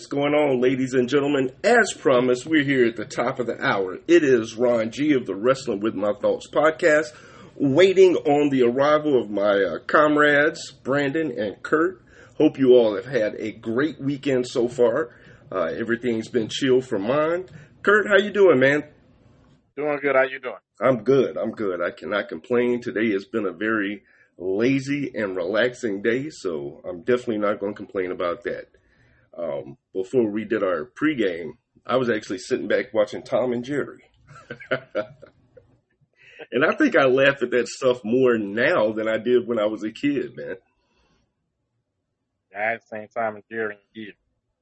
What's going on, ladies and gentlemen? As promised, we're here at the top of the hour. It is Ron G of the Wrestling with My Thoughts podcast, waiting on the arrival of my uh, comrades, Brandon and Kurt. Hope you all have had a great weekend so far. Uh, everything's been chill for mine. Kurt, how you doing, man? Doing good. How you doing? I'm good. I'm good. I cannot complain. Today has been a very lazy and relaxing day, so I'm definitely not going to complain about that um, before we did our pregame, I was actually sitting back watching Tom and Jerry. and I think I laugh at that stuff more now than I did when I was a kid, man. I had seen Tom and Jerry in years.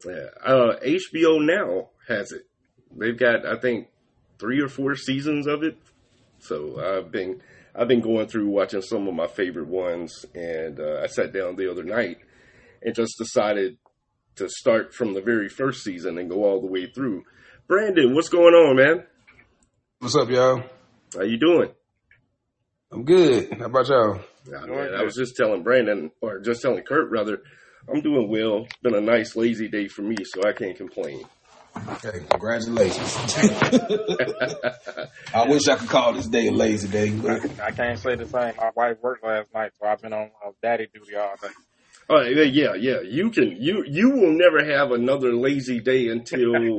Yeah. Uh, HBO now has it. They've got, I think, three or four seasons of it. So I've been I've been going through watching some of my favorite ones, and uh, I sat down the other night and just decided to start from the very first season and go all the way through. Brandon, what's going on, man? What's up, y'all? How you doing? I'm good. How about y'all? Nah, man, I was just telling Brandon, or just telling Kurt rather, I'm doing well. It's been a nice lazy day for me, so I can't complain. Okay, congratulations. I wish I could call this day a lazy day. But... I, can't say the same. My wife worked last night, so I've been on uh, daddy duty all day. Oh yeah, yeah. You can you you will never have another lazy day until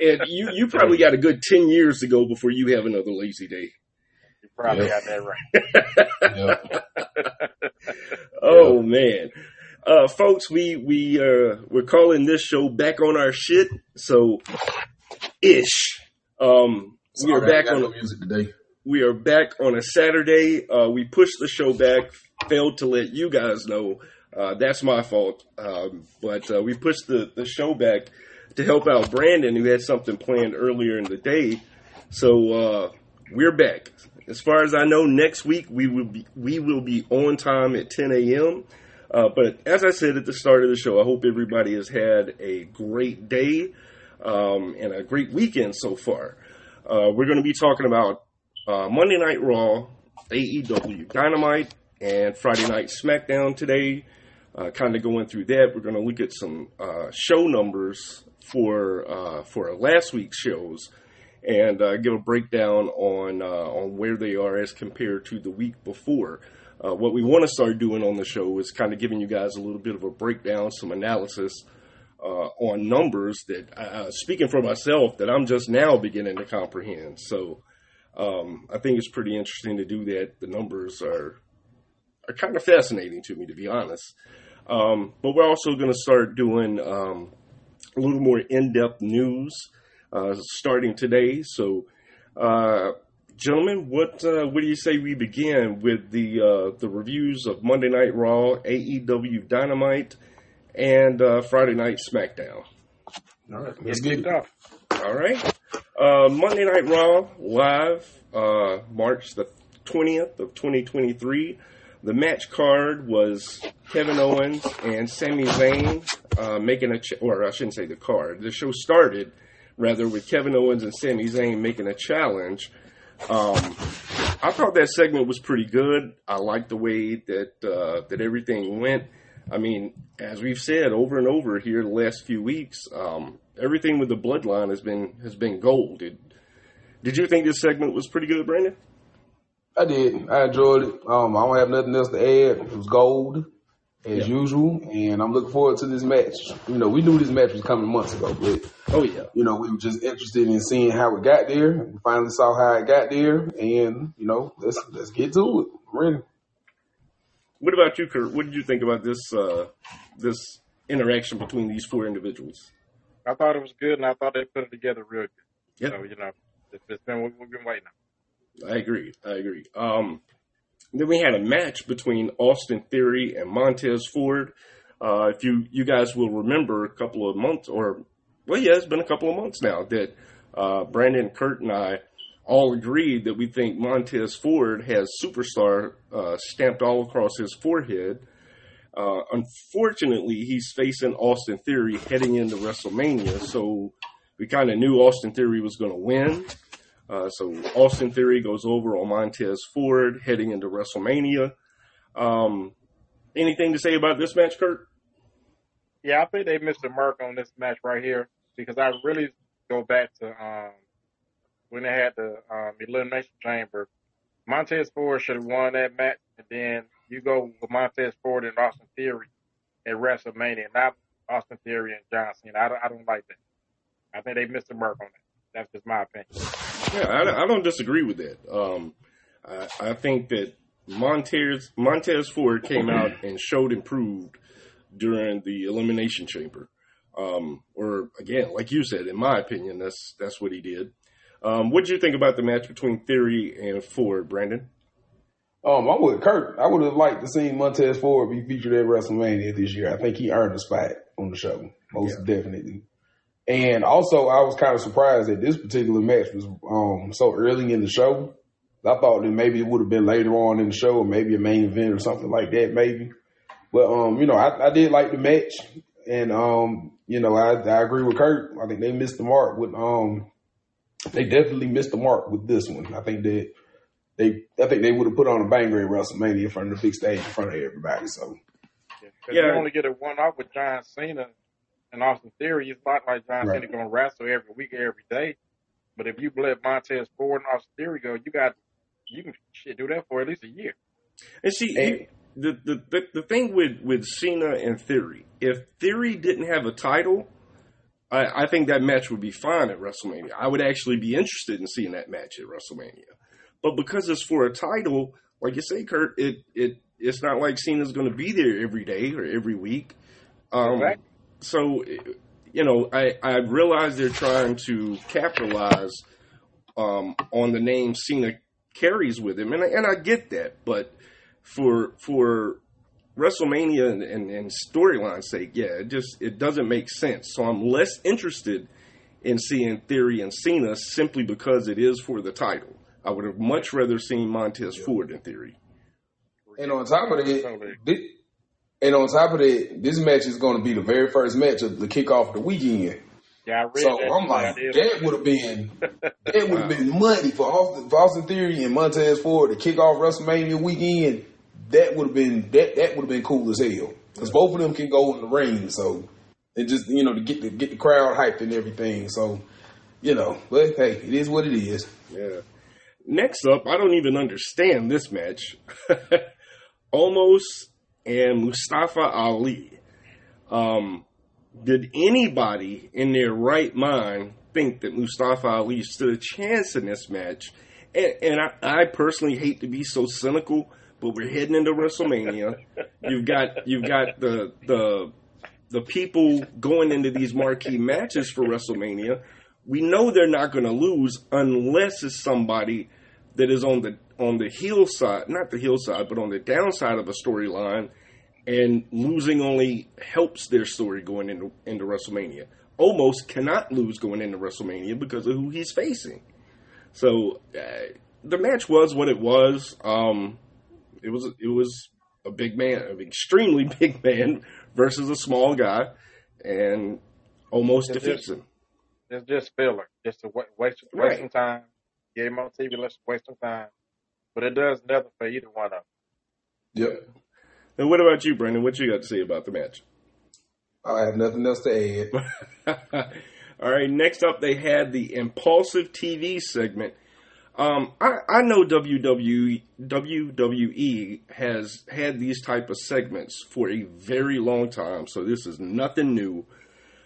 and you you probably got a good ten years to go before you have another lazy day. You probably yep. got that right. oh yep. man. Uh, folks, we we uh, we're calling this show back on our shit. So, ish. Um, we are back on no music today. We are back on a Saturday. Uh, we pushed the show back failed to let you guys know. Uh, that's my fault. Um, but uh, we pushed the, the show back to help out Brandon, who had something planned earlier in the day. So uh, we're back. As far as I know, next week we will be we will be on time at 10 a.m. Uh, but as I said at the start of the show, I hope everybody has had a great day um, and a great weekend so far. Uh, we're going to be talking about uh, Monday Night Raw, AEW Dynamite, and Friday Night SmackDown today. Uh, kind of going through that, we're going to look at some uh, show numbers for uh, for last week's shows and uh, give a breakdown on uh, on where they are as compared to the week before. Uh, what we want to start doing on the show is kind of giving you guys a little bit of a breakdown, some analysis on numbers that, speaking for myself, that I'm just now beginning to comprehend. So. Um, I think it's pretty interesting to do that. The numbers are are kind of fascinating to me, to be honest. Um, but we're also going to start doing um, a little more in-depth news uh, starting today. So, uh, gentlemen, what uh, what do you say we begin with the uh, the reviews of Monday Night Raw, AEW Dynamite, and uh, Friday Night SmackDown? All right, let's get it off. All right, uh, Monday Night Raw live March the twentieth of twenty twenty three. The match card was Kevin Owens and Sami Zayn uh, making a, ch- or I shouldn't say the card. The show started rather with Kevin Owens and Sami Zayn making a challenge. Um, I thought that segment was pretty good. I liked the way that uh, that everything went. I mean, as we've said over and over here the last few weeks, um, everything with the bloodline has been has been gold. Did, did you think this segment was pretty good, Brandon? I did. I enjoyed it. Um, I don't have nothing else to add. It was gold as usual, and I'm looking forward to this match. You know, we knew this match was coming months ago, but oh yeah, you know, we were just interested in seeing how it got there. We finally saw how it got there, and you know, let's let's get to it. I'm ready. What about you, Kurt? What did you think about this uh, this interaction between these four individuals? I thought it was good, and I thought they put it together real good. Yeah. So you know, it's, it's been we've been waiting on. I agree. I agree. Um, then we had a match between Austin Theory and Montez Ford. Uh, if you you guys will remember, a couple of months, or well, yeah, it's been a couple of months now that uh, Brandon, Kurt, and I all agreed that we think Montez Ford has superstar uh, stamped all across his forehead. Uh, unfortunately, he's facing Austin Theory heading into WrestleMania, so we kind of knew Austin Theory was going to win. Uh, so Austin Theory goes over on Montez Ford heading into WrestleMania. Um, anything to say about this match, Kurt? Yeah, I think they missed the mark on this match right here because I really go back to um, when they had the um, elimination chamber. Montez Ford should have won that match, and then you go with Montez Ford and Austin Theory at WrestleMania, not Austin Theory and John Cena. I don't, I don't like that. I think they missed the mark on that. That's just my opinion. Yeah, I, I don't disagree with that. Um, I, I think that Montez Montez Ford came out and showed improved during the elimination chamber. Um, or again, like you said, in my opinion, that's that's what he did. Um, what did you think about the match between Theory and Ford, Brandon? Um, I'm with Kurt. I would have liked to see Montez Ford be featured at WrestleMania this year. I think he earned a spot on the show, most yeah. definitely. And also, I was kind of surprised that this particular match was um, so early in the show. I thought that maybe it would have been later on in the show, or maybe a main event or something like that, maybe. But um, you know, I, I did like the match, and um, you know, I, I agree with Kurt. I think they missed the mark with um, they definitely missed the mark with this one. I think that they, I think they would have put on a banger at WrestleMania in front of the big stage in front of everybody. So yeah, yeah. you only get a one off with John Cena and Austin Theory. It's not like John right. Cena going to wrestle every week, every day. But if you let Montez Ford and Austin Theory go, you got you can shit, do that for at least a year. And see, and, the, the, the the thing with with Cena and Theory, if Theory didn't have a title, I, I think that match would be fine at WrestleMania. I would actually be interested in seeing that match at WrestleMania. But because it's for a title, like you say, Kurt, it it it's not like Cena's going to be there every day or every week. Um, So, you know, I I realize they're trying to capitalize um, on the name Cena carries with him, and I, and I get that, but for for WrestleMania and, and, and storyline sake, yeah, it just it doesn't make sense. So I'm less interested in seeing Theory and Cena simply because it is for the title. I would have much rather seen Montez yeah. Ford in Theory. And on top of that, and on top of that, this match is going to be the very first match of the kickoff of the weekend. Yeah, so I'm like, that would have been that would have been money for Austin, for Austin Theory and Montez Ford to kick off WrestleMania weekend. That would have been that that would have been cool as hell because both of them can go in the ring. So it just you know to get the get the crowd hyped and everything. So you know, but hey, it is what it is. Yeah. Next up, I don't even understand this match. Omos and Mustafa Ali. Um, did anybody in their right mind think that Mustafa Ali stood a chance in this match? And, and I, I, personally hate to be so cynical, but we're heading into WrestleMania. you've got you've got the the the people going into these marquee matches for WrestleMania. We know they're not going to lose unless it's somebody that is on the on the heel side, not the heel side, but on the downside of a storyline and losing only helps their story going into into WrestleMania. Omos cannot lose going into WrestleMania because of who he's facing. So uh, the match was what it was. Um, it was it was a big man, an extremely big man versus a small guy, and Omos it's defeats just, him. It's just filler, just a waste, waste right. some time. Get him on TV, let's waste some time. But it does nothing for either one of them. Yep. And what about you, Brandon? What you got to say about the match? I have nothing else to add. All right. Next up, they had the Impaulsive TV segment. Um, I, I know WWE, WWE has had these type of segments for a very long time, so this is nothing new.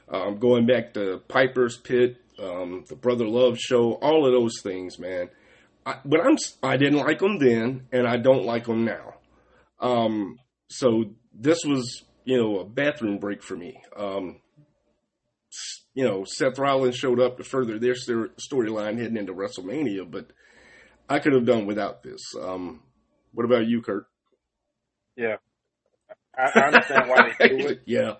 Um, going back to Piper's Pit, um, the Brother Love Show, all of those things, man. I, but I'm I didn't like them then, and I don't like them now. Um, so this was, you know, a bathroom break for me. Um, you know, Seth Rollins showed up to further their storyline heading into WrestleMania, but I could have done without this. Um, what about you, Kurt? Yeah, I, I understand why they do it. yeah,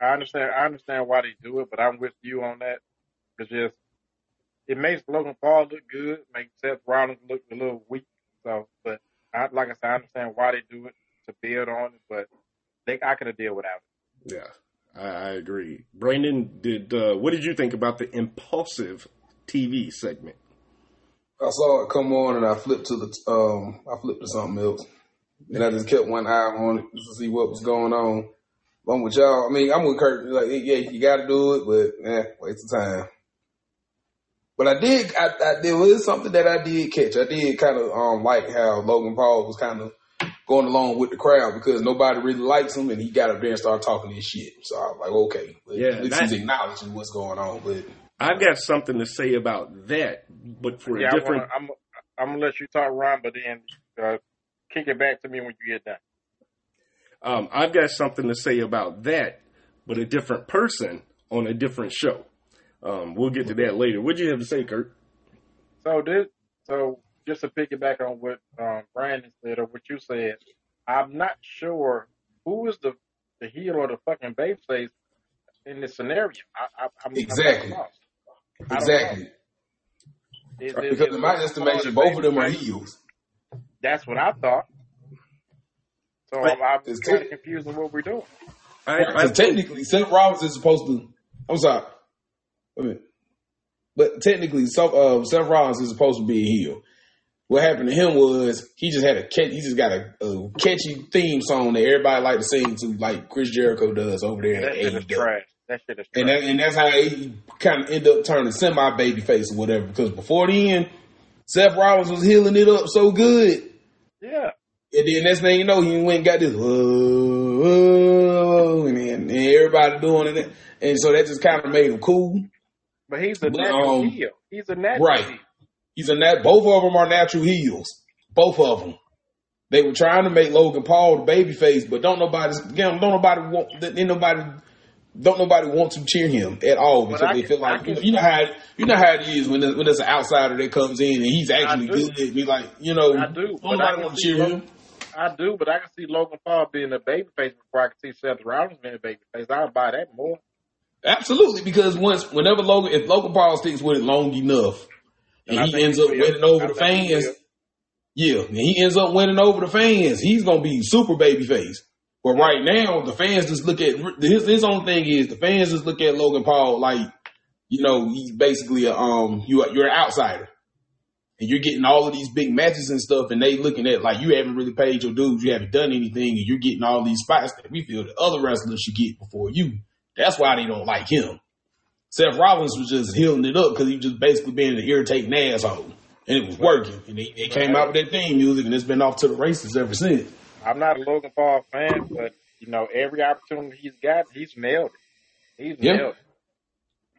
I understand. I understand why they do it, but I'm with you on that. It's just it makes Logan Paul look good, makes Seth Rollins look a little weak. So, but I, like I said, I understand why they do it to build on it, but they I could have dealt without it. Yeah, I, I agree. Brandon, did uh, what did you think about the Impaulsive TV segment? I saw it come on and I flipped to the um I flipped to something else. And I just kept one eye on it just to see what was going on. I'm with y'all. I mean, I'm with Kurt. Like, yeah, you got to do it, but eh, waste of time. But I did. I, I there was something that I did catch. I did kind of um like how Logan Paul was kind of going along with the crowd because nobody really likes him, and he got up there and started talking his shit. So I was like, okay, but Yeah, at least that- he's acknowledging what's going on. But I've got something to say about that, but for Yeah, a I different. wanna, I'm I'm gonna let you talk, Ron, but then uh, kick it back to me when you get done. Um, I've got something to say about that, but a different person on a different show. Um, we'll get to that later. What'd you have to say, Kurt? So this, so just to piggyback on what um, Brandon said or what you said, I'm not sure who is the the heel or the fucking babyface in this scenario. I, I, I'm Exactly. I'm lost. I exactly, Is- is- because is in my estimation, both of them are heels. That's what I thought. So Right. I'm, I'm kind of tech- confused on what we're doing. I, I Because technically, Seth Rollins is supposed to. I'm sorry. A minute. But technically, so, uh, Seth Rollins is supposed to be a heel. What happened to him was he just had a catch, he just got a, a catchy theme song that everybody like to sing to, like Chris Jericho does over there That at shit is trash. That shit is trash. And that, and that's how he kind of ended up turning semi baby face or whatever. Because before then, Seth Rollins was heeling it up so good. yeah. And then next thing you know, he went and got this, whoa, whoa, and, then, and everybody doing it. And so that just kind of made him cool. But he's a But, natural um, heel. He's a natural right. heel. He's a nat. Both of them are natural heels. Both of them. They were trying to make Logan Paul the baby face, but don't nobody, don't nobody want, ain't nobody, don't nobody want to cheer him at all because they can- feel like you know, you know how you know how it is when there's, when there's an outsider that comes in and he's actually good. Be like, you know, I do, don't but I nobody want to cheer Logan- him. I do, but I can see Logan Paul being a babyface before I can see Seth Rollins being a babyface. I'll buy that more. Absolutely, because once whenever Logan, if Logan Paul sticks with it long enough, and I he ends up winning over I the fans, yeah, and he ends up winning over the fans, he's gonna be super baby face. But right now, the fans just look at his his own thing is the fans just look at Logan Paul like, you know, he's basically a um you you're an outsider. And you're getting all of these big matches and stuff, and they looking at like you haven't really paid your dues, you haven't done anything, and you're getting all these spots that we feel that other wrestlers should get before you. That's why they don't like him. Seth Rollins was just heeling it up because he was just basically being an irritating asshole. And it was working. And they, they came out with that theme music and it's been off to the races ever since. I'm not a Logan Paul fan, but you know, every opportunity he's got, he's nailed it. He's Yeah. nailed it.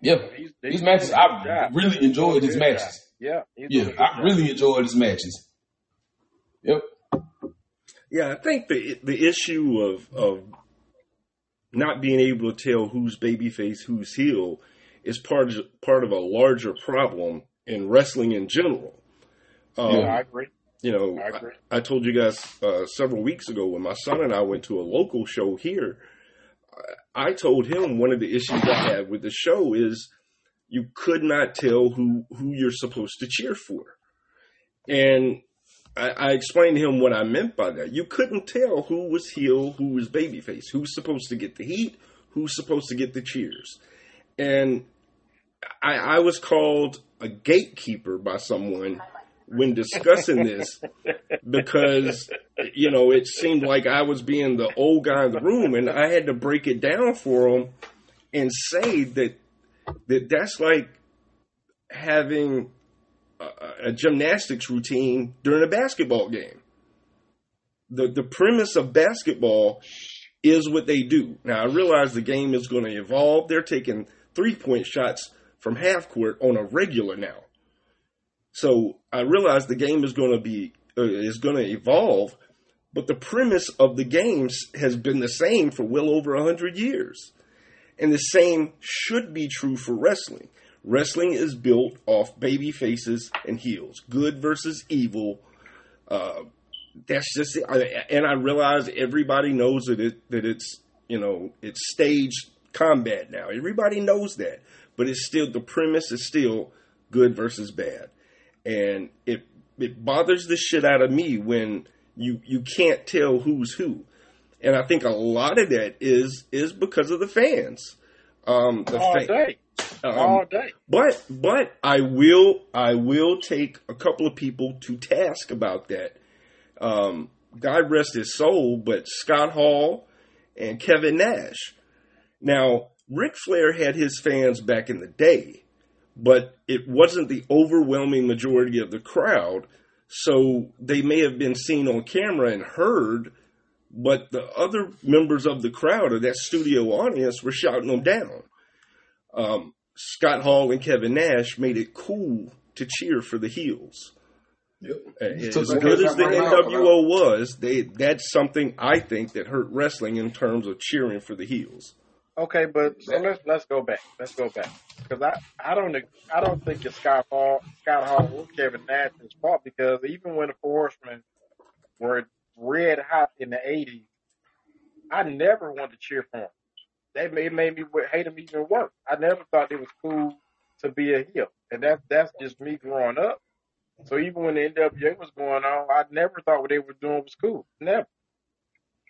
Yeah. He's, These matches, doing a good I really enjoyed a his matches. job. Yeah, Yeah, doing a good I job. really enjoyed his matches. Yep. Yeah, I think the the issue of of not being able to tell who's babyface, who's heel, is part of part of a larger problem in wrestling in general. Um, Yeah, I agree. you know, I agree. I, I told you guys uh, several weeks ago when my son and I went to a local show here. I, I told him one of the issues I had with the show is you could not tell who who you're supposed to cheer for, and I, I explained to him what I meant by that. You couldn't tell who was heel, who was babyface, who's supposed to get the heat, who's supposed to get the cheers, and I, I was called a gatekeeper by someone when discussing this because you know it seemed like I was being the old guy in the room, and I had to break it down for him and say that that that's like having a, gymnastics routine during a basketball game. The the premise of basketball is what they do. Now I realize the game is going to evolve. They're taking three point shots from half court on a regular now. So I realize the game is going to be uh, is going to evolve, but the premise of the games has been the same for well over a hundred years, and the same should be true for wrestling. Wrestling is built off baby faces and heels, good versus evil. Uh, that's just it. I, and I realize everybody knows that it that it's you know it's staged combat now. Everybody knows that, but it's still the premise is still good versus bad, and it it bothers the shit out of me when you you can't tell who's who, and I think a lot of that is is because of the fans. Um, the all fa- day, um, all day. but but I will I will take a couple of people to task about that. Um, God rest his soul, but Scott Hall and Kevin Nash. Now, Ric Flair had his fans back in the day, but it wasn't the overwhelming majority of the crowd. So they may have been seen on camera and heard, but the other members of the crowd or that studio audience were shouting them down. Um, Scott Hall and Kevin Nash made it cool to cheer for the heels. Yep. As Took good as the NWO was, they that's something I think that hurt wrestling in terms of cheering for the heels. Okay, but so let's let's go back. Let's go back because I I don't I don't think it's Scott Hall Scott Hall or Kevin Nash's fault because even when the Four Horsemen were red hot in the '80s, I never wanted to cheer for them. They made, made me hate them even worse. I never thought it was cool to be a heel, and that's that's just me growing up. So even when the NWA was going on, I never thought what they were doing was cool. Never.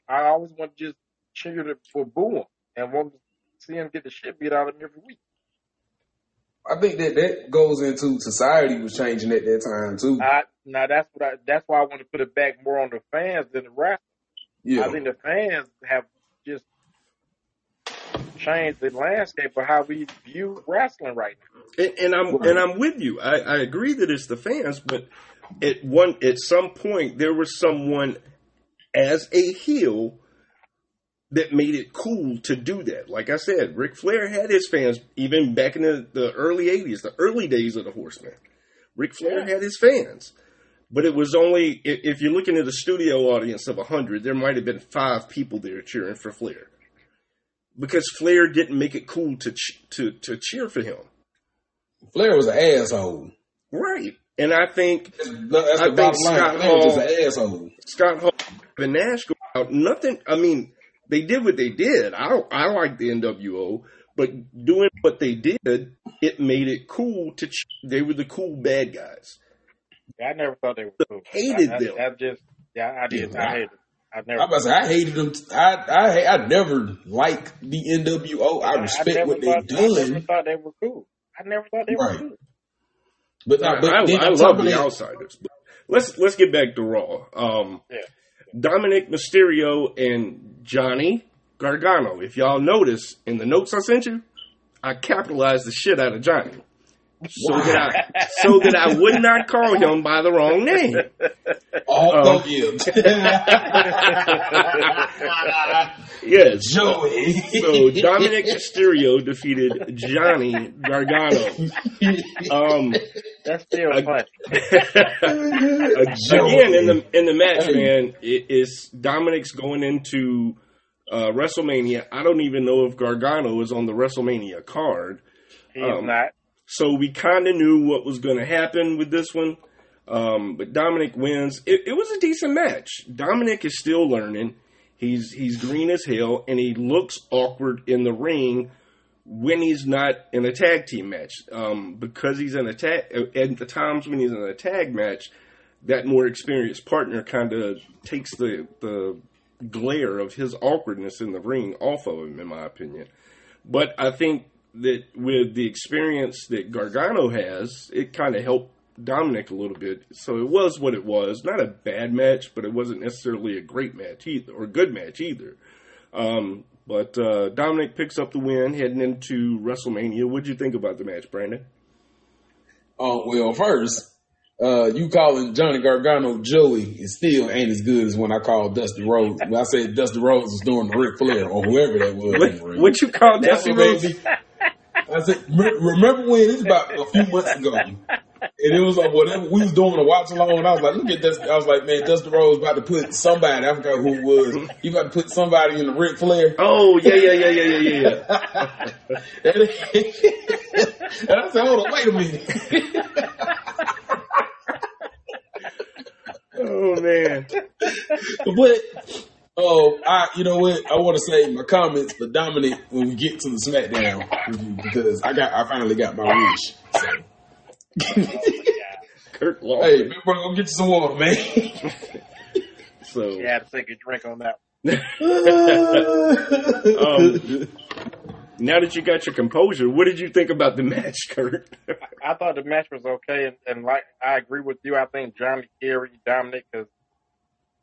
I always wanted to just cheer for boo them and want to see him get the shit beat out of him every week. I think that that goes into society was changing at that time too. I, now that's what I, that's why I want to put it back more on the fans than the wrestlers. Yeah, I think the fans have changed the landscape of how we view wrestling right now. And, and I'm and I'm with you. I, I agree that it's the fans, but at one at some point there was someone as a heel that made it cool to do that. Like I said, Ric Flair had his fans even back in the, the early '80s, the early days of the Horsemen. Ric Flair Yeah. had his fans, but it was only if, if you're looking at a studio audience of hundred, there might have been five people there cheering for Flair because Flair didn't make it cool to ch- to to cheer for him. Flair was an asshole. Right. And I think That's, that's I the think bottom line. Scott Flair was Hall- an asshole. Scott Hall and Nash go out. Nothing. I mean, they did what they did. I I like the NWO, but doing what they did, it made it cool to. Ch- they were the cool bad guys. I never thought they were cool. Hated I, I, them. I just yeah, I did. Yeah. I hated. It. I never. I was I hated them. I I I never liked the NWO. I respect never what they thought, I never done, thought they were cool. I never thought they Right. were cool. but I. But I, then I love the outsiders. But let's let's get back to Raw. Um, Yeah. Dominik Mysterio and Johnny Gargano. If y'all notice in the notes I sent you, I capitalized the shit out of Johnny. So that I so that I would not call him by the wrong name. All Um, of you. Yes. Joey. So Dominik Mysterio defeated Johnny Gargano. Um, That's still I- funny. again in the in the match, man, it is Dominik's going into uh, WrestleMania. I don't even know if Gargano is on the WrestleMania card. He's Um, not. So we kind of knew what was going to happen with this one. Um, but Dominik wins. It, it was a decent match. Dominik is still learning. He's he's green as hell, and he looks awkward in the ring when he's not in a tag team match. Um, because he's in a tag at the times when he's in a tag match, that more experienced partner kind of takes the the glare of his awkwardness in the ring off of him, in my opinion. But I think that with the experience that Gargano has, it kind of helped Dominik a little bit. So it was what it was. Not a bad match, but it wasn't necessarily a great match either, or a good match either. Um, but uh, Dominik picks up the win heading into WrestleMania. What'd you think about the match, Brandon? Oh well, first, uh, you calling Johnny Gargano Joey is still ain't as good as when I called Dusty Rhodes. When I said Dusty Rhodes was doing the Ric Flair or whoever that was. What, what you call Dusty Rhodes? I said, remember when it's about a few months ago, and it was like whatever we was doing a watch along, and I was like, look at this. I was like, man, Dusty Rhodes about to put somebody. I forgot who it was. He about to put somebody in the Ric Flair. Oh yeah, yeah, yeah, yeah, yeah, yeah, yeah. and, and I said, hold on, wait a minute. Oh man. but oh, I you know what? I want to say my comments for Dominik when we get to the SmackDown review because I got I finally got my wish. So. Kurt Law. Hey, big bro, go get you some water, man. So You had to take a drink on that. um, now that you got your composure, what did you think about the match, Kurt? I thought the match was okay, and, and like I agree with you. I think Johnny carried Dominik because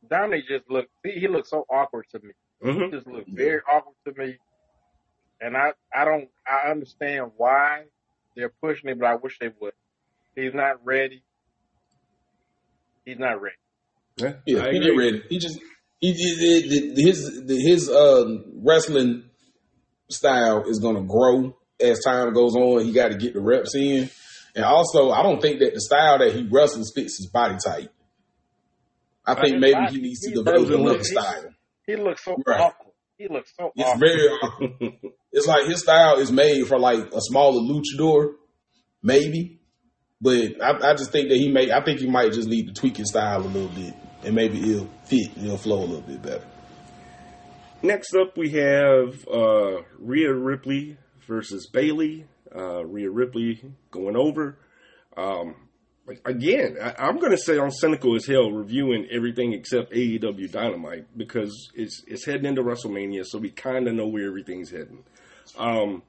Dominik just looked he, he looked so awkward to me. hmm He just looked very awkward to me. And I, I don't, I understand why they're pushing it, but I wish they would. He's not ready. He's not ready. Yeah, Yeah, he get ready. He just he, he, he- his his um, wrestling style is going to grow as time goes on. He got to get the reps in, and also I don't think that the style that he wrestles fits his body type. I But think his maybe body- he needs to he- develop he- another he- style. He looks so Right. awkward. He looks so awkward. It's awkward. very awkward. It's like his style is made for like a smaller luchador, maybe. But I, I just think that he may. I think he might just need to tweak his style a little bit, and maybe it'll fit. and It'll flow a little bit better. Next up, we have uh, Rhea Ripley versus Bayley. Uh, Rhea Ripley going over. Um, again, I, I'm going to say I'm cynical as hell reviewing everything except AEW Dynamite because it's it's heading into WrestleMania, so we kind of know where everything's heading. Um,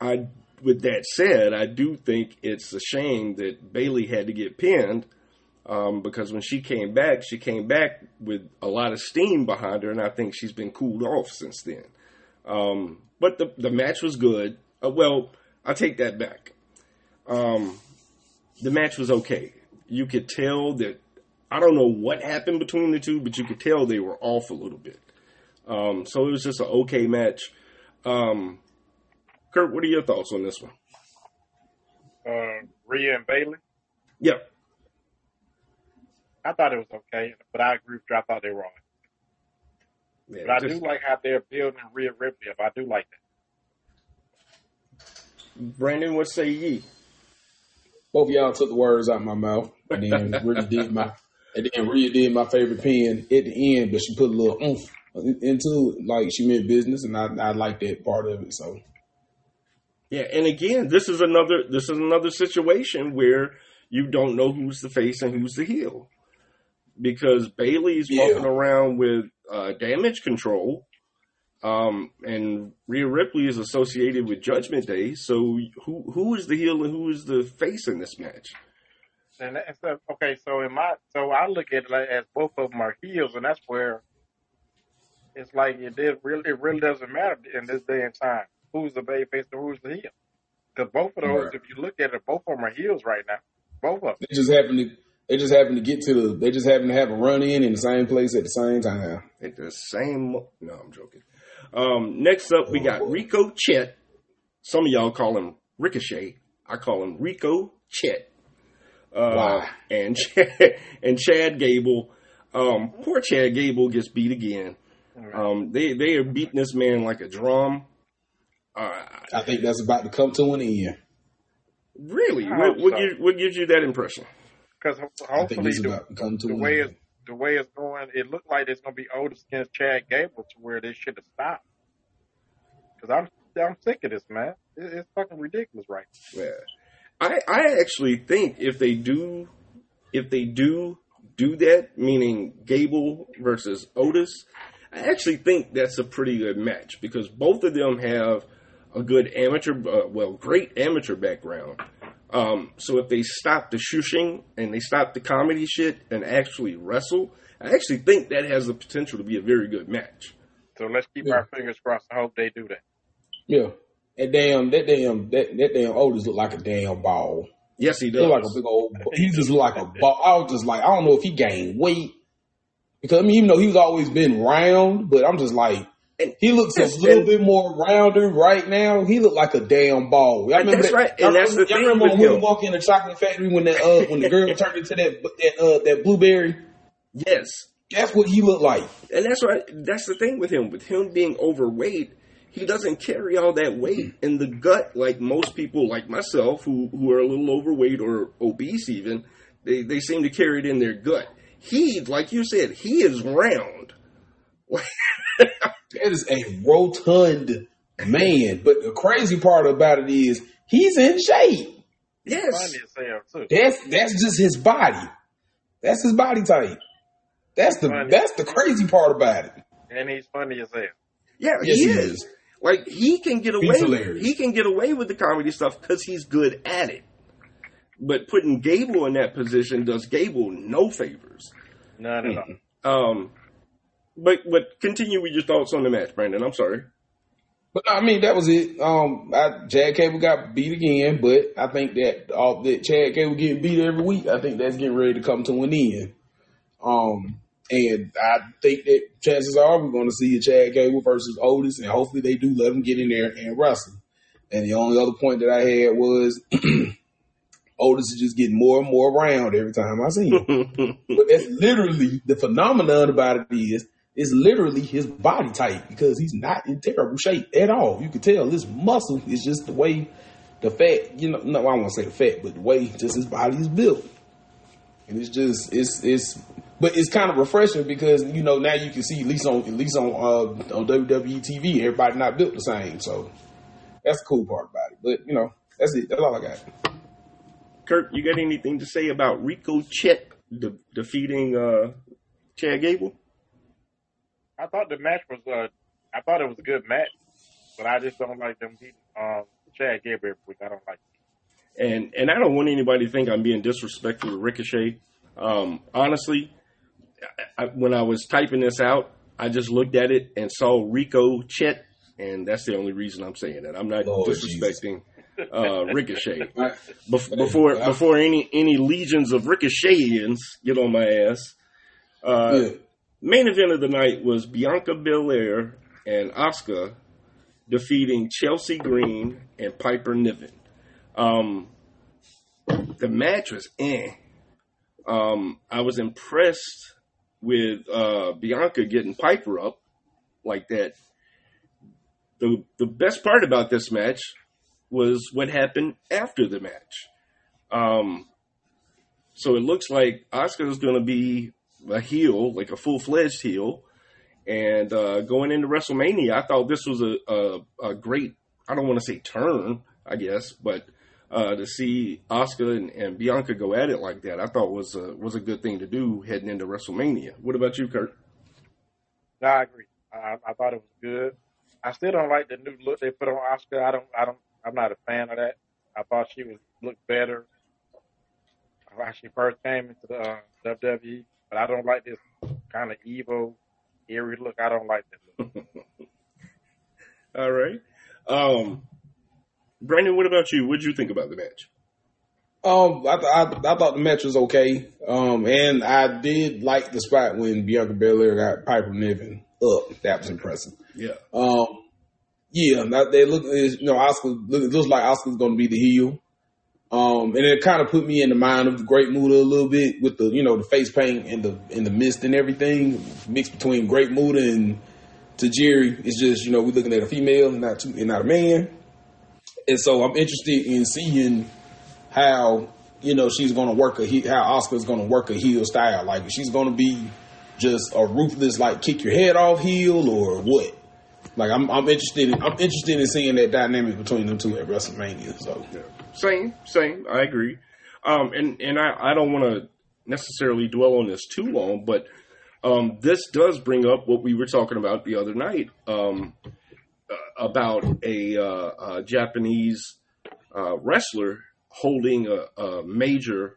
I, with that said, I do think it's a shame that Bayley had to get pinned um, because when she came back, she came back with a lot of steam behind her, and I think she's been cooled off since then. Um, but the the match was good. Uh, well, I take that back. Um, the match was okay. You could tell that I don't know what happened between the two, but you could tell they were off a little bit. Um, so it was just an okay match. Um, Kurt, what are your thoughts on this one? Uh, Rhea and Bayley. Yeah, I thought it was okay, but I agree with you. I thought they were wrong. yeah But I just- do like how they're building Rhea Ripley up. I do like that. Brandon, what say ye? Both of y'all took the words out of my mouth, and then really did my, and then Rhea did my favorite pen at the end, but she put a little oomph into it, like she meant business, and I, I like that part of it. So Yeah, and again, this is another this is another situation where you don't know who's the face and who's the heel. Because Bayley's Yeah. walking around with uh, damage control, um, and Rhea Ripley is associated with Judgment Day. So who who is the heel and who is the face in this match? And that's the- okay, so in my so I look at it like, as both of them are heels, and that's where it's like it did really it really doesn't matter in this day and time who's the baby face and who's the heel. Because both of those, Right. if you look at it, both of them are heels right now. Both of them. they just happen to they just happen to get to the they just happen to have a run in in the same place at the same time. At the same mo- no, I'm joking. Um, next up, we got Rico Chet. Some of y'all call him Ricochet. I call him Rico Chet. Uh, Why? and Chad, and Chad Gable. Um, poor Chad Gable gets beat again. Um, they they are beating this man like a drum. Uh, I think that's about to come to an end. really, what, what, so. gives, what gives you that impression? Because I think hopefully it's the, about to come to the an way end. it's the way it's going, it looked like it's gonna be Otis against Chad Gable to where they should have stopped. Because I'm I'm sick of this, man. It, it's fucking ridiculous, right? Yeah. I I actually think if they do if they do do that, meaning Gable versus Otis, I actually think that's a pretty good match because both of them have a good amateur, uh, well, great amateur background. Um, so if they stop the shushing and they stop the comedy shit and actually wrestle, I actually think that has the potential to be a very good match. So let's keep Yeah. our fingers crossed. I hope they do that. Yeah. That damn, that damn, that, that damn Otis look like a damn ball. Yes, he He does. look like a big old. He just look like a ball. I was just like, I don't know if he gained weight because I mean, even though he's always been round, but I'm just like, he looks a little and- bit more rounder right now. He looked like a damn ball. Y'all remember that's that? right, and y'all that's remember- thing y'all remember with when we walk in the chocolate factory when the uh, when the girl turned into that that uh, that blueberry. yes. That's what he looked like. And that's right. That's the thing with him. With him being overweight, he doesn't carry all that weight in the gut like most people, like myself, who who are a little overweight or obese. Even they they seem to carry it in their gut. He, like you said, he is round. That is a rotund man. But the crazy part about it is he's in shape. Yes, Funny as hell too. That's that's just his body. That's his body type. That's the Funny. that's the crazy part about it. And he's funny as hell. yeah, Yes, he, he is. is. Like he can get away. He's hilarious. He can get away with the comedy stuff because he's good at it. But putting Gable in that position does Gable no favors. None at all. Um, but but continue with your thoughts on the match, Brandon. I'm sorry. But I mean, that was it. Um, I, Chad Gable got beat again, but I think that all that Chad Gable getting beat every week, I think that's getting ready to come to an end. Um, and I think that chances are we're going to see a Chad Gable versus Otis, and hopefully they do let him get in there and wrestle. And the only other point that I had was Otis is just getting more and more round every time I see him. but that's literally the phenomenon about it is it's literally his body type because he's not in terrible shape at all. You can tell this muscle is just the way the fat, you know, no, I to say the fat, but the way just his body is built. And it's just it's it's but it's kind of refreshing because you know now you can see at least on at least on uh, on WWE TV everybody not built the same. So that's the cool part about it. But you know that's it. That's all I got. Kurt, you got anything to say about Ricochet de- defeating uh, Chad Gable? I thought the match was uh, I thought it was a good match, but I just don't like them beating um, Chad Gable every. I don't like. It. And and I don't want anybody to think I'm being disrespectful to Ricochet. Um, honestly, I, when I was typing this out, I just looked at it and saw Rico Chet, and that's the only reason I'm saying that. I'm not Lord disrespecting uh, Ricochet. Bef- before before any any legions of Ricochetians get on my ass. Uh, yeah. Main event of the night was Bianca Belair and Asuka defeating Chelsea Green and Piper Niven. Um, the match was eh. Um, I was impressed with uh, Bianca getting Piper up like that. The the best part about this match was what happened after the match. Um, so it looks like Asuka is going to be a heel, like a full fledged heel. And uh, going into WrestleMania, I thought this was a, a, a great, I don't want to say turn, I guess, but uh, to see Asuka and, and, Bianca go at it like that, I thought was a, was a good thing to do heading into WrestleMania. What about you, Kurt? No, I agree. I, I thought it was good. I still don't like the new look they put on Asuka. I don't. I don't. I'm not a fan of that. I thought she was looked better when she first came into the uh, WWE, but I don't like this kind of evil, eerie look. I don't like that look. All right. Um, Brandon, what about you? What did you think about the match? Um, I, I, I thought the match was okay. Um, and I did like the spot when Bianca Belair got Piper Niven up. That was impressive. Yeah. Um, yeah, they look, you know, Asuka looks like Asuka's going to be the heel. Um, and it kind of put me in the mind of the Great Muta a little bit with the, you know, the face paint and the, and the mist and everything mixed between Great Muta and Tajiri. It's just, you know, we're looking at a female and not two, and not a man. And so I'm interested in seeing how you know she's going to work a heel, how Asuka's going to work a heel style. Like she's going to be just a ruthless like kick your head off heel or what. Like I'm, I'm interested in I'm interested in seeing that dynamic between them two at WrestleMania. So yeah. Same, same. I agree. Um, and and I, I don't want to necessarily dwell on this too long, but um, this does bring up what we were talking about the other night. Um, about a, uh, a Japanese uh, wrestler holding a, a major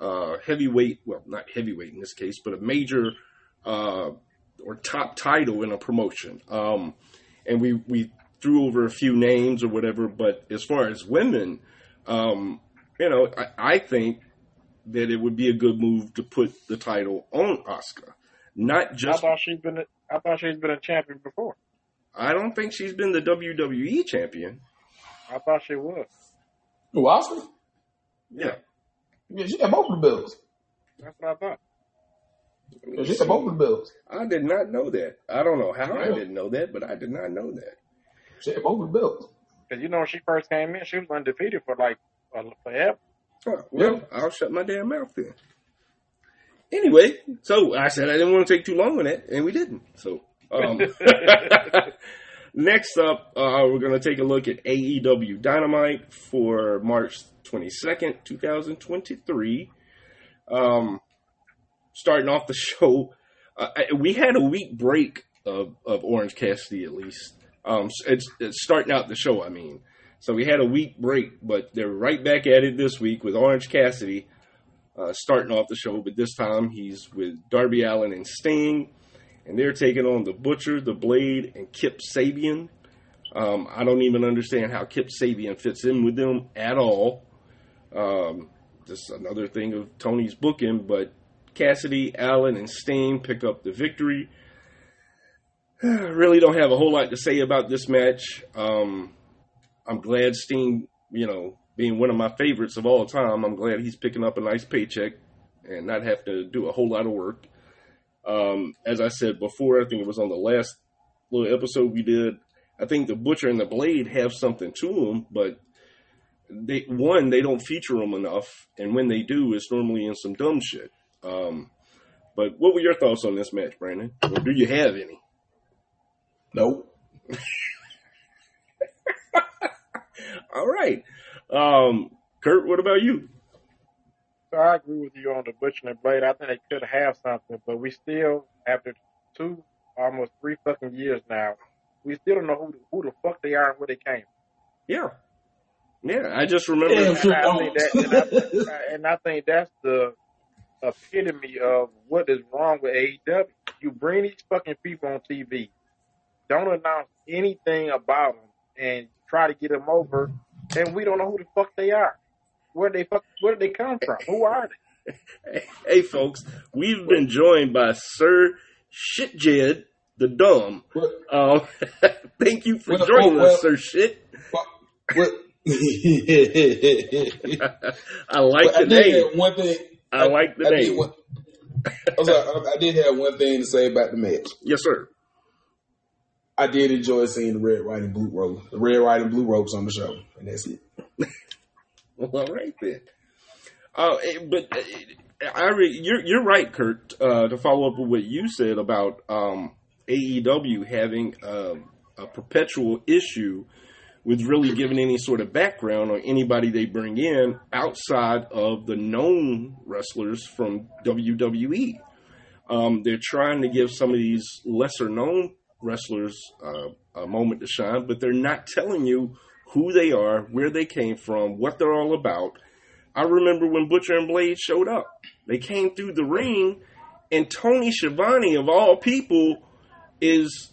uh, heavyweight, well, not heavyweight in this case, but a major uh, or top title in a promotion. Um, and we, we threw over a few names or whatever, but as far as women, um, you know, I, I, think that it would be a good move to put the title on Asuka, Not just. I thought she's been. A, I thought she's been a champion before. I don't think she's been the WWE champion. I thought she was. Who, Asuka? Yeah. Yeah, she got both of the belts. That's what I thought. Yeah, she had both of the belts. I did not know that. I don't know how yeah. I didn't know that, but I did not know that. She had both of the belts. Because you know, when she first came in, she was undefeated for like uh, forever. Oh, well. I'll shut my damn mouth then. Anyway, so I said I didn't want to take too long on that, and we didn't. So um, next up, uh, we're going to take a look at AEW Dynamite for March 22nd, 2023. Um, starting off the show, uh, we had a week break of, of Orange Cassidy at least. Um, it's, it's starting out the show, I mean. So we had a week break, but they're right back at it this week with Orange Cassidy uh, starting off the show. But this time he's with Darby Allin and Sting. and they're taking on the Butcher, the Blade, and Kip Sabian. Um, I don't even understand how Kip Sabian fits in with them at all. Um, just another thing of Tony's booking, but Cassidy, Allen, and Steen pick up the victory. really don't have a whole lot to say about this match. Um, I'm glad Sting, you know, being one of my favorites of all time, I'm glad he's picking up a nice paycheck and not have to do a whole lot of work. Um, as I said before, I think it was on the last little episode we did. I think the Butcher and the Blade have something to them, but they one they don't feature them enough, and when they do, it's normally in some dumb shit. Um, but what were your thoughts on this match, Brandon? Or do you have any? Nope. All right. Um, Kurt, what about you? So I agree with you on the Butcher and Blade. I think they could have something, but we still, after two, almost three fucking years now, we still don't know who, who the fuck they are and where they came. from. Yeah. Yeah, I just remember. Yeah, And I, think that, and, I, and I think that's the epitome of what is wrong with AEW. You bring these fucking people on TV, don't announce anything about them, and try to get them over, and we don't know who the fuck they are. Where they fuck? Where did they come from? Who are they? Hey, folks, we've been joined by Sir Shitjed the Dumb. Um, thank you for Well, joining well- us, Sir Shit. What? what? I like But I the did name. one thing. I like the I did name. one- I'm sorry, I I did have one thing to say about the match. Yes, sir. I did enjoy seeing the red, white, and blue rope, the red, white, and blue ropes on the show, and that's it. Well, right then. Uh, eh, but eh, I re- you're you're right, Kurt. Uh, to follow up with what you said about um, AEW having um, a perpetual issue with really giving any sort of background on anybody they bring in outside of the known wrestlers from WWE. Um, they're trying to give some of these lesser known wrestlers uh, a moment to shine, but they're not telling you who they are, where they came from, what they're all about. I remember when Butcher and Blade showed up. They came through the ring, and Tony Schiavone, of all people, is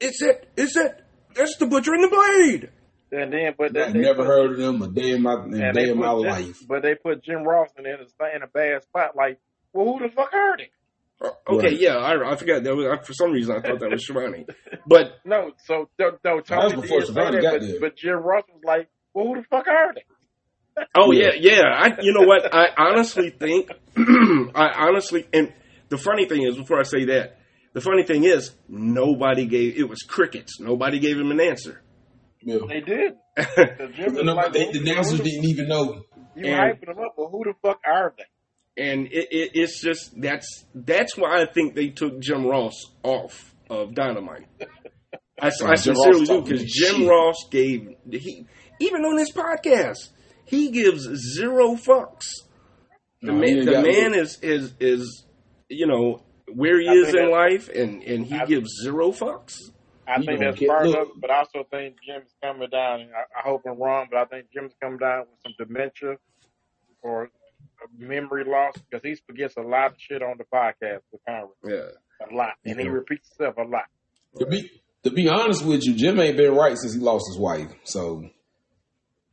it's it, it's it, that's the Butcher and the Blade. And then, but they, I they never put- heard of them a day in my a day they of my Jim- life. But they put Jim Ross in, a, in a bad spot. Like, well, who the fuck are they? Uh, Okay, Right. yeah, I, I forgot that was I, for some reason I thought that was Schiavone, but No, so no, no That was before did say Schiavone that, got but, there. but Jim Ross was like, well, who the fuck are they? Oh yeah, Yeah. yeah. I, you know what? I honestly think, I honestly, and the funny thing is, before I say that, the funny thing is, nobody gave. It was crickets. Nobody gave him an answer. Yeah. They did. The No, like, they, the who- announcers the- didn't even know. You And- hyping them up, but who the fuck are they? And it, it, it's just that's that's why I think they took Jim Ross off of Dynamite. I, I Jim sincerely do because Jim shit. Ross gave he even on this podcast he gives zero fucks. The No, man, the man no- is is is you know where he I is in that- life, and and he I- gives zero fucks. I You think that's part of it, but I also think Jim's coming down. And I, I hope I'm wrong, but I think Jim's coming down with some dementia or a memory loss because he forgets a lot of shit on the podcast with Conrad. Yeah, A lot. And he repeats himself a lot. To be to be honest with you, Jim ain't been right since he lost his wife. So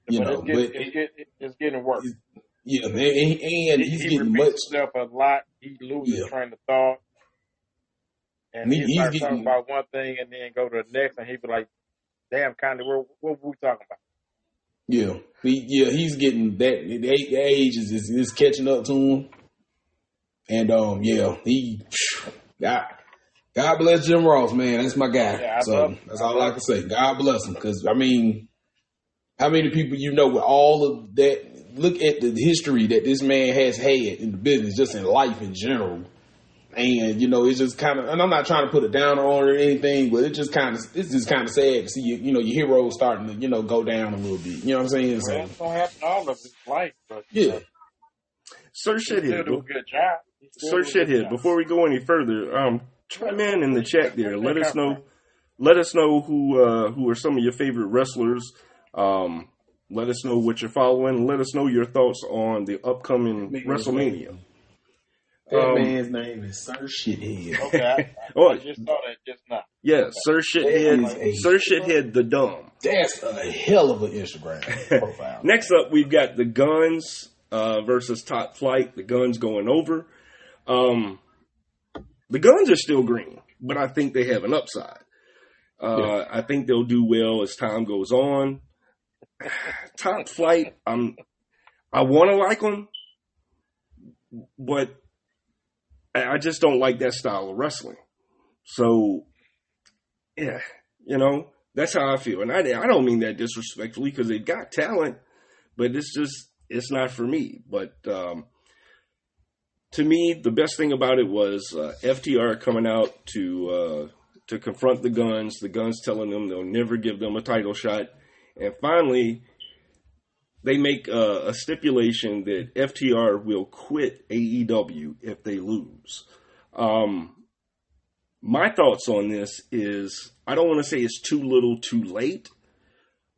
you but know, it's getting, but it's, getting, it's getting worse. yeah, and, and, and he, he's he getting repeats much. himself a lot. He loses Yeah. train of thought. And He- he, he's starts getting- talking about one thing and then go to the next, and he be like, "Damn, kind of, what, what were we talking about?" Yeah, he, yeah, he's getting that. The age- the age is, is is catching up to him, and um, yeah, he. God, God bless Jim Ross, man. That's my guy. Yeah, so that's all I can say. God bless him, because I mean, how many people you know with all of that? Look at the history that this man has had in the business, just in life in general. And you know, it's just kind of, and I'm not trying to put it down on or anything, but it just kind of, it's just kind of sad to see you, you know, your heroes starting to, you know, go down a little bit. You know what I'm saying? So, Well, it's gonna happen all of his life, but yeah. Sir he still Shithead. do a good job. He still Sir do a good Shithead. Before we go any further, um, chime in in the chat there. Let us know. Let us know who uh, who are some of your favorite wrestlers. Um, let us know what you're following. Let us know your thoughts on the upcoming Make WrestleMania. That Um, man's name is Sir Shithead. Okay, I, I, Oh, I just saw that just now. yeah, Sir Shithead, That is Sir Shithead the Dumb. That's a hell of an Instagram profile. Next up, we've got the Gunns uh, versus Top Flight. The Gunns going over. Um, the Gunns are still green, but I think they have an upside. Uh, I think they'll do well as time goes on. Top Flight, I'm, I want to like them, but I just don't like that style of wrestling. So, yeah, you know, that's how I feel. And I, I don't mean that disrespectfully because they got talent, but it's just, it's not for me. But um, to me, the best thing about it was uh, FTR coming out to uh, to confront the Gunns, the Gunns telling them they'll never give them a title shot. And finally, they make a, a stipulation that FTR will quit AEW if they lose. Um, my thoughts on this is I don't want to say it's too little too late,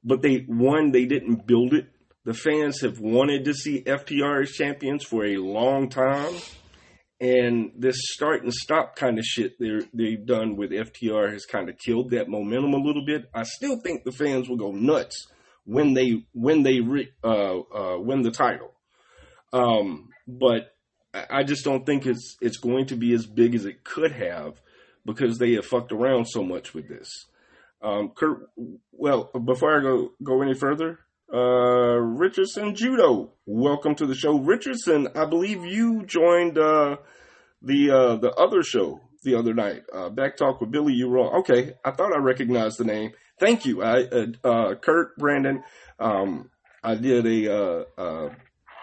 but they one they didn't build it. The fans have wanted to see FTR as champions for a long time, and this start and stop kind of shit they they've done with FTR has kind of killed that momentum a little bit. I still think the fans will go nuts when they when they re, uh, uh, win the title, um, but I just don't think it's it's going to be as big as it could have because they have fucked around so much with this. Um, Kurt, well, before I go go any further, uh, Richardson Judo, welcome to the show. Richardson, I believe you joined uh, the uh, the other show the other night, uh, Back Talk with Billy. You wrong. Okay, I thought I recognized the name. Thank you, I, uh, uh, Kurt Brandon. Um, I did a uh, uh,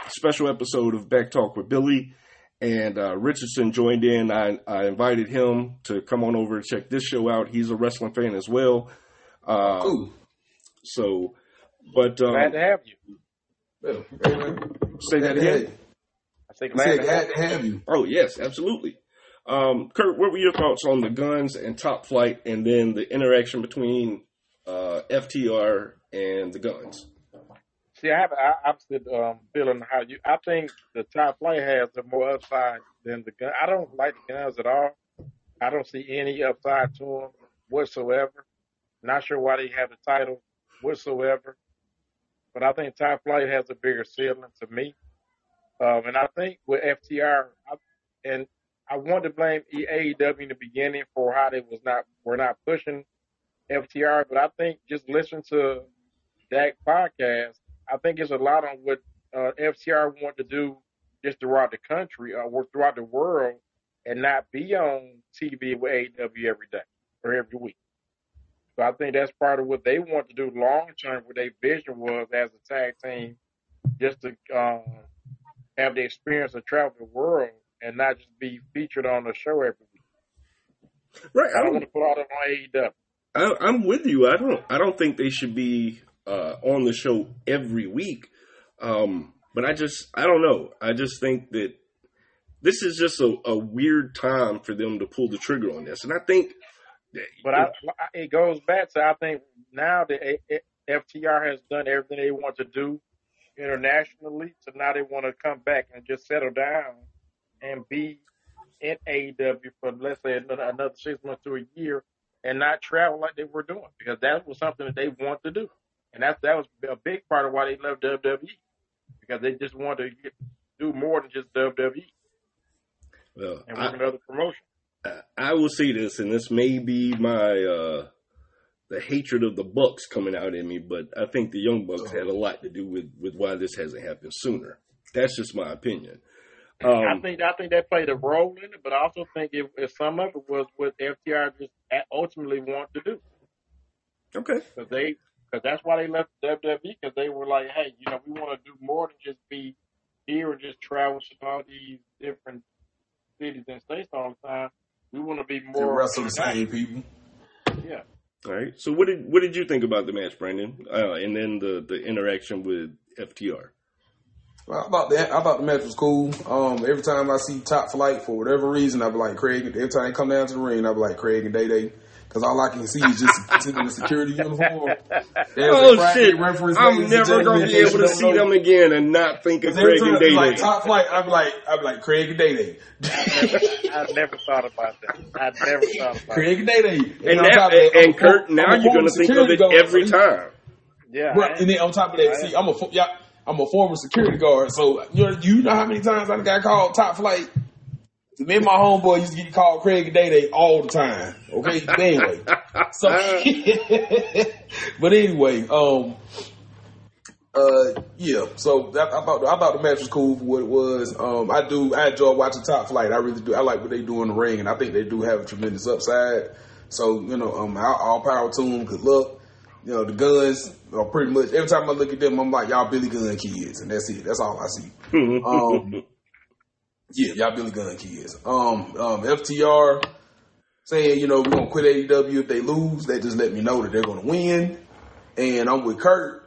special episode of Back Talk with Billy and uh, Richardson joined in. I, I invited him to come on over and check this show out. He's a wrestling fan as well. Uh, Cool. So, but um, Glad to have you. Well, hey, man. say that again. I say I glad said to have glad to have you. Oh yes, absolutely. Um, Kurt, what were your thoughts on the Gunns and Top Flight, and then the interaction between uh, FTR and the Gunns? See, I have I, opposite um, feeling how you. I think the top flight has the more upside than the gun. I don't like the Gunns at all. I don't see any upside to them whatsoever. Not sure why they have the title whatsoever. But I think top flight has a bigger ceiling to me. Um, and I think with FTR, I, and I want to blame AEW in the beginning for how they was not were not pushing FTR, but I think just listen to that podcast. I think it's a lot on what uh, FTR want to do just throughout the country or uh, throughout the world, and not be on TV with AEW every day or every week. So I think that's part of what they want to do long term. What their vision was as a tag team, just to um, have the experience of travel the world and not just be featured on the show every week. Right. I I don't don't. want to put all that on AEW. I, I'm with you. I don't. I don't think they should be uh, on the show every week. Um, but I just. I don't know. I just think that this is just a, a weird time for them to pull the trigger on this, and I think. But I, it goes back to I think now that FTR has done everything they want to do internationally, so now they want to come back and just settle down and be in AEW for let's say another, another six months to a year and not travel like they were doing because that was something that they want to do, and that's that was a big part of why they left WWE because they just wanted to get, do more than just WWE well, and I- another promotion. I- I will say this, and this may be my uh, the hatred of the Bucks coming out in me, but I think the Young Bucks had a lot to do with with why this hasn't happened sooner. That's just my opinion. I Um, think I think that played a role in it, but I also think it, it some of it was what FTR just ultimately wanted to do okay, because they because that's why they left WWE because they were like, hey, you know, we want to do more than just be here and just travel to all these different cities and states all the time. We want to be To more wrestle the same people. Yeah, all right. So what did what did you think about the match, Brandon? Uh, and then the the interaction with FTR. Well, I thought that I thought the match was cool. Um, every time I see Top Flight for whatever reason, I be like Craig. Every time they come down to the ring, I be like Craig and Day Day Because all I can see is just sitting in a security uniform. There's oh shit! reference, I'm never gonna be able to see know. them again and not think of Craig and it's Day like top flight, I'm like, I'm like Craig and Day Day. I never thought about that. I never thought about Craig and Day Day. And, on that, top of that, I'm and Kurt, now you're gonna think of it every time. Yeah. Right, and then on top of that, see, I'm a fo- yeah, I'm a former security guard, so you know, you know how many times I got called top flight. Me and my homeboy used to get called Craig and Day Day all the time. Okay, but anyway, so but anyway, um, uh, yeah. So that, I thought I thought the match was cool for what it was. Um, I do I enjoy watching Top Flight. I really do. I like what they do in the ring, and I think they do have a tremendous upside. So you know, um, all, all power to them. Good luck. You know, the Gunns are pretty much every time I look at them, I'm like, y'all Billy Gunn kids, and that's it. That's all I see. Um, yeah, y'all Billy Gunn kids. Um, um, FTR saying, you know, we're gonna quit AEW if they lose. They just let me know that they're gonna win. And I'm with Kurt.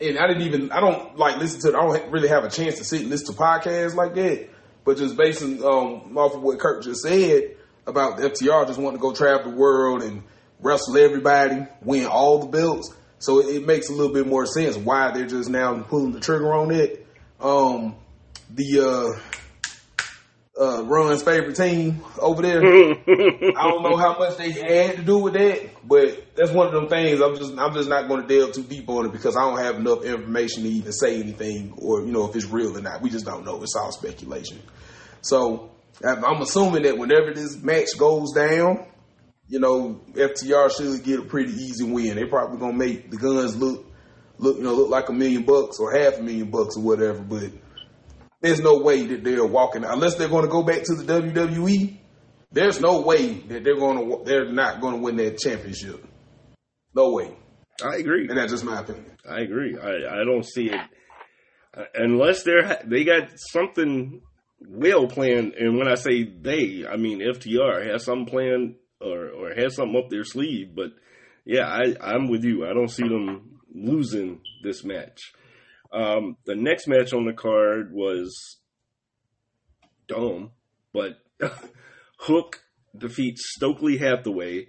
And I didn't even, I don't like listen to, I don't really have a chance to sit and listen to podcasts like that. But just basing um, off of what Kurt just said about the FTR just wanting to go travel the world and wrestle everybody, win all the belts. So it, makes a little bit more sense why they're just now pulling the trigger on it. Um, the uh, uh, Run's favorite team over there. I don't know how much they had to do with that, but that's one of them things. I'm just I'm just not going to delve too deep on it because I don't have enough information to even say anything or you know if it's real or not. We just don't know. It's all speculation. So I'm assuming that whenever this match goes down, you know FTR should get a pretty easy win. They're probably gonna make the Gunns look look you know look like a million bucks or half a million bucks or whatever, but there's no way that they're walking unless they're going to go back to the WWE. There's no way that they're to they're not going to win that championship. No way, I agree. and that's just my opinion. I agree. I, I don't see it unless they're they got something well planned. And when I say they, I mean FTR has some plan or or has something up their sleeve. But yeah, I I'm with you. I don't see them losing this match. Um, the next match on the card was Dome, but Hook defeats Stokely Hathaway.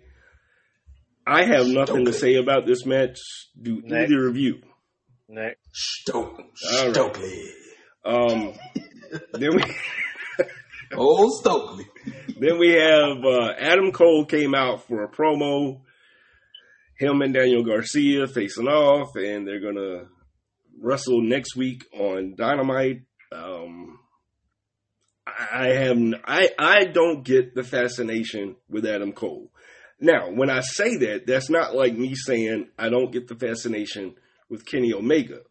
I have nothing to say about this match. Do Next. either of you? Next. Stoke, All right. Stokely, Um, then we oh Stokely. then we have uh, Adam Cole came out for a promo. Him and Daniel Garcia facing off, and they're gonna wrestle next week on Dynamite. Um, I have I I don't get the fascination with Adam Cole. Now, when I say that, that's not like me saying I don't get the fascination with Kenny Omega.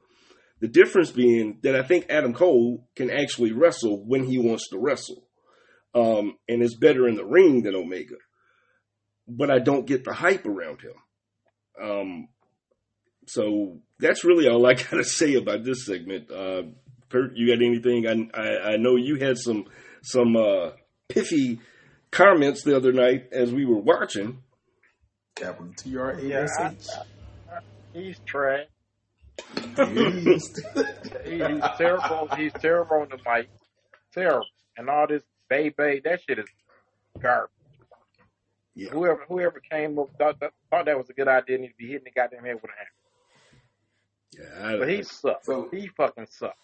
The difference being that I think Adam Cole can actually wrestle when he wants to wrestle, um, and is better in the ring than Omega. But I don't get the hype around him. Um, so that's really all I gotta say about this segment. Uh, Kurt, you got anything? I, I I know you had some some uh, piffy comments the other night as we were watching. Capital T R A Yeah, S I, H. I, he's trash. Yes. He, he's terrible. He's terrible on the mic. Terrible. And all this bay bay, that shit is garbage. Yeah. Whoever whoever came up thought that, thought that was a good idea need to be hitting the goddamn head with a hammer. Yeah, I, But he sucks. So- he fucking sucks.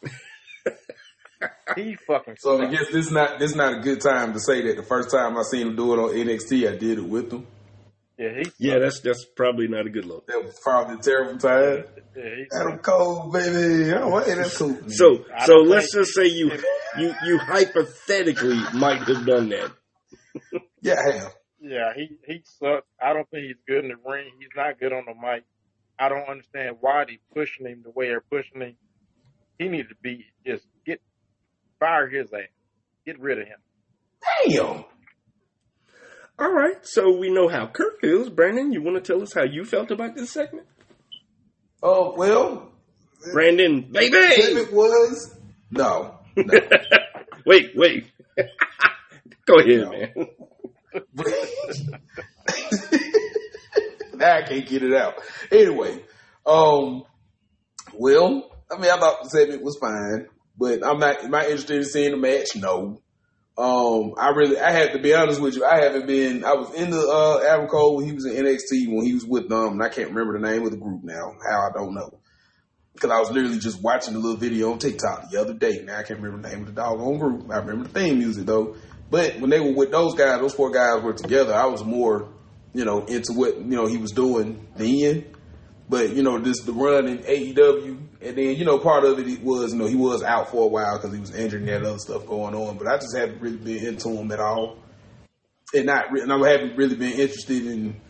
he fucking So I guess this not this not a good time to say that the first time I seen him do it on NXT, I did it with him. Yeah, he sucks. yeah, that's that's probably not a good look. That was probably a terrible time. Yeah, Adam Cole, baby. Oh, hey, that's cool. So I so don't let's just say you you you hypothetically might have done that. yeah, I have. Yeah, he he sucks. I don't think he's good in the ring. He's not good on the mic. I don't understand why they pushing him the way they're pushing him. He needs to be just get fire his ass. Get rid of him. Damn. All right, so we know how Kurt feels. Brandon, you want to tell us how you felt about this segment? Oh well, Brandon, baby. it was no. no. wait, wait. Go ahead, No. man. now I can't get it out. Anyway, um, well, I mean, I thought the segment was fine, but I'm not. Am I interested in seeing the match? No. Um, I really, I had to be honest with you. I haven't been. I was in the uh, Adam Cole when he was in NXT when he was with them, and I can't remember the name of the group now. How I don't know because I was literally just watching a little video on TikTok the other day. Now I can't remember the name of the doggone group. I remember the theme music though. But when they were with those guys, those four guys were together. I was more, you know, into what you know he was doing then. But you know, this the run in AEW, and then you know, part of it was you know he was out for a while because he was injured and had other stuff going on. But I just haven't really been into him at all, and not and I haven't really been interested in,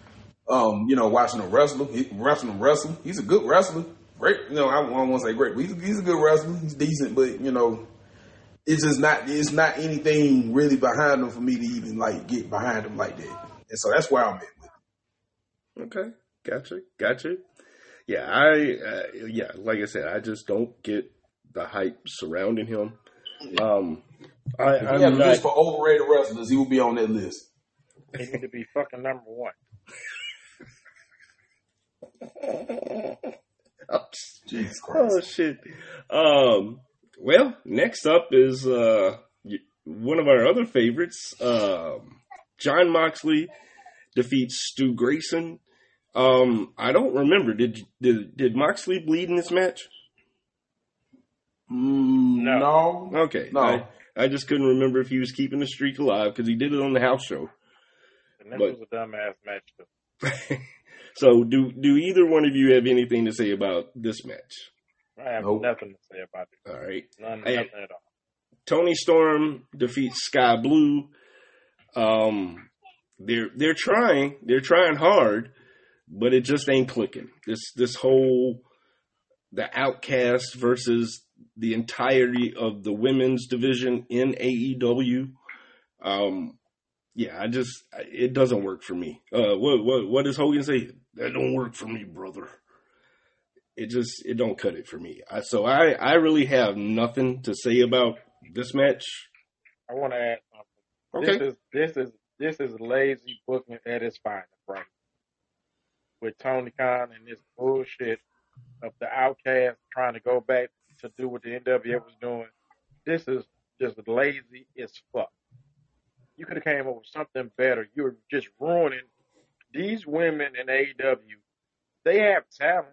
um, you know, watching a wrestler, he, him wrestle. He's a good wrestler, great. You know, I want to say great, but he's he's a good wrestler. He's decent, but you know, it's just not it's not anything really behind him for me to even like get behind him like that. And so that's where I'm at with. Him. Okay, gotcha, gotcha yeah, I uh, yeah, like I said, I just don't get the hype surrounding him. Um, I, if he had a list for overrated wrestlers, he will be on that list. He need to be fucking number one. oh, Jesus Christ. Oh shit. Um. Well, next up is uh one of our other favorites. Um, Jon Moxley defeats Stu Grayson um, I don't remember. Did did did Moxley bleed in this match? Mm, no. Okay. No. I, I, just couldn't remember if he was keeping the streak alive because he did it on the house show. And this but, was a dumbass match. so, do do either one of you have anything to say about this match? I have nope. nothing to say about it. All right. None, nothing at all. Toni Storm defeats Skye Blue. Um, they're they're trying. They're trying hard but it just ain't clicking. This this whole the outcast versus the entirety of the women's division in AEW. Um, yeah, I just it doesn't work for me. Uh, what what what does Hogan say? That don't work for me, brother. It just it don't cut it for me. I, so I I really have nothing to say about this match. I want to add something. Okay. This is this is this is lazy booking at its finest, right? With Tony Khan and this bullshit of the outcast trying to go back to do what the NWA was doing. This is just lazy as fuck. You could have came up with something better. You're just ruining these women in AEW. They have talent.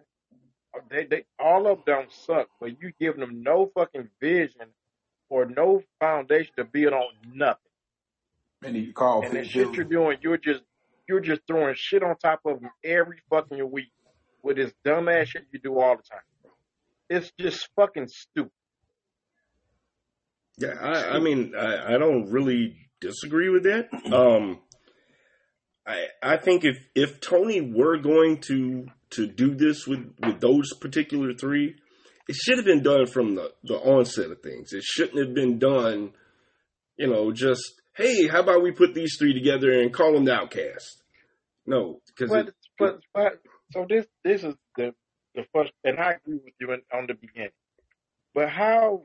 They, they all of them suck, but you giving them no fucking vision or no foundation to build on nothing. And you call and the shit you're doing, you're just you're just throwing shit on top of them every fucking week with this dumbass shit you do all the time. It's just fucking stupid. Yeah, I, I mean, I, I don't really disagree with that. Um, I I think if if Tony were going to to do this with with those particular three, it should have been done from the the onset of things. It shouldn't have been done, you know, just hey, how about we put these three together and call them the Outcast? No, because but, it, but, but so this this is the the first, and I agree with you in, on the beginning. But how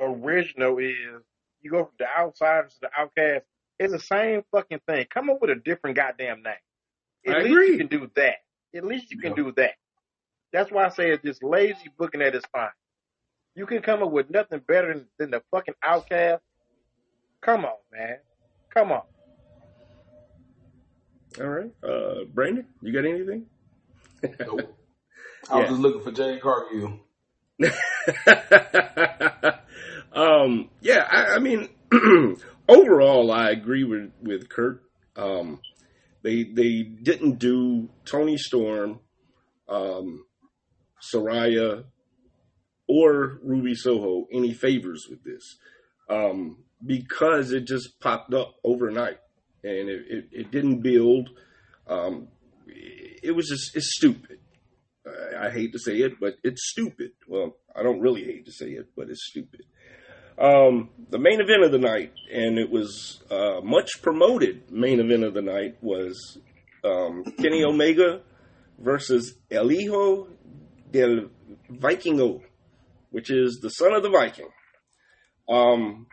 original is you go from the outsiders to the outcast? It's the same fucking thing. Come up with a different goddamn name. At I least agree. you can do that. At least you can do that. That's why I say it's just lazy booking at its fine. You can come up with nothing better than, than the fucking outcast. Come on, man. Come on. All right. Uh, Brandon, you got anything? Nope. I was just looking for Jade Cargill. um, yeah, I, I mean, overall, I agree with with Kurt. Um, they they didn't do Toni Storm, um, Saraya, or Ruby Soho any favors with this um, because it just popped up overnight and it, it, it didn't build. Um, it was just it's stupid. I, I hate to say it, but it's stupid. Well, I don't really hate to say it, but it's stupid. Um, the main event of the night, and it was uh, much promoted main event of the night, was um, Kenny Omega versus El Hijo del Vikingo, which is the son of the Viking. Um,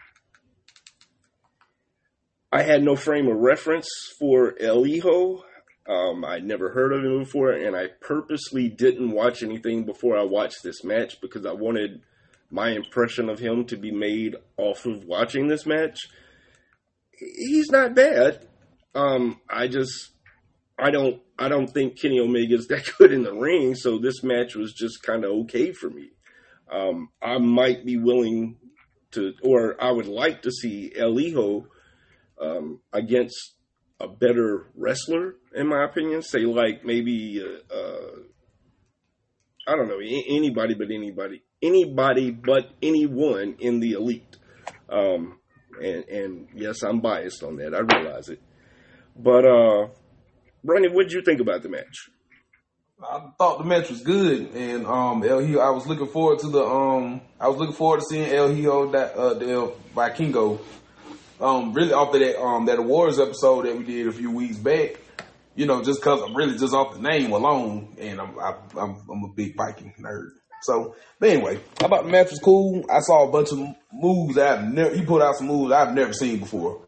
I had no frame of reference for El Hijo. Um, I'd never heard of him before, and I purposely didn't watch anything before I watched this match because I wanted my impression of him to be made off of watching this match, he's not bad. Um, I just I don't I don't think Kenny Omega's that good in the ring, so this match was just kind of okay for me. Um, I might be willing to, or I would like to see El Hijo um, against a better wrestler, in my opinion. Say like maybe uh, uh, I don't know anybody but anybody, anybody but anyone in the elite. Um, and, and yes, I'm biased on that. I realize it. But uh, Brandon, what did you think about the match? I thought the match was good, and um, El Hijo. I was looking forward to the um, I was looking forward to seeing El Hijo that uh, El Vikingo. Um, really off of that um that awards episode that we did a few weeks back. You know, just cause I'm really just off the name alone, and I'm I, I'm I'm a big Viking nerd. So, but anyway, thought the match was cool. I saw a bunch of moves I've never. He put out some moves I've never seen before.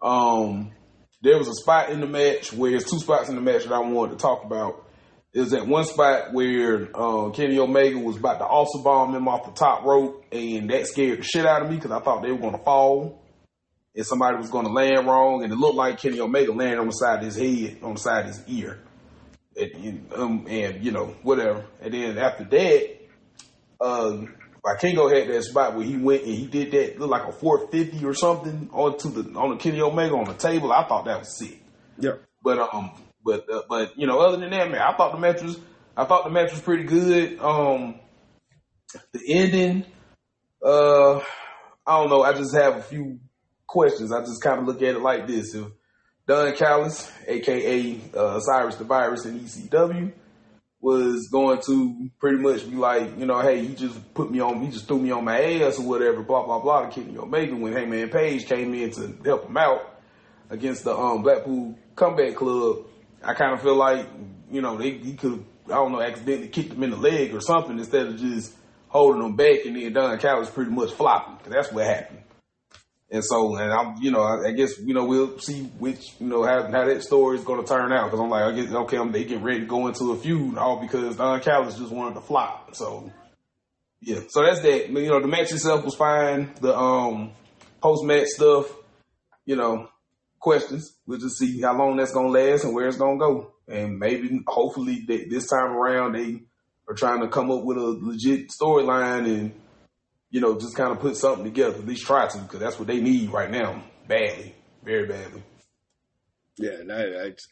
Um, there was a spot in the match where there's two spots in the match that I wanted to talk about. Is that one spot where uh, Kenny Omega was about to also bomb him off the top rope, and that scared the shit out of me because I thought they were going to fall and somebody was going to land wrong, and it looked like Kenny Omega landed on the side of his head, on the side of his ear, and, um, and you know whatever. And then after that, um, Vikingo had that spot where he went and he did that look like a 450 or something onto the on the Kenny Omega on the table. I thought that was sick. Yeah. But um, but uh, but you know, other than that, man, I thought the match was I thought the match was pretty good. Um, the ending, uh, I don't know. I just have a few questions. I just kind of look at it like this: If Don Callis, aka uh, Cyrus the Virus in ECW, was going to pretty much be like, you know, hey, he just put me on, he just threw me on my ass or whatever, blah blah blah, to Kenny Omega when Hangman Page came in to help him out against the um, Blackpool Combat Club. I kind of feel like, you know, they, he could, I don't know, accidentally kicked him in the leg or something instead of just holding him back and then Don Callis pretty much flopping because that's what happened. And so, and I'm, you know, I, I, guess, you know, we'll see which, you know, how, how that story is going to turn out. Cause I'm like, I guess, okay, I'm, they get ready to go into a feud all because Don Callis just wanted to flop. So, yeah. So that's that. You know, the match itself was fine. The, um, post match stuff, you know, questions. We'll just see how long that's going to last and where it's going to go. And maybe, hopefully, they, this time around, they are trying to come up with a legit storyline and, you know, just kind of put something together. At least try to, because that's what they need right now, badly, very badly. Yeah, that's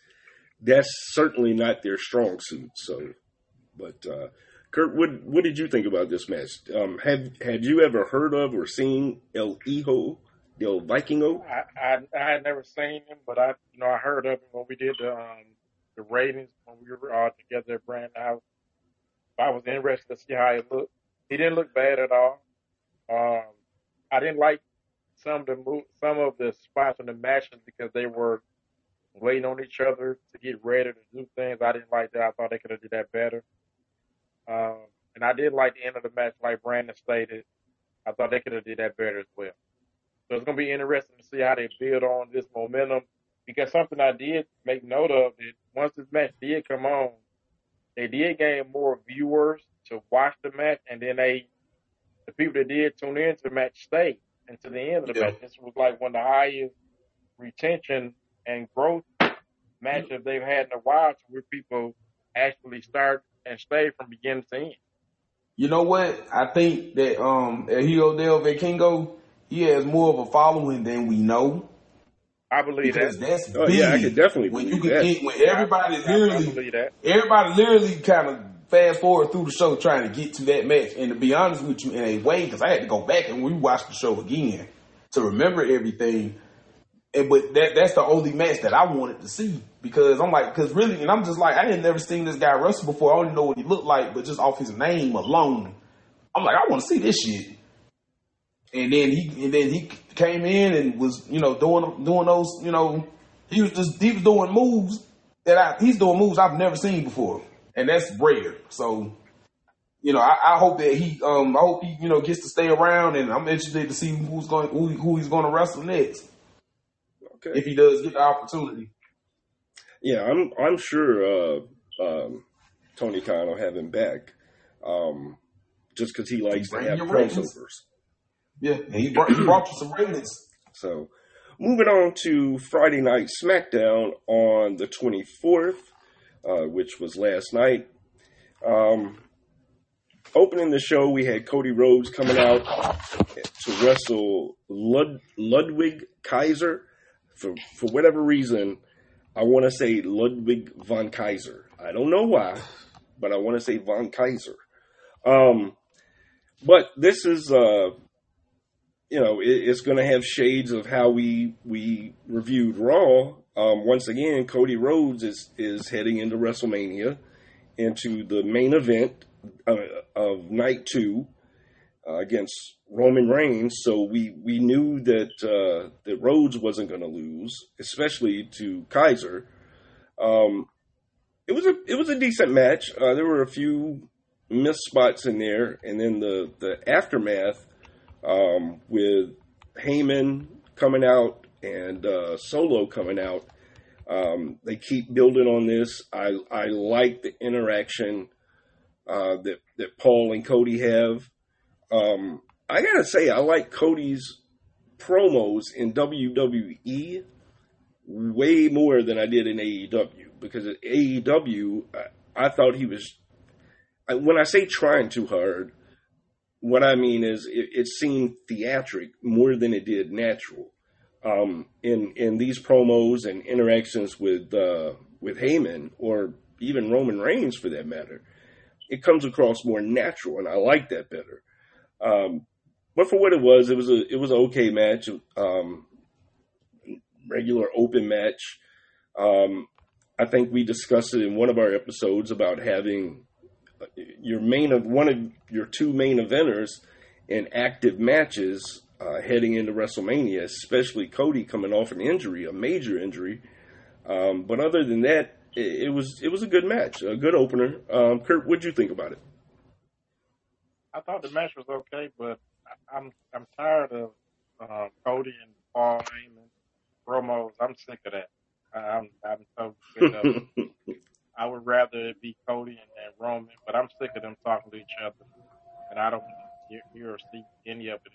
that's certainly not their strong suit. So, but uh, Kurt, what what did you think about this match? Um, have had you ever heard of or seen El Hijo El Vikingo? I, I I had never seen him, but I you know I heard of him when we did the um, the ratings when we were all together at Brand House. I was interested to see how he looked. He didn't look bad at all. Um, I didn't like some of the move, some of the spots in the matches because they were waiting on each other to get ready to do things. I didn't like that. I thought they could have did that better. Um, and I did like the end of the match, like Brandon stated. I thought they could have did that better as well. So it's going to be interesting to see how they build on this momentum. Because something I did make note of is once this match did come on, they did gain more viewers to watch the match, and then they the people that did tune in to the match stayed until the end of the yeah. match. This was like one of the highest retention and growth matches they've had in a while to where people actually start and stay from beginning to end. You know what? I think that um El Hijo del Vikingo, he has more of a following than we know. I believe because that. that's oh, big. Yeah, I could definitely when you can get when everybody literally everybody literally kind of fast forward through the show trying to get to that match. And to be honest with you, in a way, because I had to go back and rewatch the show again to remember everything. And but that that's the only match that I wanted to see because I'm like, because really, and I'm just like, I had never seen this guy wrestle before. I don't know what he looked like, but just off his name alone, I'm like, I want to see this shit. And then he and then he came in and was you know doing doing those you know he was just he was doing moves that I he's doing moves I've never seen before and that's rare. So, you know, I, I, hope that he, um, I hope he, you know, gets to stay around, and I'm interested to see who's going, who, who he's going to wrestle next. Okay. If he does get the opportunity. Yeah, I'm, I'm sure uh, um, Tony Khan will have him back. Um, just because he likes to have crossovers. Yeah, and he brought, he brought you some ratings. So, moving on to Friday Night SmackDown on the 24th, uh, which was last night. Um, opening the show, we had Cody Rhodes coming out to wrestle Lud- Ludwig Kaiser. For for whatever reason, I want to say Ludwig von Kaiser. I don't know why, but I want to say von Kaiser. Um, but this is uh, you know, it, it's going to have shades of how we we reviewed Raw. Um, once again, Cody Rhodes is is heading into WrestleMania, into the main event uh, of night two uh, against Roman Reigns. So we we knew that uh, that Rhodes wasn't going to lose, especially to Kaiser. Um, it was a it was a decent match. Uh, there were a few missed spots in there, and then the the aftermath um, with Heyman coming out and uh, Solo coming out. Um, they keep building on this. I I like the interaction uh, that that Paul and Cody have. Um, I gotta say, I like Cody's promos in WWE way more than I did in AEW because at AEW I, I thought he was. I, when I say trying too hard, what I mean is it, it seemed theatric more than it did natural. Um, in in these promos and interactions with uh, with Heyman or even Roman Reigns for that matter, it comes across more natural, and I like that better. Um, but for what it was, it was a it was an okay match, um, regular open match. Um, I think we discussed it in one of our episodes about having your main of one of your two main eventers in active matches uh, heading into WrestleMania, especially Cody coming off an injury, a major injury. Um, but other than that, it, it, was it was a good match, a good opener. Um, Kurt, what'd you think about it? I thought the match was okay, but I'm I'm tired of uh, Cody and Paul Heyman promos. I'm sick of that. I- I'm I'm so sick of it. I would rather it be Cody and, and Roman, but I'm sick of them talking to each other, and I don't hear, hear or see any of it.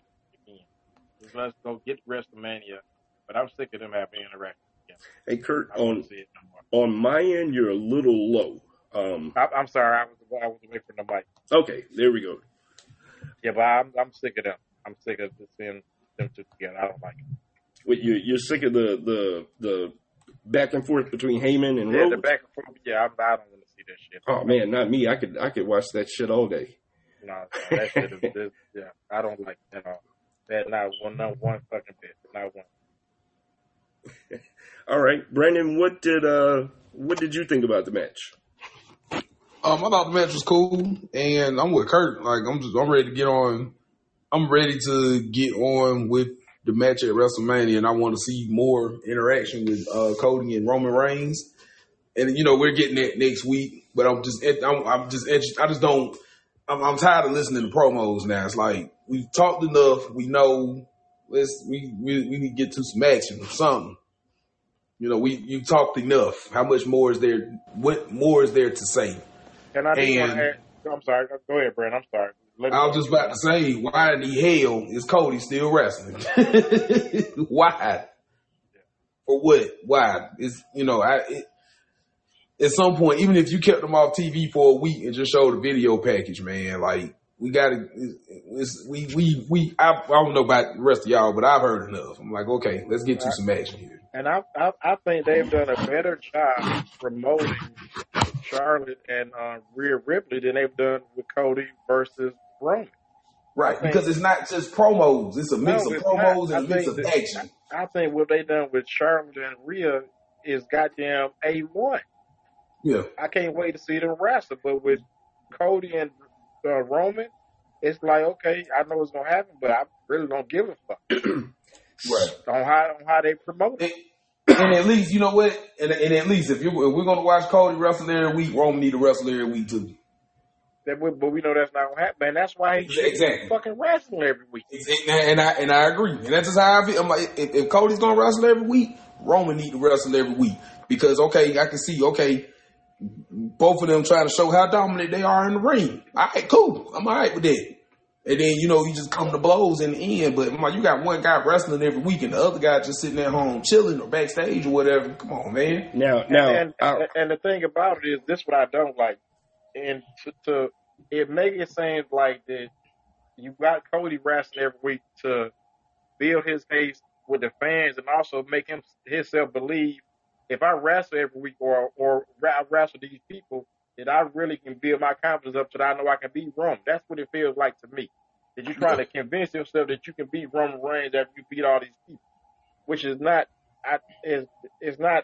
Just let's go get WrestleMania, but I'm sick of them having interactions again. hey, Kurt, on want to see it no on my end, you're a little low. Um, I, I'm sorry, I was I was away from the mic. okay, there we go. Yeah, but I'm I'm sick of them. I'm sick of seeing them two together. I don't like it. Wait, you, you're sick of the the the back and forth between Heyman and Yeah, Rhodes? the back and forth. Yeah, I'm, I don't want to see that shit. Oh man, not me. I could I could watch that shit all day. No, that shit is, is yeah. I don't like it at all. That not one, not one fucking bit, not one. All right, Brandon, what did uh what did you think about the match? Um, I thought the match was cool, and I'm with Kurt. Like, I'm just, I'm ready to get on. I'm ready to get on with the match at WrestleMania, and I want to see more interaction with uh, Cody and Roman Reigns. And you know, we're getting that next week, but I'm just, I'm, I'm just, I just don't. I'm, I'm tired of listening to promos now. It's like we've talked enough. We know. Let's we we, we need to get to some action or something. You know, we you talked enough. How much more is there? What more is there to say? And I just want And- to add. I'm sorry. Go ahead, Brent. I'm sorry. Let I was just about to say, why in the hell is Cody still wrestling? why? For what? Why? It's you know, I it, at some point, even if you kept them off TV for a week and just showed a video package, man, like we gotta, it's, we we we. I, I don't know about the rest of y'all, but I've heard enough. I'm like, okay, let's get to some action here. And I, I, I think they've done a better job promoting Charlotte and uh, Rhea Ripley than they've done with Cody versus Roman. Right, because it's not just promos; it's a mix No, of promos not. and a mix of that- action. I think what they done with Charlotte and Rhea is goddamn a one. Yeah, I can't wait to see them wrestle. But with Cody and uh, Roman, it's like okay, I know it's gonna happen, but I really don't give a fuck right. on how on how they promote it. And, and at least, you know what? And, and at least, if, you if we're going to watch Cody wrestle every week, Roman need to wrestle every week too. That we, but we know that's not gonna happen. And that's why he Exactly. fucking wrestling every week. And, and I and I agree, and that's just how I feel. I'm like, if, if Cody's going to wrestle every week, Roman need to wrestle every week because okay, I can see okay, both of them trying to show how dominant they are in the ring. All right, cool. I'm all right with that. And then, you know, you just come to blows in the end. But I'm you got one guy wrestling every week and the other guy just sitting at home chilling or backstage or whatever. Come on, man. Now, now, and, and, and the thing about it is, this what I don't like, and to, to it make it seem like that you got Cody wrestling every week to build his case with the fans and also make him himself believe if I wrestle every week or or I wrestle these people, that I really can build my confidence up so that I know I can beat Roman. That's what it feels like to me. That you're trying to convince yourself that you can beat Roman Reigns after you beat all these people, which is not I, is is not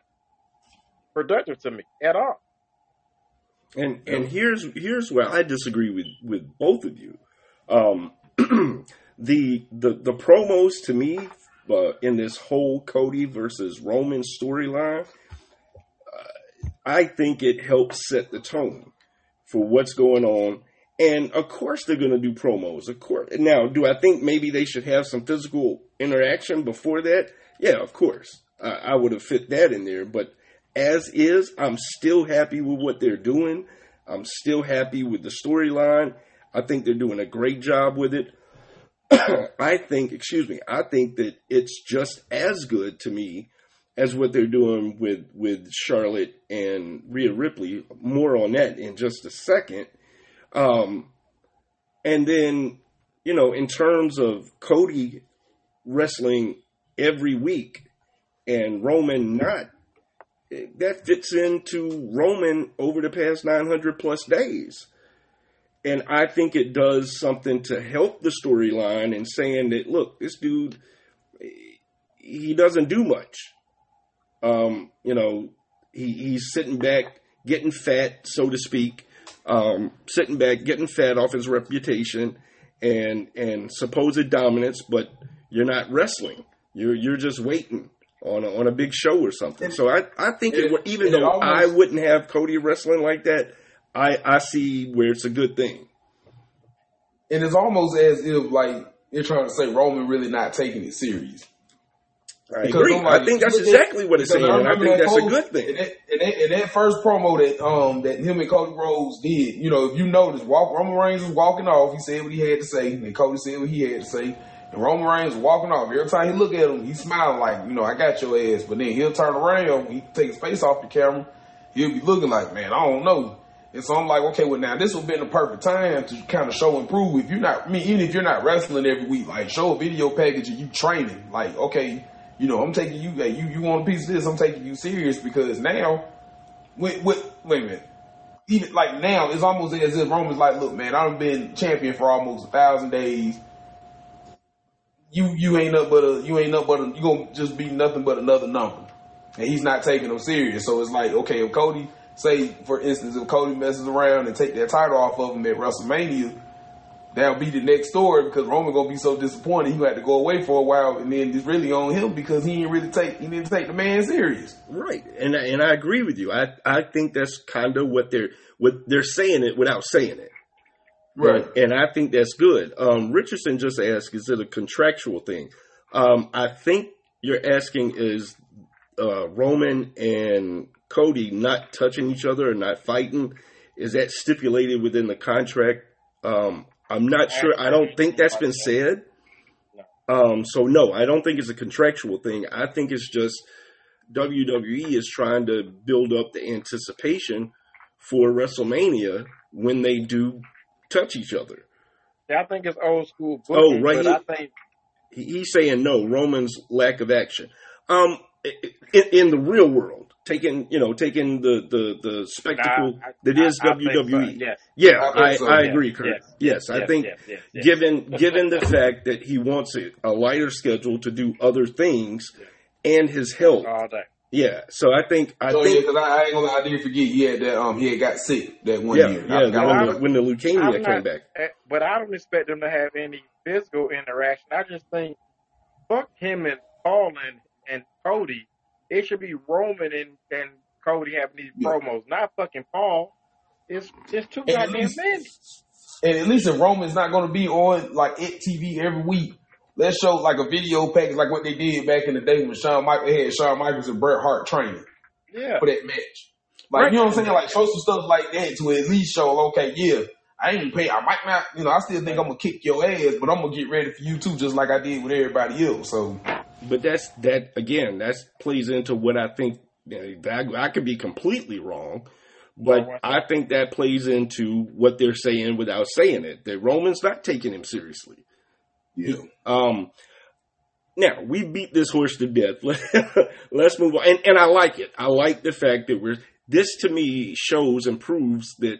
productive to me at all. And and here's here's where I disagree with with both of you. Um, the the the promos to me uh, in this whole Cody versus Roman storyline, I think it helps set the tone for what's going on. And of course, they're going to do promos. Of course. Now, do I think maybe they should have some physical interaction before that? Yeah, of course. I, I would have fit that in there. But as is, I'm still happy with what they're doing. I'm still happy with the storyline. I think they're doing a great job with it. I think, excuse me, I think that it's just as good to me as what they're doing with with Charlotte and Rhea Ripley. More on that in just a second. Um, and then, you know, in terms of Cody wrestling every week and Roman not, that fits into Roman over the past 900 plus days. And I think it does something to help the storyline and saying that, look, this dude, he doesn't do much. Um, you know, he, he's sitting back, getting fat, so to speak, um, sitting back, getting fat off his reputation and and supposed dominance, but you're not wrestling. You're you're just waiting on a, on a big show or something. So I I think it, it, even though almost, I wouldn't have Cody wrestling like that, I I see where it's a good thing. And it's almost as if like you're trying to say Roman really not taking it serious. I because agree. Like, I think that's exactly what it's saying. I, I think that's post, a good thing. In that, in, that, in that, first promo that um that him and Cody Rhodes did, you know, if you notice, walk Roman Reigns was walking off. He said what he had to say, and Cody said what he had to say. And Roman Reigns was walking off. Every time he look at him, he smiling like, you know, I got your ass. But then he'll turn around, he take his face off the camera. He'll be looking like, man, I don't know. And so I'm like, okay, well now this would be the perfect time to kind of show and prove. If you're not, I mean, even if you're not wrestling every week, like show a video package of you training. Like, okay, you know, I'm taking you, you, you want a piece of this, I'm taking you serious because now, wait, wait, wait a minute. Even like now, it's almost as if Roman's like, look, man, I've been champion for almost a thousand days. You, you ain't up but a, you ain't up but a, you gonna just be nothing but another number. And he's not taking them serious. So it's like, okay, if Cody, say for instance, if Cody messes around and take that title off of him at WrestleMania, that'll be the next story because Roman gonna be so disappointed he had to go away for a while, and then it's really on him because he didn't really take he didn't take the man serious. Right, and and I agree with you. I I think that's kind of what they're what they're saying it without saying it. Right, and, and I think that's good. Um, Richardson just asked, is it a contractual thing? Um, I think you're asking is uh, Roman and Cody not touching each other or not fighting. Is that stipulated within the contract? Um, I'm not sure. I don't think that's been said. Um, so no, I don't think it's a contractual thing. I think it's just WWE is trying to build up the anticipation for WrestleMania when they do touch each other. Yeah, I think it's old school. Booking, oh, right. He, I think he's saying no. Roman's lack of action. Um, in, in the real world, taking you know taking the the the spectacle nah, I, that is I, WWE. So, yes. Yeah, I, so. I, agree, Kurt. Yes, yes, yes I think yes, given given the fact that he wants a, a lighter schedule to do other things and his health. All day. Yeah, so I think I so, think yeah, because I, I, ain't gonna I didn't forget he had that um he had got sick that one yeah, year. Yeah, when the, when the leukemia came back. Eh, but I don't expect them to have any physical interaction. I just think fuck him and Paul and, and Cody it should be Roman and, and Cody having these promos, not fucking Paul. It's it's too goddamn many. And at least if Roman's not going to be on like it TV every week, let's show like a video package like what they did back in the day when Shawn Michaels had Shawn Michaels and Bret Hart training. Yeah. For that match. Like Right. you know what I'm saying? Like show some stuff like that to at least show, okay, yeah, I ain't pay. I might not, you know, I still think I'm gonna kick your ass, but I'm gonna get ready for you too, just like I did with everybody else. So But that's that again. That plays into what I think. you know, I, I could be completely wrong, but I think that plays into what they're saying without saying it. That Roman's not taking him seriously. yeah, Um, now we beat this horse to death. Let's move on. And, and I like it. I like the fact that we're. This to me shows and proves that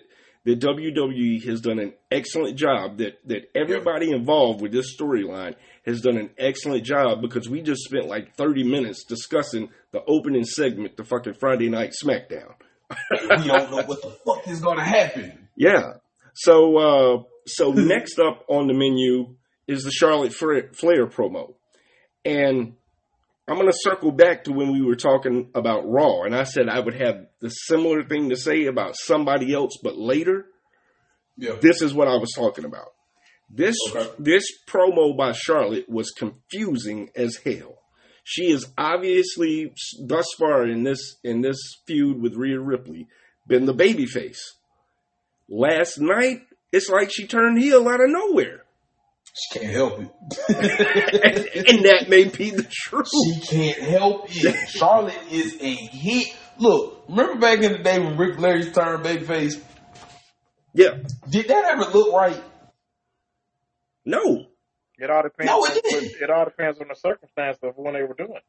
the WWE has done an excellent job. That that everybody involved with this storyline has done an excellent job because we just spent like thirty minutes discussing the opening segment, the fucking Friday Night SmackDown. we don't know what the fuck is gonna happen. Yeah. So uh so next up on the menu is the Charlotte Flair promo. And I'm going to circle back to when we were talking about Raw and I said I would have the similar thing to say about somebody else but later. Yeah, This is what I was talking about. This Okay. this promo by Charlotte was confusing as hell. She is obviously thus far in this in this feud with Rhea Ripley been the babyface. Last night, it's like she turned heel out of nowhere, she can't help it. and that may be the truth. She can't help it. Charlotte is a hit. Look, remember back in the day when Ric Flair used to turn babyface? Yeah, Did that ever look right? no, It all depends. No, on, it didn't. it all depends on the circumstance of when they were doing.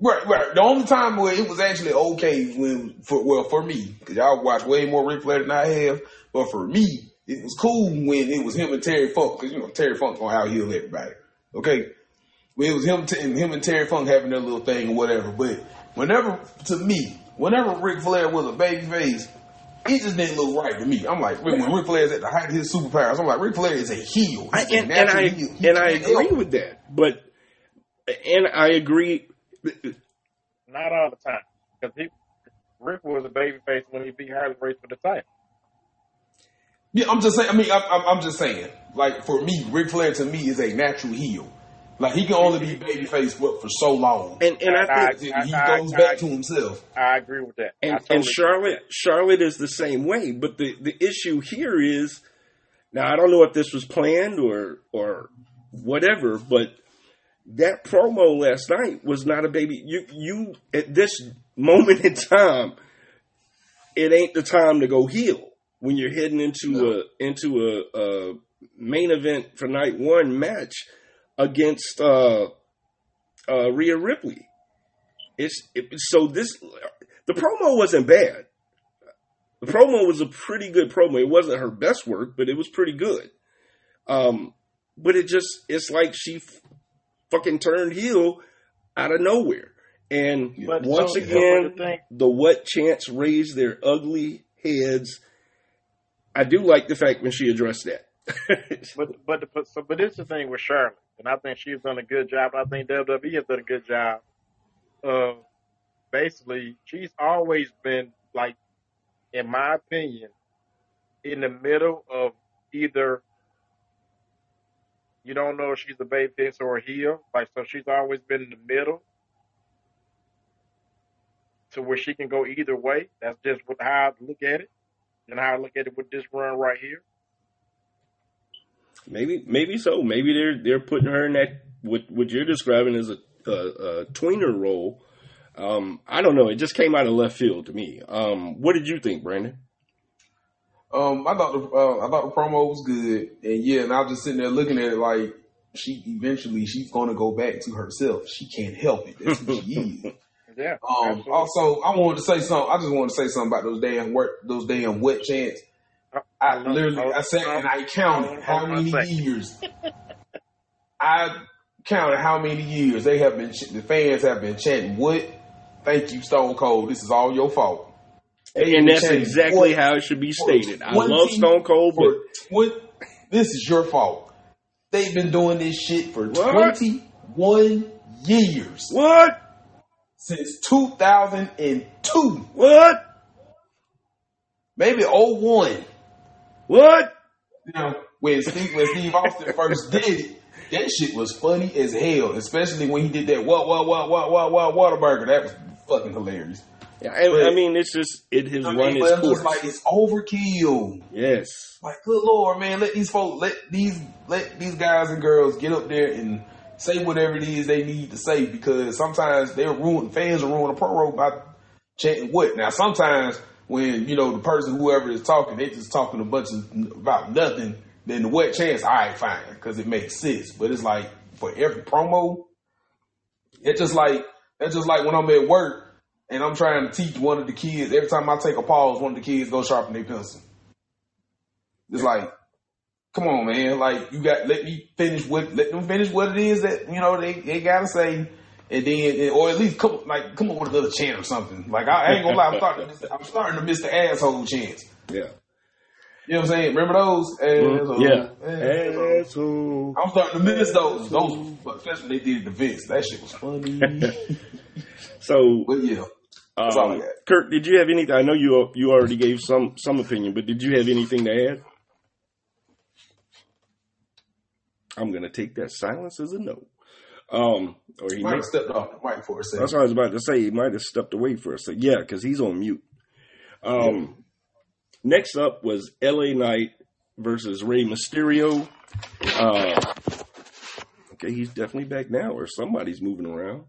Right, right. The only time where it was actually okay when, for well, for me, because y'all watch way more Ric Flair than I have, but for me, it was cool when it was him and Terry Funk, because you know Terry Funk gonna out heel everybody. Okay, when it was him, t- and him and Terry Funk having their little thing or whatever. But whenever, to me, whenever Ric Flair was a baby face, it just didn't look right to me. I'm like, when when Ric Flair's at the height of his superpowers, I'm like, Ric Flair is a heel. I, He's a and, and I heel. He and I can't help agree with that, but and I agree. Not all the time, because he Ric was a baby face when he beat Harley Race for the title. Yeah, I'm just saying. I mean, I'm, I'm, I'm just saying. Like for me, Ric Flair to me is a natural heel. Like he can only be babyface for, for so long. And and I think Until he I- goes I- back I- to himself. I agree with that. And, totally and Charlotte Charlotte is the same way. But the, the issue here is now I don't know if this was planned or or whatever, but that promo last night was not a baby. You you at this moment in time, it ain't the time to go heel when you're heading into No. a into a, a main event for night one match against uh, uh, Rhea Ripley. It's it, so this the promo wasn't bad. The promo was a pretty good promo. It wasn't her best work, but it was pretty good. Um, but it just it's like she f- fucking turned heel out of nowhere. And But once so- again, the the what chance raised their ugly heads. I do like the fact when she addressed that. But but the, but so but this the thing with Charlotte, and I think she's done a good job. I think WWE has done a good job of basically she's always been like, in my opinion, in the middle of either you don't know if she's a babyface or a heel. Like so, she's always been in the middle. To where she can go either way. That's just what, how I look at it, and how I look at it with this run right here. Maybe, maybe so. Maybe they're they're putting her in that what what you're describing as a, a, a tweener role. Um, I don't know. It just came out of left field to me. Um, what did you think, Brandon? Um, I thought the uh, I thought the promo was good, and yeah, and I was just sitting there looking at it like she eventually she's going to go back to herself. She can't help it. That's who she is. Yeah. Um, absolutely. also, I wanted to say something. I just wanted to say something about those damn work, those damn wet chants. I Hold literally, I sat and I counted how hold on a many years. I counted how many years they have been. The fans have been chanting, "What? Thank you, Stone Cold. This is all your fault." They And that's exactly "What how it should be stated. I love Stone Cold, but for twen- this is your fault. They've been doing this shit for What? 21 years. what? Since 2002. What? Maybe 01. What? Now, when Steve, when Steve Austin first did it, that shit was funny as hell, especially when he did that what, what, what, what, what, what, Whataburger. That was fucking hilarious. Yeah, I, But- I mean, it's just it has I run its course. like it's overkill. yes, Like, good lord, man, let these folks, let these, let these guys and girls get up there and say whatever it is they need to say because sometimes they're ruining fans are ruining a promo by chanting what. Now, sometimes when you know the person, whoever is talking, they just talking a bunch of about nothing. Then the what chance, all right, fine, because it makes sense. But it's like for every promo, it's just like it's just like when I'm at work and I'm trying to teach one of the kids. Every time I take a pause, one of the kids go sharpen their pencil. It's like, come on, man. Like you got let me finish what let them finish what it is that you know they, they gotta say, and then or at least come like come up with another chant or something. Like I, I ain't gonna lie, I'm starting to miss, I'm starting to miss the asshole chants. yeah, You know what I'm saying? Remember those? Asshole, yeah. asshole. Asshole. I'm starting to miss those. Those, especially when they did the Vince. That shit was funny. So, but yeah, that's all I um, got. Kurt, did you have anything? I know you you already gave some some opinion, but did you have anything to add? I'm gonna take that silence as a no. Um, or he Might may, have stepped off the mic for a second. that's what I was about to say. He might have stepped away for a second. Yeah, because he's on mute. Um, next up was L.A. Knight versus Rey Mysterio. Uh, okay, he's definitely back now, or somebody's moving around.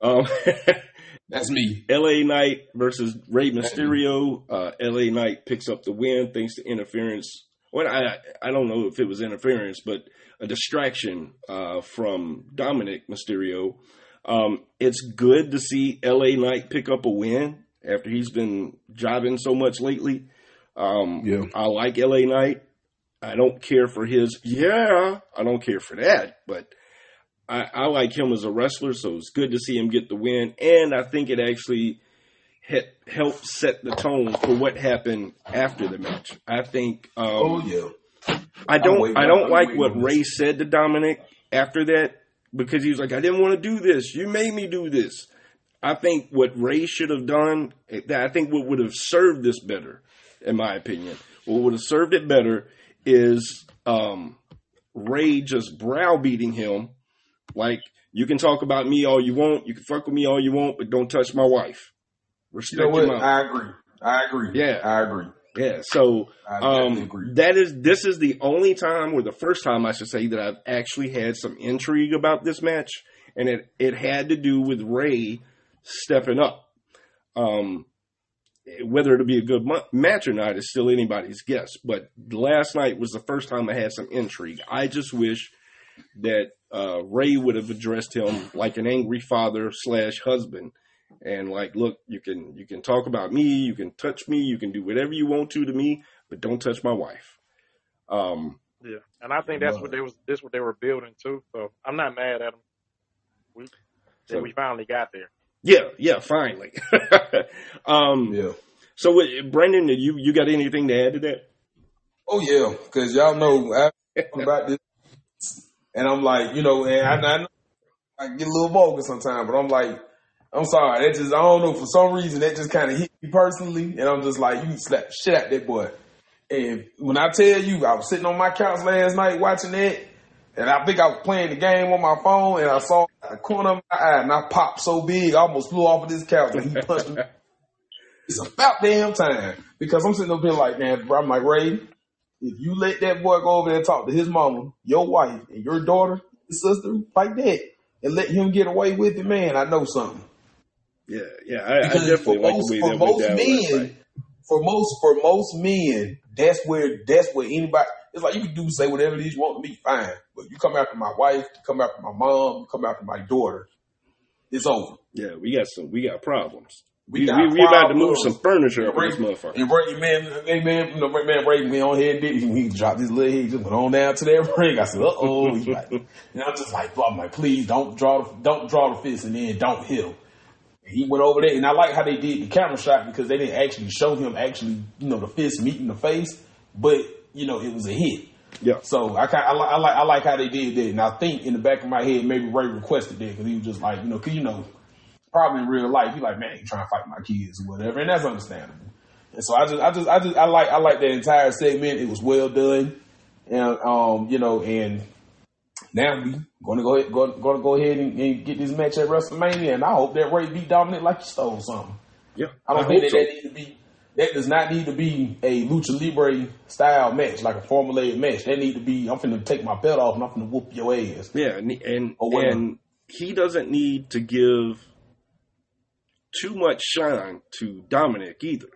Um, That's me. LA Knight versus Rey Mysterio. Uh, LA Knight picks up the win thanks to interference. Well, I I don't know if it was interference, but a distraction uh, from Dominik Mysterio. Um, it's good to see LA Knight pick up a win after he's been jobbing so much lately. Um, Yeah. I like LA Knight. I don't care for his yeah. I don't care for that, but I, I like him as a wrestler, so it's good to see him get the win. And I think it actually he- helped set the tone for what happened after the match. I think um, Oh yeah. I don't I don't like what Rey said to Dominik after that because he was like, I didn't want to do this. You made me do this. I think what Rey should have done, I think what would have served this better, in my opinion, what would have served it better is um, Rey just browbeating him like, you can talk about me all you want, you can fuck with me all you want, but don't touch my wife. You Respect know your what? I agree. I agree. Yeah. I agree. Yeah, so um, that is this is the only time, or the first time I should say, that I've actually had some intrigue about this match, and it it had to do with Rey stepping up. Um, whether it'll be a good match or not is still anybody's guess. But last night was the first time I had some intrigue. I just wish that uh, Rey would have addressed him like an angry father slash husband, and like, look, you can you can talk about me, you can touch me, you can do whatever you want to to me, but don't touch my wife. Um, Yeah, and I think that's Love what they was this what they were building too. So I'm not mad at them. We So- we finally got there. yeah, yeah, finally. um, Yeah. so, what, Brandon, you you got anything to add to that? Oh yeah, because y'all know I about this, and I'm like, you know, and I, I, know I get a little vulgar sometimes, but I'm like, I'm sorry, that just I don't know for some reason that just kind of hit me personally, and I'm just like, you slap shit out that boy. And when I tell you, I was sitting on my couch last night watching that, and I think I was playing the game on my phone, and I saw the corner of my eye, and I popped so big, I almost flew off of this couch, and he punched me. It's about damn time because I'm sitting up here like, man, bro, I'm like Rey. If you let that boy go over there and talk to his mama, your wife, and your daughter, his sister, like that, and let him get away with it, man, I know something. Yeah, yeah, I, I Because definitely for like most, the way for went most down men, for most for most men, that's where that's where anybody. It's like you can do say whatever it is you want to be, fine. But you come after my wife, you come after my mom, you come after my daughter, it's over. Yeah, we got some, we got problems. We We, got we, we about to move some furniture up in this motherfucker. and Rey, man, hey man, you know, man, Rey, man, on here and did he dropped his leg, he just went on down to that ring. I said, uh oh, like, and I'm just like, I'm like, please don't draw, the, don't draw the fist, and then don't hit him. He went over there, and I like how they did the camera shot because they didn't actually show him actually, you know, the fist meeting the face, but you know, it was a hit. Yeah, So I kind, I, like, I like, I like how they did that, and I think in the back of my head, maybe Rey requested that because he was just like, you know, cause you know, probably in real life, he like, man, you trying to fight my kids or whatever, and that's understandable. And so I just, I just, I just, I like, I like that entire segment. It was well done, and um, you know, and now we gonna go ahead, go, gonna go ahead and, and get this match at WrestleMania, and I hope that Rey beat Dominik like he stole something. Yeah, I don't I think that so. that need to be. That does not need to be a lucha libre style match, like a formulated match. That need to be. I'm finna take my belt off and I'm finna whoop your ass. Yeah, and and, and he doesn't need to give too much shine to Dominik either.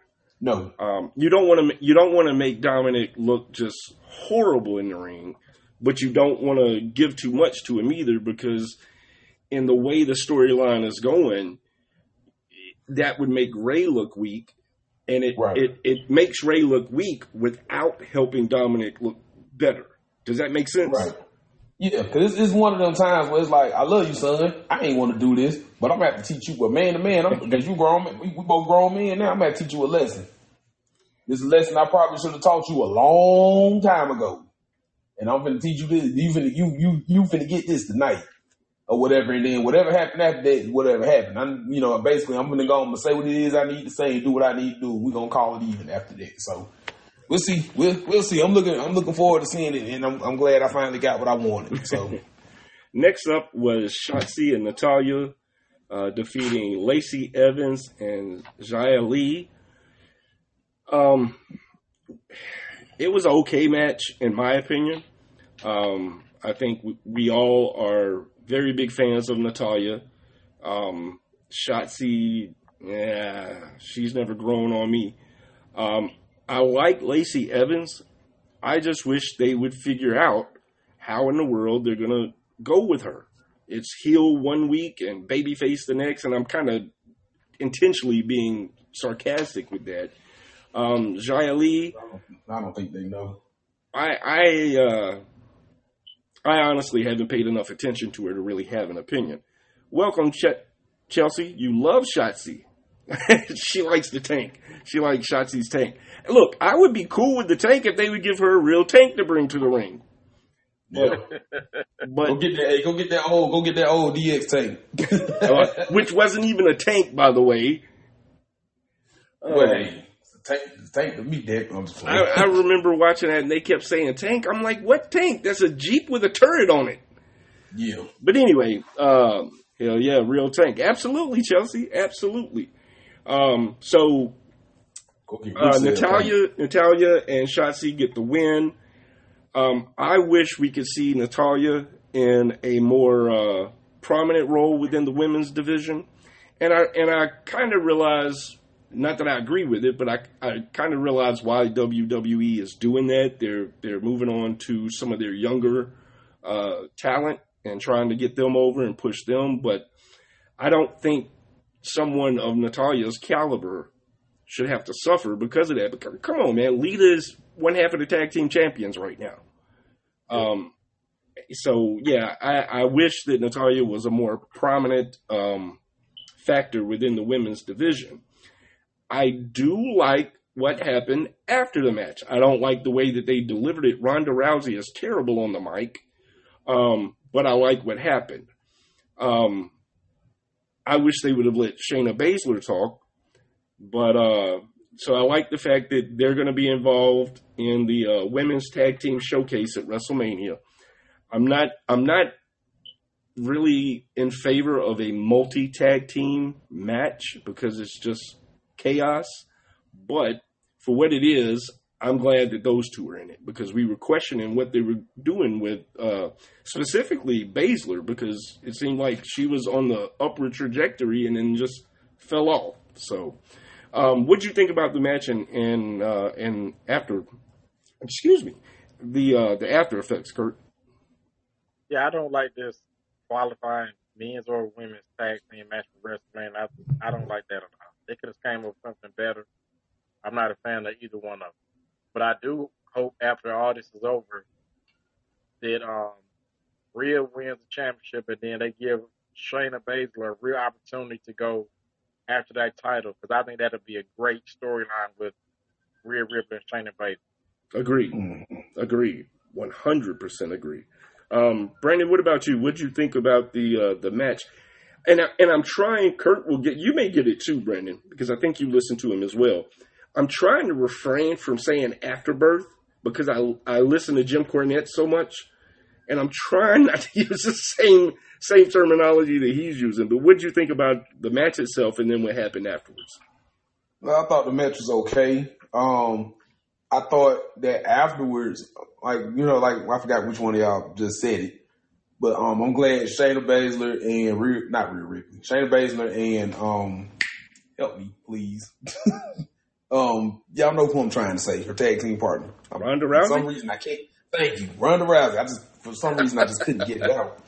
No, Um, you don't want to you don't want to make Dominik look just horrible in the ring, but you don't want to give too much to him either because in the way the storyline is going, that would make Rey look weak, and it Right. it it makes Rey look weak without helping Dominik look better. Does that make sense? Right. Yeah, because it's, it's one of them times where it's like, I love you, son. I ain't want to do this, but I'm gonna have to teach you. But man to man, because you grown, we, we both grown men now. I'm gonna have to teach you a lesson. This is a lesson I probably should have taught you a long time ago, and I'm gonna teach you this. You finna, you you you finna get this tonight, or whatever. And then whatever happened after that, whatever happened. I'm, you know, basically, I'm gonna go. Gonna say what it is I need to say and do what I need to do. We're gonna call it even after that. So we'll see. We'll we'll see. I'm looking. I'm looking forward to seeing it, and I'm I'm glad I finally got what I wanted. So Next up was Shotzi and Natalya uh, defeating Lacey Evans and Xia Li. Um, it was an okay match in my opinion. Um, I think we, we all are very big fans of Natalya. Um, Shotzi, yeah, she's never grown on me. Um, I like Lacey Evans. I just wish they would figure out how in the world they're gonna go with her. It's heel one week and babyface the next, and I'm kind of intentionally being sarcastic with that. Um, Xia Li, I don't think they know. I I uh, I honestly haven't paid enough attention to her to really have an opinion. Welcome, Ch- Chelsea. You love Shotzi. she likes the tank. She likes Shotzi's tank. Look, I would be cool with the tank if they would give her a real tank to bring to the ring. Yeah. But go get that. Hey, go get that old. Go get that old DX tank. uh, which wasn't even a tank, by the way. It's a tank, tank to me, Dick. I'm just I. I remember watching that, and they kept saying tank. I'm like, what tank? That's a jeep with a turret on it. yeah. But anyway, um, hell yeah, real tank. Absolutely, Chelsea. Absolutely. Um, so uh, Natalya, Natalya, and Shotzi get the win. Um, I wish we could see Natalya in a more uh, prominent role within the women's division, and I and I kind of realize, not that I agree with it, but I I kind of realize why WWE is doing that. They're they're moving on to some of their younger uh, talent and trying to get them over and push them, but I don't think someone of Natalya's caliber should have to suffer because of that. Because, come on, man, Lita is one half of the tag team champions right now. Um, so yeah, I, I wish that Natalya was a more prominent um, factor within the women's division. I do like what happened after the match. I don't like the way that they delivered it. Ronda Rousey is terrible on the mic, um, but I like what happened. Um, I wish they would have let Shayna Baszler talk, but uh, so I like the fact that they're going to be involved in the uh, women's tag team showcase at WrestleMania. I'm not. I'm not really in favor of a multi tag team match because it's just chaos. But for what it is, I'm glad that those two are in it because we were questioning what they were doing with uh, specifically Baszler because it seemed like she was on the upward trajectory and then just fell off. So, um, what do you think about the match and and uh, and after? Excuse me, the uh, the after effects, Kurt. Yeah, I don't like this qualifying men's or women's tag team match for WrestleMania. I, I don't like that at all. They could have came up with something better. I'm not a fan of either one of them. But I do hope after all this is over that um, Rhea wins the championship and then they give Shayna Baszler a real opportunity to go after that title because I think that'll be a great storyline with Rhea Ripley and Shayna Baszler. Agreed. Mm. Agreed. One hundred percent agree. Um, Brandon, what about you? What do you think about the uh, the match? And I, and I'm trying. Kurt will get. You may get it too, Brandon, because I think you listen to him as well. I'm trying to refrain from saying afterbirth because I I listen to Jim Cornette so much, and I'm trying not to use the same same terminology that he's using. But what do you think about the match itself, and then what happened afterwards? I thought the match was okay. Um, I thought that afterwards, like you know, like I forgot which one of y'all just said it, but um, I'm glad Shayna Baszler and Rhea, not Rhea Ripley, Shayna Baszler and um, help me please. um, y'all know who I'm trying to say, her tag team partner. Ronda Rousey. For some reason I can't. Thank you, Ronda Rousey. I just for some reason I just couldn't get it out.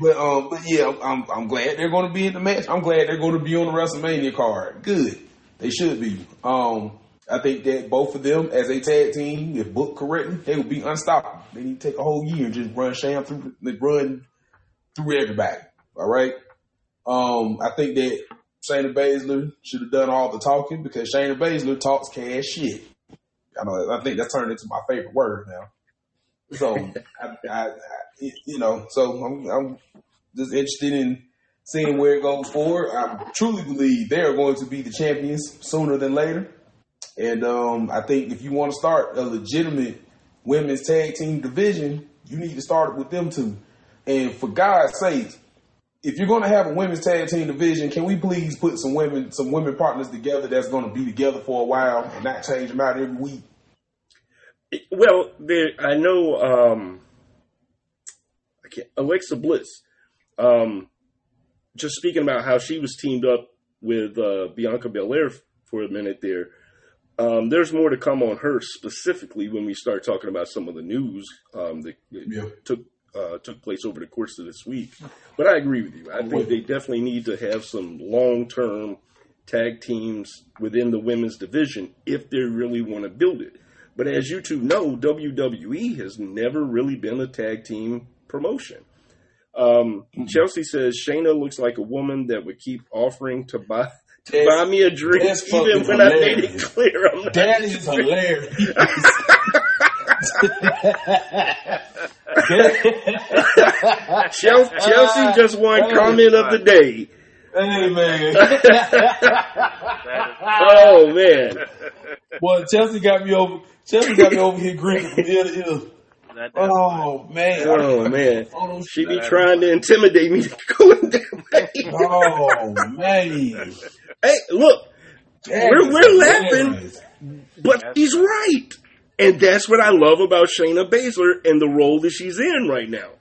But um, but yeah, I'm I'm, I'm glad they're going to be in the match. I'm glad they're going to be on the WrestleMania card. Good, they should be. Um, I think that both of them as a tag team, if booked correctly, they would be unstoppable. They need to take a whole year and just run Sham through, run through everybody. All right. Um, I think that Shayna Baszler should have done all the talking because Shayna Baszler talks cash shit. I know. I think that's turned into my favorite word now. So, I, I, I, you know, so I'm, I'm just interested in seeing where it goes forward. I truly believe they are going to be the champions sooner than later. And um, I think if you want to start a legitimate women's tag team division, you need to start it with them two. And for God's sake, if you're going to have a women's tag team division, can we please put some women, some women partners together that's going to be together for a while and not change them out every week? Well, there, I know. Um, I Alexa Bliss. Um, just speaking about how she was teamed up with uh, Bianca Belair for a minute there. Um, there's more to come on her specifically when we start talking about some of the news um, that Yeah. took uh, took place over the course of this week. But I agree with you. I think they definitely need to have some long term tag teams within the women's division if they really want to build it. But as you two know, WWE has never really been a tag team promotion. Um, Chelsea says Shayna looks like a woman that would keep offering to buy to That's- buy me a drink, even fucking when I made it clear I'm not. That is hilarious. Chelsea, Chelsea just won comment of the day. Hey man, Oh man, Well, Chelsea got me over. Chelsea got me over here grinning from ear to ear. Oh man, oh man, Oh, she be trying to intimidate me to go in that oh, way. oh man, Hey, look, That We're- we're laughing. but he's right, and that's what I love about Shayna Baszler and the role that she's in right now.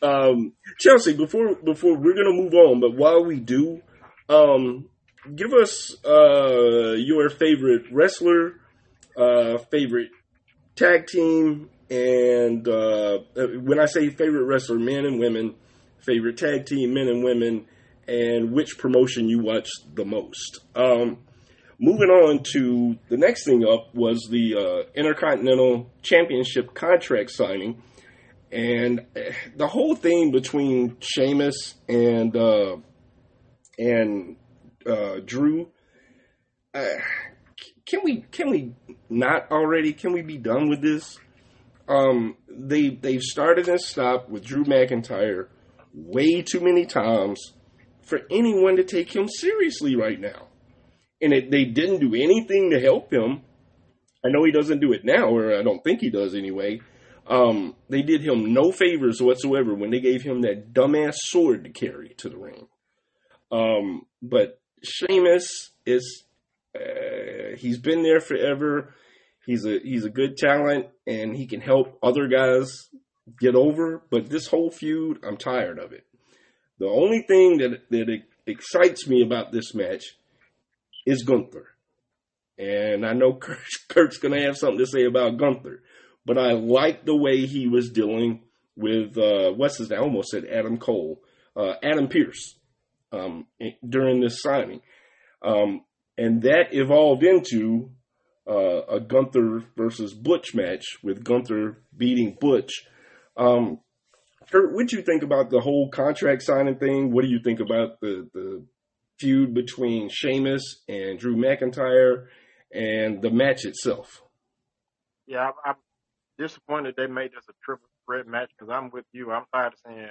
Um, Chelsea, before before we're gonna move on, but while we do, um, give us uh, your favorite wrestler, uh, favorite tag team, and uh, when I say favorite wrestler, men and women, favorite tag team, men and women, and which promotion you watch the most. Um, moving on to the next thing up was the uh, Intercontinental Championship contract signing, and eh, the whole thing between Sheamus and uh, and uh, Drew. Uh, can we can we not already? Can we be done with this? Um, they they've started and stopped with Drew McIntyre way too many times for anyone to take him seriously right now and it, they didn't do anything to help him. I know he doesn't do it now, or I don't think he does anyway. Um, they did him no favors whatsoever when they gave him that dumbass sword to carry to the ring. Um, but Sheamus is uh, he's been there forever. He's a he's a good talent, and he can help other guys get over. But this whole feud, I'm tired of it. The only thing that that excites me about this match is Gunther. And I know Kurt, Kurt's going to have something to say about Gunther, but I like the way he was dealing with, uh, what's his name? I almost said Adam Cole, uh, Adam Pearce, um, during this signing. Um, and that evolved into uh, a Gunther versus Butch match with Gunther beating Butch. Um, Kurt, what do you think about the whole contract signing thing? What do you think about the, the feud between Sheamus and Drew McIntyre and the match itself? Yeah, I'm, I'm disappointed they made this a triple threat match because I'm with you. I'm tired of seeing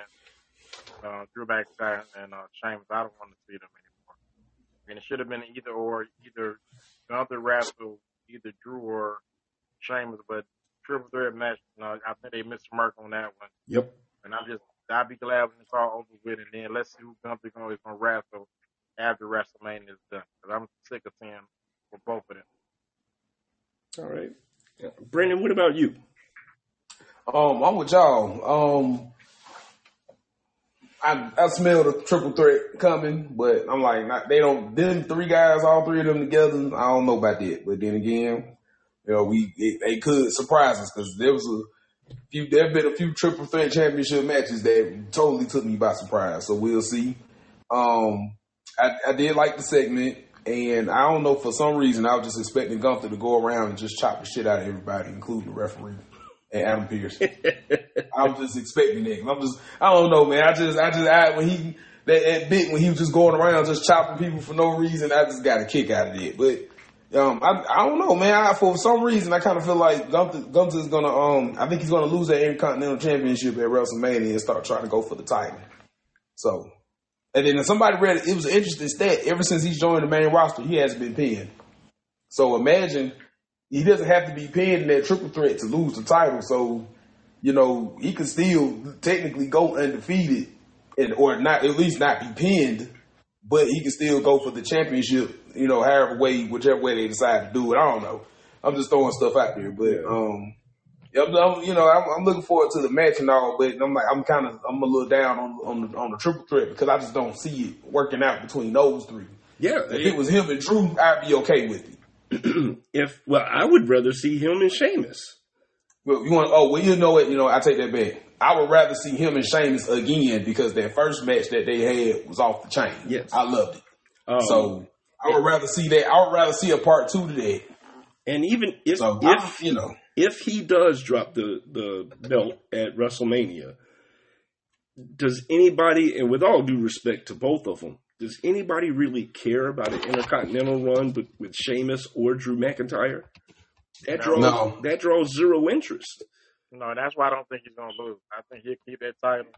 uh, Drew McIntyre and uh, Sheamus. I don't want to see them anymore. I mean, it should have been either or, either Gunther wrestle either Drew or Sheamus, but triple threat match. You know, I think they missed the mark on that one. Yep. And I'm just, I'd be glad when it's all over with, and then let's see who Gunther gonna, is gonna wrestle after WrestleMania is done. Because I'm sick of seeing for both of them. All right. Yeah. Brandon, what about you? Um, I'm with y'all. Um, I I smell the triple threat coming, but I'm like, not, they don't. Them three guys, all three of them together. I don't know about that. But then again, you know, we it, they could surprise us because there was a few. There have been a few triple threat championship matches that totally took me by surprise. So we'll see. Um, I, I did like the segment, and I don't know for some reason I was just expecting Gunther to go around and just chop the shit out of everybody, including the referee and Adam Pearce. I was just expecting that. I'm just, I don't know, man. I just, I just, I, when he that, that bit when he was just going around just chopping people for no reason, I just got a kick out of it. But um, I, I don't know, man. I, for some reason, I kind of feel like Gunther, is gonna, um, I think he's gonna lose that Intercontinental Championship at WrestleMania and start trying to go for the title. So, and then somebody read it. It was an interesting stat. Ever since he's joined the main roster, he hasn't been pinned. So imagine he doesn't have to be pinned in that triple threat to lose the title. So, you know, he can still technically go undefeated and or not at least not be pinned, but he can still go for the championship, you know, however way, whichever way they decide to do it. I don't know. I'm just throwing stuff out there, but um I'm, I'm, you know, I'm, I'm, looking forward to the match and all, but I'm like, I'm kind of, I'm a little down on on the, on the triple threat because I just don't see it working out between those three. Yeah, if it was him and Drew, I'd be okay with it. if well, I would rather see him and Sheamus. Well, you want? Oh, well, you know what? You know, I take that back. I would rather see him and Sheamus again because that first match that they had was off the chain. Yes, I loved it. Um, so I would rather see that. I would rather see a part two to that. And even if so, if I, you know if he does drop the the belt at WrestleMania, does anybody, and with all due respect to both of them, does anybody really care about an intercontinental run with, with Sheamus or Drew McIntyre? That draws no. that draws zero interest. No, that's why I don't think he's gonna lose. I think he'll keep that title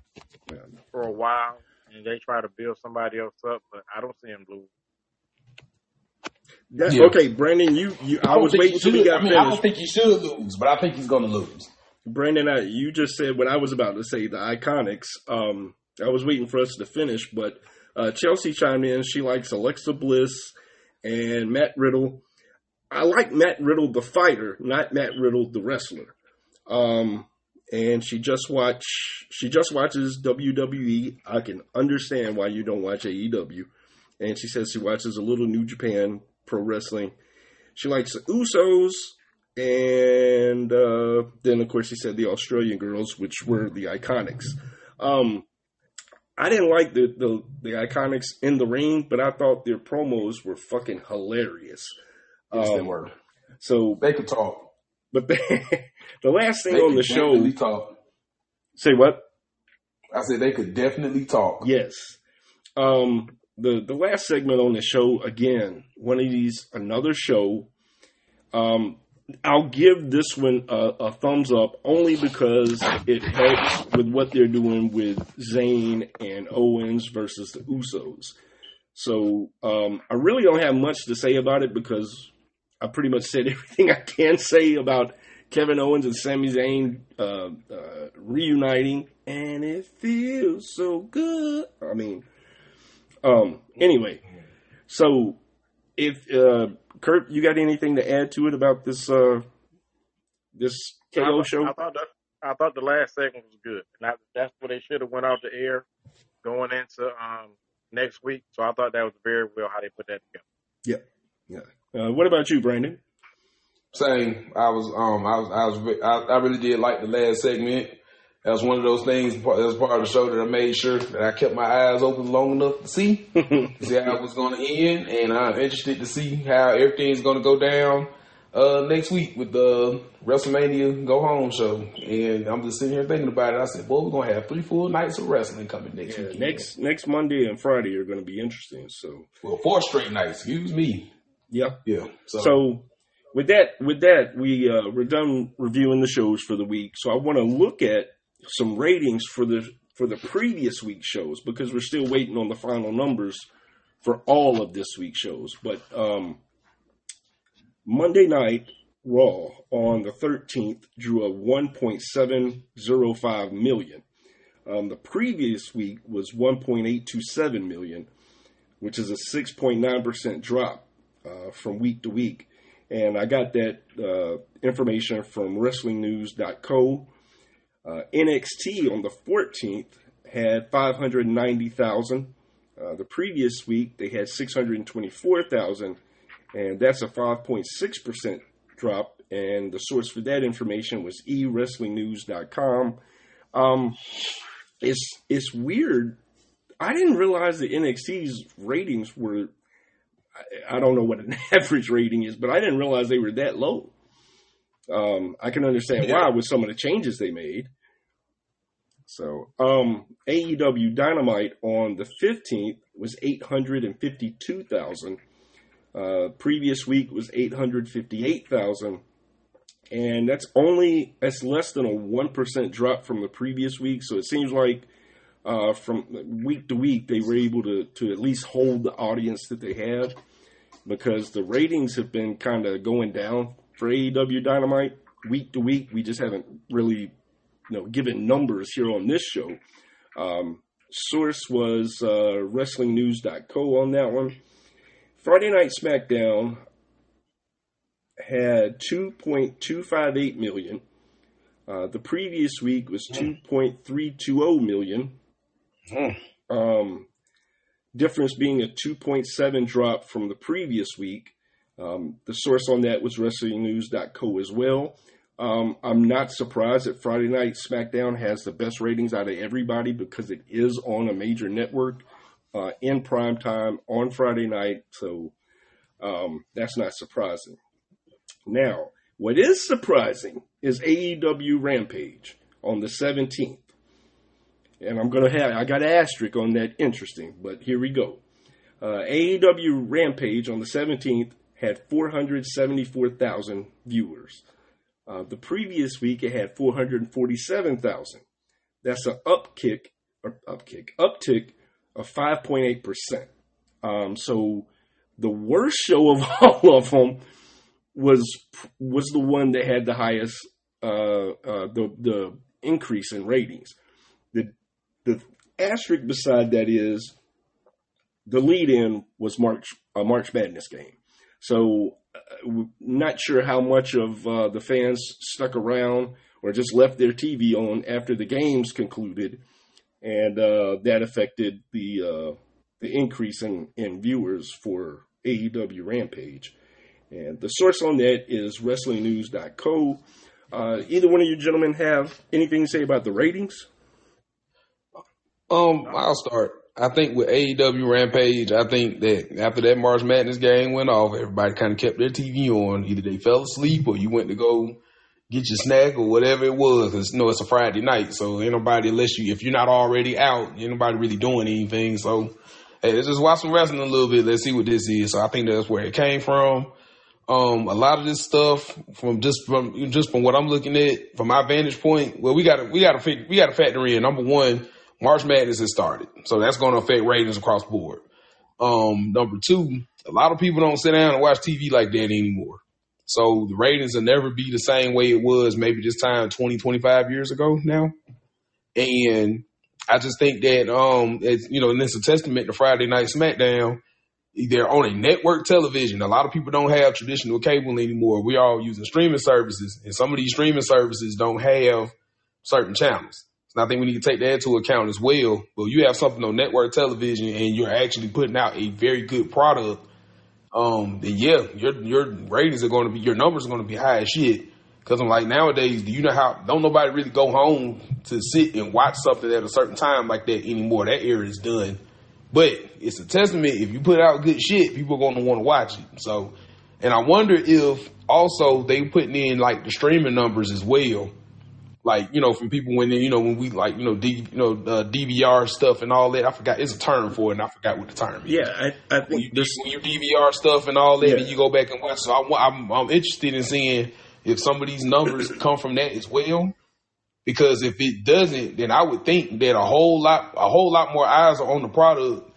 yeah. for a while, and they try to build somebody else up, but I don't see him lose. That's yeah. okay, Brandon. You, you I, I was waiting until you got I mean, finished. I don't think he should lose, but I think he's going to lose. Brandon, I, you just said what I was about to say. The Iconics. Um, I was waiting for us to finish, but uh, Chelsea chimed in. She likes Alexa Bliss and Matt Riddle. I like Matt Riddle, the fighter, not Matt Riddle, the wrestler. Um, and she just watch. She just watches WWE. I can understand why you don't watch AEW. And she says she watches a little New Japan Pro Wrestling. She likes the Usos, and uh, then of course she said the Australian girls, which were the Iconics. Um, I didn't like the, the, the Iconics in the ring, but I thought their promos were fucking hilarious. Yes, um, they were. So they could talk. But the, the last thing they on the show, talk. Say what? I said they could definitely talk. Yes. Um, the the last segment on the show again, one of these another show. Um, I'll give this one a, a, thumbs up only because it helps with what they're doing with Zayn and Owens versus the Usos. So um, I really don't have much to say about it because I pretty much said everything I can say about Kevin Owens and Sami Zayn uh, uh, reuniting, and it feels so good. I mean, um, anyway, so if uh, Kurt, you got anything to add to it about this uh, this KO I, show? I thought the, I thought the last segment was good, and I, that's what they should have went out the air going into um, next week. So I thought that was very well how they put that together. Yeah, yeah. Uh, what about you, Brandon? Same. I was um I was I was I, I really did like the last segment. That was one of those things. That was part of the show that I made sure that I kept my eyes open long enough to see, see how it was going to end, and I'm interested to see how everything's going to go down uh, next week with the WrestleMania Go Home show. And I'm just sitting here thinking about it. I said, "Well, we're going to have three full nights of wrestling coming next yeah, week. Next next Monday and Friday are going to be interesting. So, well, four straight nights. Excuse me. Yeah, yeah. So, so with that, with that, we uh, we're done reviewing the shows for the week. So I want to look at some ratings for the for the previous week's shows because we're still waiting on the final numbers for all of this week's shows. But um, Monday night Raw on the 13th drew a 1.705 million. Um, the previous week was 1.827 million. which is a 6.9% drop uh, from week to week. And I got that uh, information from WrestlingNews.co. Uh, NXT on the 14th had 590,000. Uh, the previous week they had 624,000, and that's a 5.6% drop. And the source for that information was eWrestlingNews.com. Um, it's it's weird. I didn't realize that NXT's ratings were. I, I don't know what an average rating is, but I didn't realize they were that low. Um, I can understand Yeah. why with some of the changes they made. So, um, AEW Dynamite on the 15th was 852,000. Uh, previous week was 858,000. And that's only, that's less than a 1% drop from the previous week. So it seems like, uh, from week to week, they were able to, to at least hold the audience that they had because the ratings have been kind of going down for AEW Dynamite week to week. We just haven't really, you know, given numbers here on this show. Um, source was uh, WrestlingNews.co on that one. Friday Night SmackDown had 2.258 million. Uh, the previous week was 2.320 million. Mm. Um, difference being a 2.7 drop from the previous week. Um, the source on that was WrestlingNews.co as well. Um, I'm not surprised that Friday Night SmackDown has the best ratings out of everybody because it is on a major network uh, in prime time on Friday night. So um, that's not surprising. Now, what is surprising is AEW Rampage on the 17th. And I'm going to have, I got an asterisk on that interesting, but here we go. Uh, AEW Rampage on the 17th had 474,000 viewers. Uh, the previous week it had 447,000. That's an upkick, or upkick, uptick of 5.8%. Um, so the worst show of all of them was was the one that had the highest uh, uh, the the increase in ratings. The the asterisk beside that is the lead in was March a March Madness game. So uh, not sure how much of uh, the fans stuck around or just left their TV on after the games concluded, and uh, that affected the uh, the increase in, in viewers for AEW Rampage. And the source on that is WrestlingNews.co. Uh, either one of you gentlemen have anything to say about the ratings? Um, I'll start. I think with AEW Rampage, I think that after that March Madness game went off, everybody kind of kept their TV on. Either they fell asleep or you went to go get your snack or whatever it was. Cause you know, it's a Friday night. So ain't nobody, unless you, if you're not already out, ain't nobody really doing anything. So hey, let's just watch some wrestling a little bit. Let's see what this is. So I think that's where it came from. Um, a lot of this stuff from just from just from what I'm looking at from my vantage point. Well, we got to we got to we got to factor in number one, March Madness has started, so that's going to affect ratings across board. Um, number two, a lot of people don't sit down and watch TV like that anymore. So the ratings will never be the same way it was maybe this time 20, 25 years ago now. And I just think that um, it's you know, and it's a testament to Friday Night SmackDown they're on a network television. A lot of people don't have traditional cable anymore. We're all using streaming services, and some of these streaming services don't have certain channels. So I think we need to take that into account as well. But you have something on network television, and you're actually putting out a very good product. Um, then yeah, your your ratings are going to be, your numbers are going to be high as shit. Because I'm like nowadays, do you know how? Don't nobody really go home to sit and watch something at a certain time like that anymore. That era is done. But it's a testament. If you put out good shit, people are going to want to watch it. So, and I wonder if also they putting in like the streaming numbers as well. Like you know, from people when they, you know when we like you know D, you know uh, DVR stuff and all that. I forgot it's a term for it, and I forgot what the term is. Yeah, I, I When you, think this. when you DVR stuff and all that, Yeah. and you go back and watch. So I, am I'm interested in seeing if some of these numbers come from that as well. Because if it doesn't, then I would think that a whole lot, a whole lot more eyes are on the product.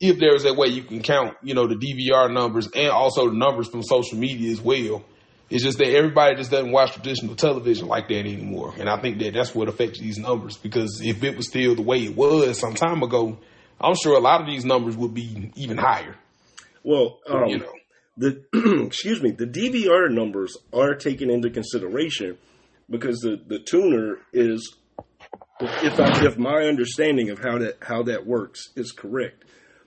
If there is a way you can count, you know, the DVR numbers and also the numbers from social media as well. It's just that everybody just doesn't watch traditional television like that anymore. And I think that that's what affects these numbers because if it was still the way it was some time ago, I'm sure a lot of these numbers would be even higher. Well, um, you know, the excuse me, the DVR numbers are taken into consideration because the the tuner is if I, if my understanding of how that how that works is correct,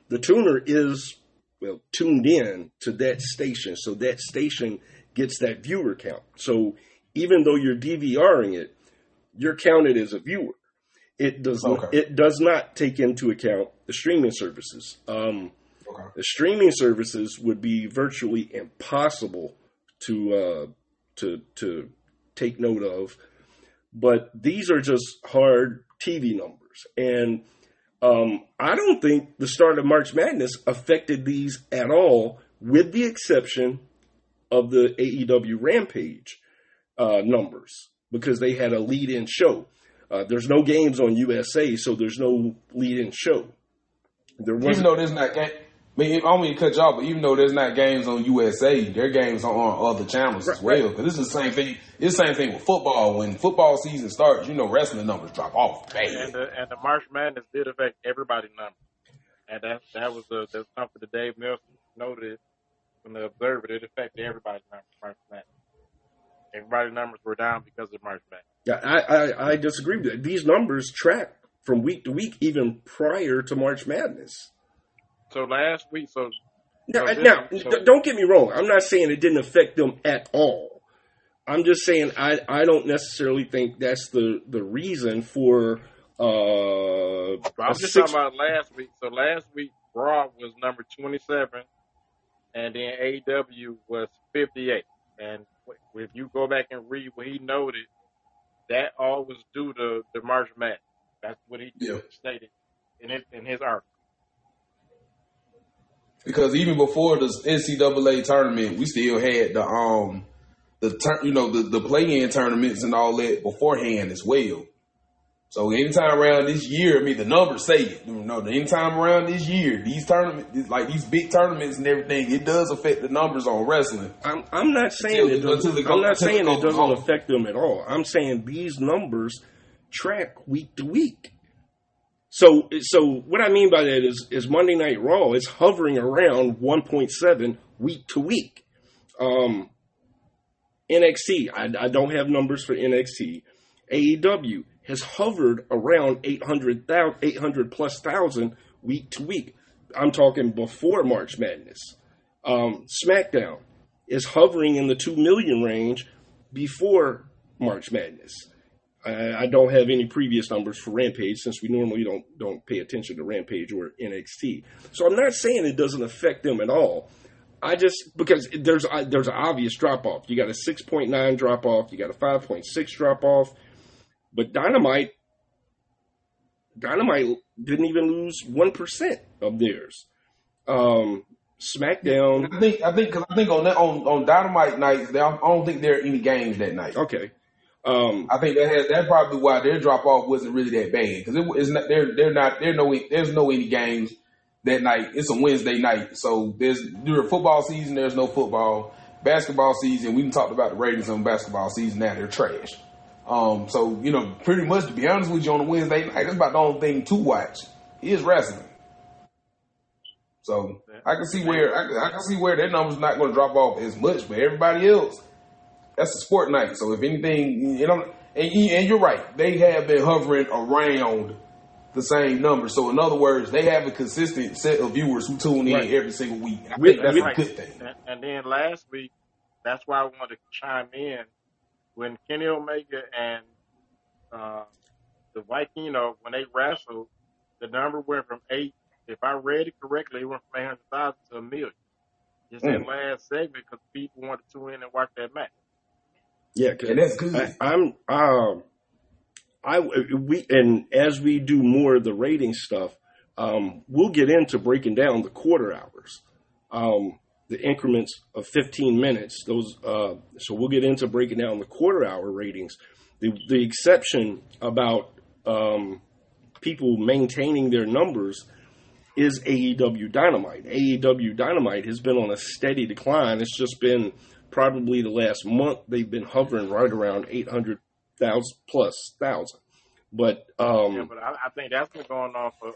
the tuner is well tuned in to that station, so that station gets that viewer count. So even though you're DVRing it, you're counted as a viewer. It does Okay. it does not take into account the streaming services. Um, okay. the streaming services would be virtually impossible to uh, to to take note of. But these are just hard TV numbers, and um, I don't think the start of March Madness affected these at all, with the exception of the AEW Rampage uh, numbers because they had a lead-in show. Uh, there's no games on USA, so there's no lead-in show. There Even wasn't. though there's not game, I mean, I don't mean to cut you off, but even though there's not games on USA, their games are on other channels as well. Because this is the same thing. It's the same thing with football. When football season starts, you know, wrestling numbers drop off. And the and the March Madness did affect everybody's number, and that that was the that's something that Dave Nelson noted from the Observer. It affected everybody's numbers. March Madness. Everybody's numbers were down because of March Madness. Yeah, I, I, I disagree with that. These numbers track from week to week, even prior to March Madness. So last week, so Now, So now so- don't get me wrong. I'm not saying it didn't affect them at all. I'm just saying I, I don't necessarily think that's the, the reason for uh, I'm just six- talking about last week. So last week, Raw was number 27, and then AW was 58. And if you go back and read what he noted, that all was due to the March Madness. That's what he Yeah. stated in his in his article. Because even before the NCAA tournament, we still had the um the you know the the play in tournaments and all that beforehand as well. So anytime around this year, I mean the numbers say it. You know, anytime around this year, these tournaments like these big tournaments and everything, it does affect the numbers on wrestling. I'm, I'm not saying it doesn't, until go- I'm not until saying it doesn't home. affect them at all. I'm saying these numbers track week to week. So so what I mean by that is is Monday Night Raw is hovering around 1.7 week to week. Um, NXT, I, I don't have numbers for NXT. AEW has hovered around 800, 800 plus thousand week to week. I'm talking before March Madness. Um, SmackDown is hovering in the 2 million range before March Madness. I, I don't have any previous numbers for Rampage since we normally don't don't pay attention to Rampage or NXT. So I'm not saying it doesn't affect them at all. I just because there's there's an obvious drop off. You got a 6.9 drop off. You got a 5.6 drop off. But Dynamite, Dynamite didn't even lose one percent of theirs. Um, SmackDown, I think I think cause I think on that on, on Dynamite nights, I don't think there are any games that night. okay. Um, I think that has, that's probably why their drop off wasn't really that bad because it, it's not they're they're not there no there's no any games that night. It's a Wednesday night, so there's during football season there's no football. Basketball season, we talked about the ratings on basketball season. Now they're trash. Um, so you know, pretty much to be honest with you, on a Wednesday night, that's about the only thing to watch is wrestling. So I can see where I can, I can see where their numbers not going to drop off as much, but everybody else, that's a sport night. So if anything, you know, and, and you're right, they have been hovering around the same number. So in other words, they have a consistent set of viewers who tune in Right. every single week. I With- think that's with- a good thing. And, and then last week, that's why I wanted to chime in when Kenny Omega and uh, the Vikingo when they wrestled, the number went from eight. If I read it correctly, it went from eight hundred thousand to a million. Just that Mm. last segment because people wanted to tune in and watch that match. yeah, 'cause And that's good. I, I'm um, I we and as we do more of the rating stuff, um, we'll get into breaking down the quarter hours, um, the increments of 15 minutes. Those uh, so we'll get into breaking down the quarter hour ratings. The the exception about um, people maintaining their numbers is AEW Dynamite. AEW Dynamite has been on a steady decline. It's just been probably the last month they've been hovering right around 800,000 plus thousand. But um, Yeah, but I, I think that's been going on for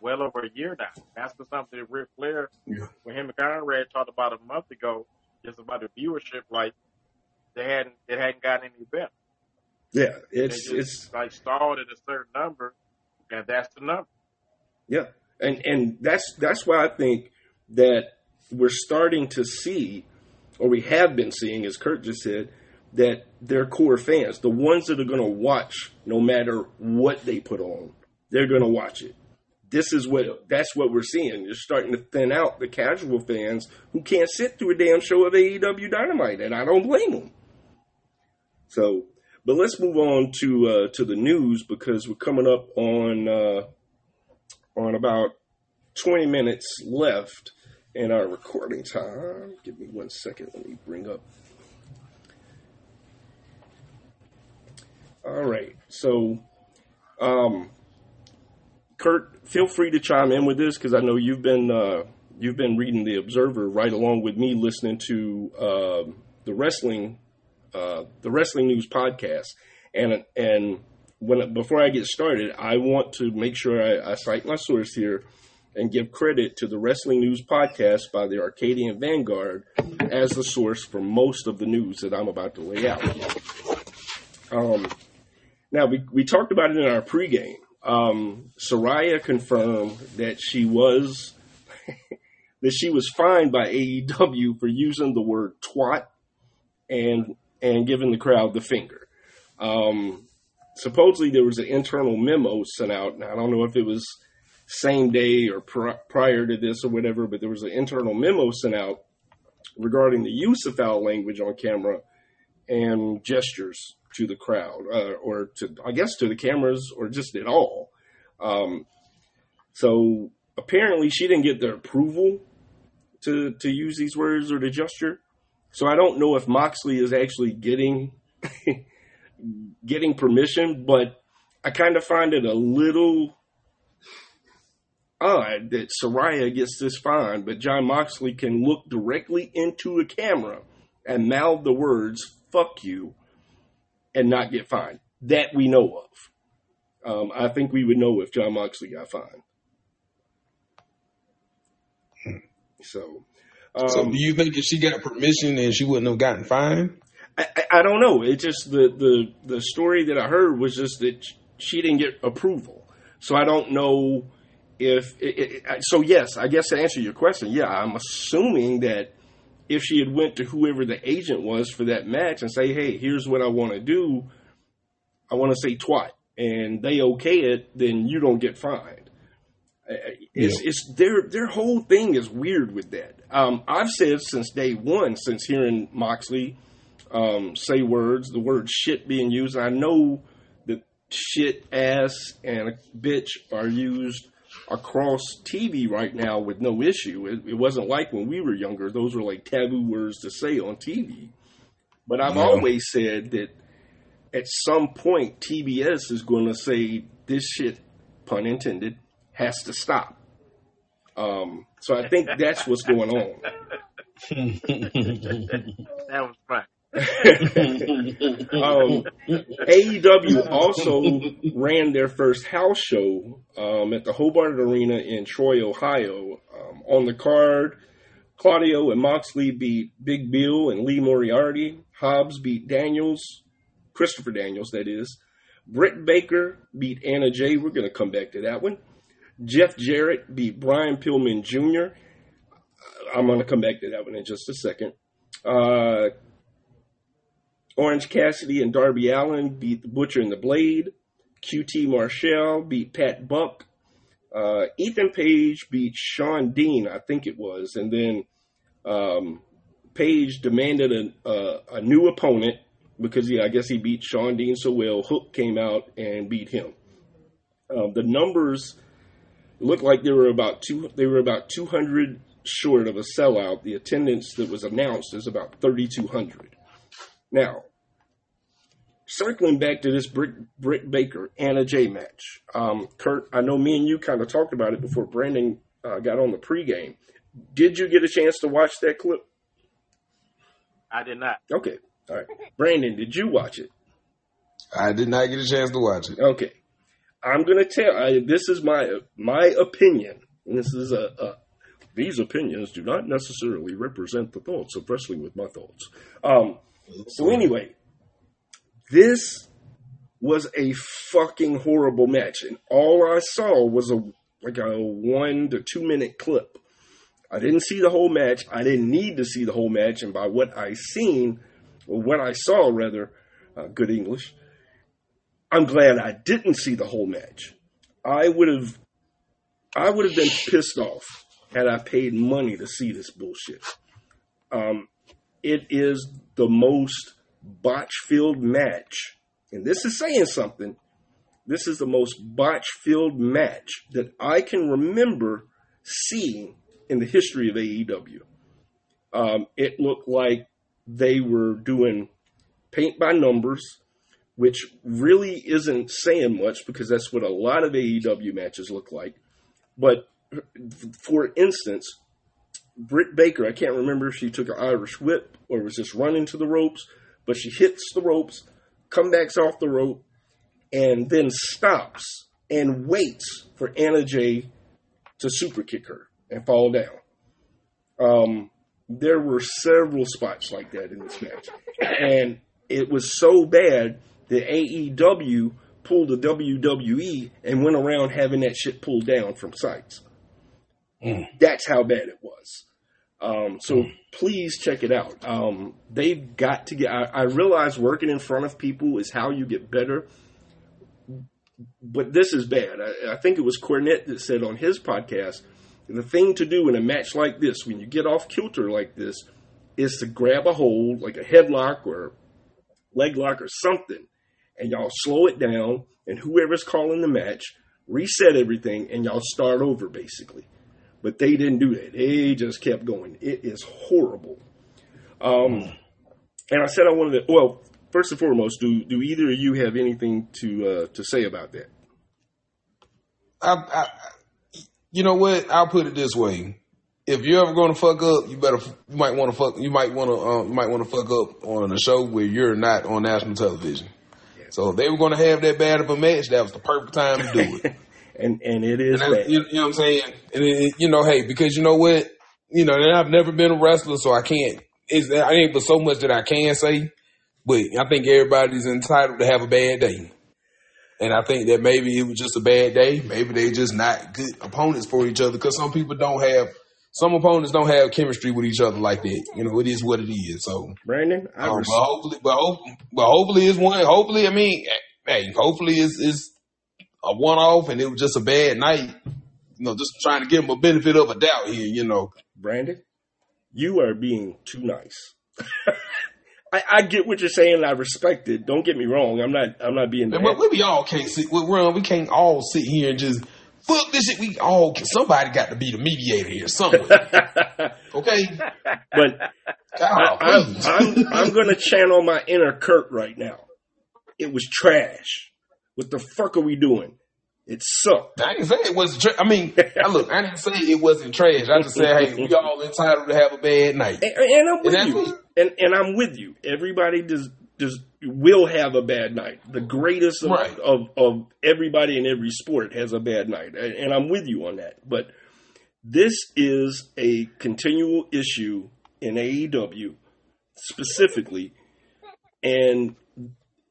well over a year now. That's something that Ric Flair, Yeah. when him and Conrad talked about a month ago, just about the viewership, like they hadn't it hadn't gotten any better. yeah, it's it's like stalled at a certain number, and that's the number. Yeah, and and that's that's why I think that we're starting to see, or we have been seeing, as Kurt just said, that their core fans, the ones that are going to watch no matter what they put on, they're going to watch it. This is what that's what we're seeing. You're starting to thin out the casual fans who can't sit through a damn show of AEW Dynamite, and I don't blame them. So, but let's move on to uh, to the news because we're coming up on. Uh, on about 20 minutes left in our recording time. Give me one second. Let me bring up. All right. So, um, Kurt, feel free to chime in with this because I know you've been uh, you've been reading the Observer right along with me, listening to um the wrestling uh, the wrestling news podcast, and and when before I get started, I want to make sure I, I cite my source here and give credit to the Wrestling News podcast by the Arcadian Vanguard as the source for most of the news that I'm about to lay out. Um, now we we talked about it in our pregame. Um, Saraya confirmed that she was that she was fined by AEW for using the word twat and and giving the crowd the finger. Um, supposedly there was an internal memo sent out. I don't know if it was same day or pr- prior to this or whatever, but there was an internal memo sent out regarding the use of foul language on camera and gestures to the crowd, uh, or to I guess to the cameras, or just at all. Um, so apparently, she didn't get the approval to to use these words or to gesture. So I don't know if Moxley is actually getting getting permission, but I kind of find it a little odd that Saraya gets this fine, but Jon Moxley can look directly into a camera and mouth the words "fuck you" and not get fined. That we know of. Um, I think we would know if Jon Moxley got fined. So, um, so do you think if she got permission then she wouldn't have gotten fined? I, I- I don't know. It just the, the the story that I heard was just that she didn't get approval. So I don't know if. It, it, so yes, I guess to answer your question, yeah, I'm assuming that if she had went to whoever the agent was for that match and say, "Hey, here's what I want to do. I want to say twat," and they okay it, then you don't get fined. Uh, It's, it's their their whole thing is weird with that. Um, I've said since day one, since hearing Moxley um, say words, the word shit being used. I know that shit, ass, and a bitch are used across TV right now with no issue. It, it wasn't like when we were younger; those were like taboo words to say on TV. But I've Yeah. always said that at some point TBS is going to say this shit, pun intended, has to stop. Um, so I think that's what's going on. That was fun. um, AEW also ran their first house show um, at the Hobart Arena in Troy, Ohio. Um, on the card, Claudio and Moxley beat Big Bill and Lee Moriarty. Hobbs beat Daniels, Christopher Daniels, that is. Britt Baker beat Anna Jay. We're going to come back to that one. Jeff Jarrett beat Brian Pillman Jr. I'm going to come back to that one in just a second. Uh, Orange Cassidy and Darby Allin beat the Butcher and the Blade. QT Marshall beat Pat Buck. Uh, Ethan Page beat Shawn Dean, I think it was, and then um, Page demanded a, a, a new opponent because he, I guess he beat Shawn Dean so well. Hook came out and beat him. Um, the numbers looked like they were about two. They were about 200 short of a sellout. The attendance that was announced is about 3,200. Now, circling back to this Britt, Britt Baker Anna Jay match, um, Kurt, I know me and you kind of talked about it before Brandon uh, got on the pregame. Did you get a chance to watch that clip? I did not. Okay, all right. Brandon, did you watch it? I did not get a chance to watch it. Okay, I'm gonna tell. I, this is my my opinion. This is a, a. These opinions do not necessarily represent the thoughts of wrestling with my thoughts. Um, so anyway, this was a fucking horrible match, and all I saw was a like a one to two minute clip. I didn't see the whole match. I didn't need to see the whole match, and by what I seen, or what I saw rather, uh, good English, I'm glad I didn't see the whole match. I would have, I would have been pissed off had I paid money to see this bullshit. Um, it is the most botch-filled match, and this is saying something. This is the most botch-filled match that I can remember seeing in the history of AEW. Um, it looked like they were doing paint by numbers, which really isn't saying much because that's what a lot of AEW matches look like. But for instance, Britt Baker, I can't remember if she took an Irish whip or was just running to the ropes, but she hits the ropes, comes back off the rope, and then stops and waits for Anna Jay to super kick her and fall down. Um, there were several spots like that in this match, and it was so bad that AEW pulled the WWE and went around having that shit pulled down from sites. Mm. That's how bad it was. Um, so please check it out. Um, they've got to get. I, I realize working in front of people is how you get better, but this is bad. I, I think it was Cornette that said on his podcast the thing to do in a match like this, when you get off kilter like this, is to grab a hold, like a headlock or leg lock or something, and y'all slow it down, and whoever's calling the match, reset everything, and y'all start over basically. But they didn't do that. They just kept going. It is horrible. Um, and I said I wanted to. Well, first and foremost, do do either of you have anything to uh, to say about that? I, I you know what? I'll put it this way: if you're ever going to fuck up, you better you might want to fuck you might want to um, you might want to fuck up on a show where you're not on national television. Yeah. So if they were going to have that bad of a match, that was the perfect time to do it. and and it is. And you, you, know what I'm saying? And it, you know, hey, because you know what? You know, I've never been a wrestler, so I can't. It's I ain't but so much that I can say. But I think everybody's entitled to have a bad day. And I think that maybe it was just a bad day. Maybe they just not good opponents for each other because some people don't have, some opponents don't have chemistry with each other like that. You know, it is what it is. So, Brandon, I um, but hopefully, but, hopefully, but hopefully it's one. Hopefully, I mean, hey, hopefully it's, it's a one off and it was just a bad night. You know, just trying to give them a benefit of a doubt here. You know, Brandon, you are being too nice. I, I, get what you're saying. I respect it. Don't get me wrong. I'm not. I'm not being. But we, we all can't sit. We, we can't all sit here and just fuck this shit. We all somebody got to be the mediator here somewhere. okay. But God, I, am I'm, I'm going to channel my inner Kurt right now. It was trash. What the fuck are we doing? It sucked. I didn't say it was. Tra- I mean, I look. I didn't say it wasn't trash. I just said, hey, we all entitled to have a bad night. And, and I'm with and you. And, and I'm with you. Everybody does does will have a bad night. The greatest of, right. of, of everybody in every sport has a bad night, and I'm with you on that. But this is a continual issue in AEW specifically, and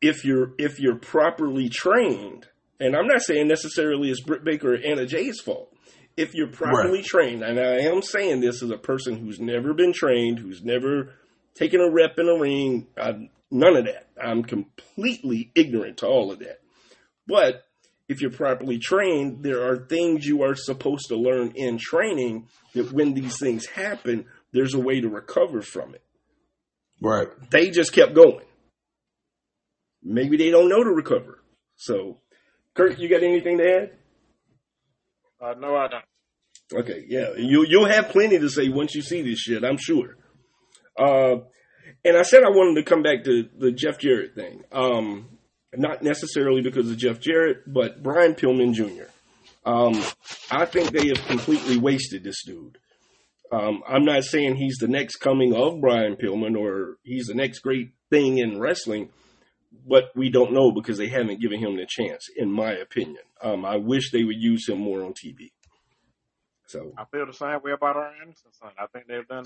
if you're if you're properly trained and I'm not saying necessarily it's Britt Baker or Anna Jay's fault. If you're properly right. trained, and I am saying this as a person who's never been trained, who's never taken a rep in a ring, I, none of that. I'm completely ignorant to all of that. But if you're properly trained, there are things you are supposed to learn in training that when these things happen, there's a way to recover from it. Right. They just kept going. Maybe they don't know to recover. So Kurt, you got anything to add? Uh, no, I don't. Okay, yeah, you you'll have plenty to say once you see this shit, I'm sure. Uh, and I said I wanted to come back to the Jeff Jarrett thing. Um, not necessarily because of Jeff Jarrett, but Brian Pillman Jr. Um, I think they have completely wasted this dude. Um, I'm not saying he's the next coming of Brian Pillman or he's the next great thing in wrestling, but we don't know because they haven't given him the chance, in my opinion. Um, I wish they would use him more on TV. So I feel the same way about Arn Anderson son. I think they've done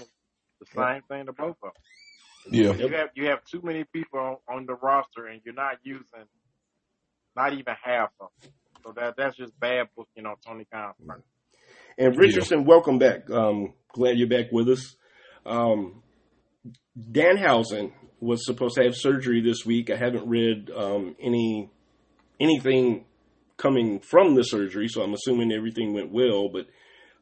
the same thing to both of them. Yeah. You have you have too many people on, on the roster, and you're not using not even half of them. So that that's just bad booking on Tony Khan's part. And Richardson, welcome back. Um, glad you're back with us. Um, Danhausen was supposed to have surgery this week. I haven't read um, any anything coming from the surgery, so I'm assuming everything went well. But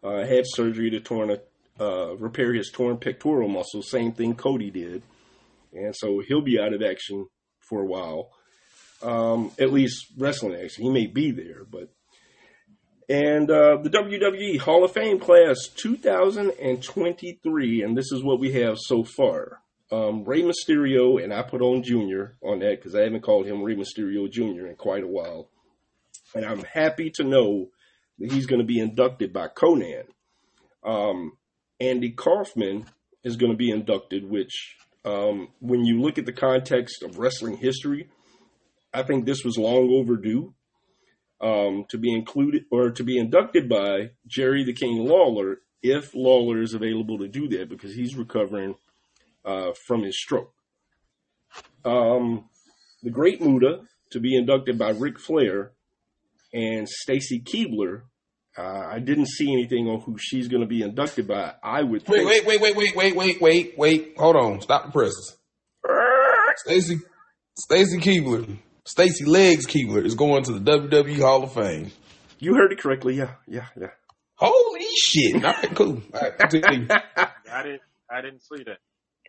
uh, had surgery to torn a, uh, repair his torn pectoral muscle. Same thing Cody did, and so he'll be out of action for a while. Um, at least wrestling action. He may be there, but and uh, the WWE Hall of Fame class 2023, and this is what we have so far. Um, Rey Mysterio, and I put on Junior on that because I haven't called him Rey Mysterio Jr. in quite a while. And I'm happy to know that he's going to be inducted by Konnan. Um, Andy Kaufman is going to be inducted, which, um, when you look at the context of wrestling history, I think this was long overdue um, to be included or to be inducted by Jerry the King Lawler if Lawler is available to do that because he's recovering uh, from his stroke. Um, the Great Muta to be inducted by Ric Flair and Stacy Keibler. Uh, I didn't see anything on who she's going to be inducted by. I would Wait, think- wait, wait, wait, wait, wait, wait, wait, wait. Hold on. Stop the presses. Stacy Stacy Keibler. Stacy Legs Keibler is going to the WWE Hall of Fame. You heard it correctly. Yeah, yeah, yeah. Holy shit. All right, cool. All right. I didn't I didn't see that.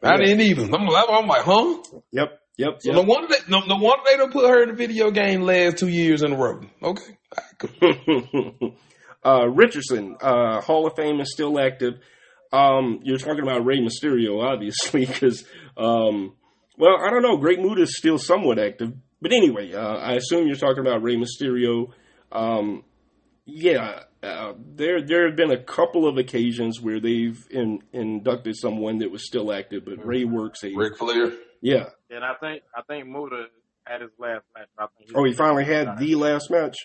I didn't even. I'm, I'm like, huh? Yep, yep, So yep. no wonder they, no, no wonder they don't put her in the video game last two years in a row. Okay. All right, cool. uh, Richardson, uh, Hall of Fame is still active. Um, you're talking about Rey Mysterio, obviously, because, um, well, I don't know. Great Mood is still somewhat active. But anyway, uh, I assume you're talking about Rey Mysterio. Um, yeah, uh, there there have been a couple of occasions where they've in, inducted someone that was still active, but Rey works a Ric Flair. yeah. And I think I think Muta had his last match. I think Oh, he finally had the last match.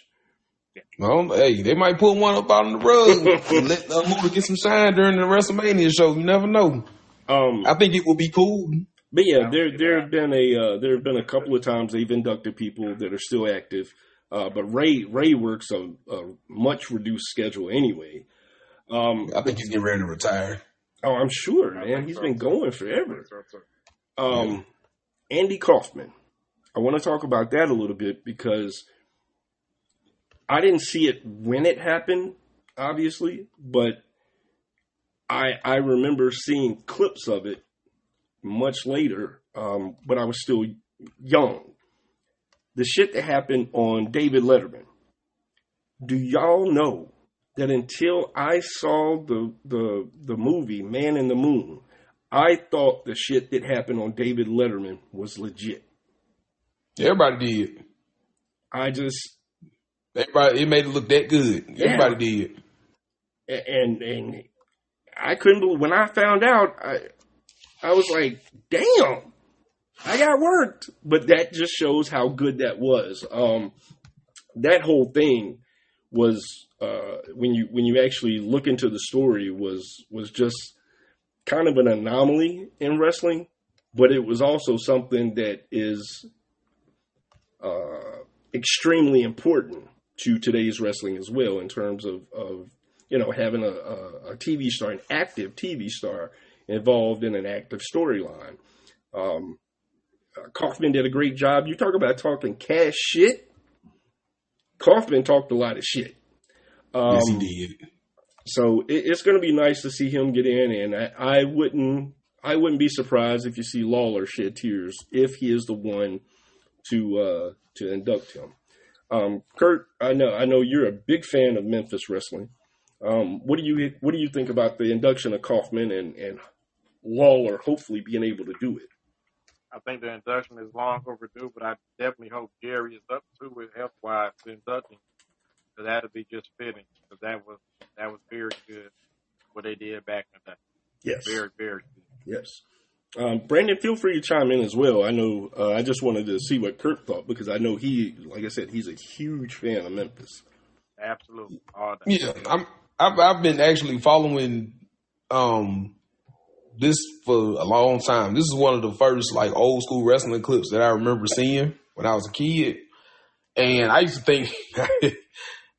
Well, hey, they might put one up out on the road and let uh, Muta get some shine during the WrestleMania show. You never know. Um, I think it would be cool. But yeah, there there have been a uh, there have been a couple of times they've inducted people that are still active, uh, but Rey Rey works a, a much reduced schedule anyway. Um, I think he's getting ready to retire. oh, I'm sure, I man. think He's so, been going forever. Um, Andy Kaufman. I want to talk about that a little bit because I didn't see it when it happened, obviously, but I I remember seeing clips of it much later, um, but I was still young. The shit that happened on David Letterman. Do y'all know that until I saw the the the movie Man in the Moon, I thought the shit that happened on David Letterman was legit. Everybody did. I just Everybody, it made it look that good. Yeah. Everybody did. and and I couldn't believe when I found out. I I was like, damn, I got worked. But that just shows how good that was. Um, that whole thing was uh, when you when you actually look into the story was was just kind of an anomaly in wrestling, but it was also something that is uh, extremely important to today's wrestling as well in terms of, of you know having a, a, a TV star, an active TV star involved in an active storyline. Um, Kaufman did a great job. You talk about talking cash shit. Kaufman talked a lot of shit. Um, yes, he did. so it, it's going to be nice to see him get in, and I, I wouldn't I wouldn't be surprised if you see Lawler shed tears if he is the one to uh, to induct him. Um, Kurt, I know I know you're a big fan of Memphis wrestling. Um, what do you what do you think about the induction of Kaufman and, and Lawler hopefully being able to do it? I think the induction is long overdue, but I definitely hope Jerry is up to it health wise to induct him. So that'd be just fitting. Because that was that was very good what they did back in the day. Yes, Very, very good. yes. Um, Brandon, feel free to chime in as well. I know uh, I just wanted to see what Kurt thought because I know he, like I said, he's a huge fan of Memphis. Absolutely. All. Yeah, I'm. I've, I've been actually following um this for a long time. This is one of the first like old school wrestling clips that I remember seeing when I was a kid, and I used to think.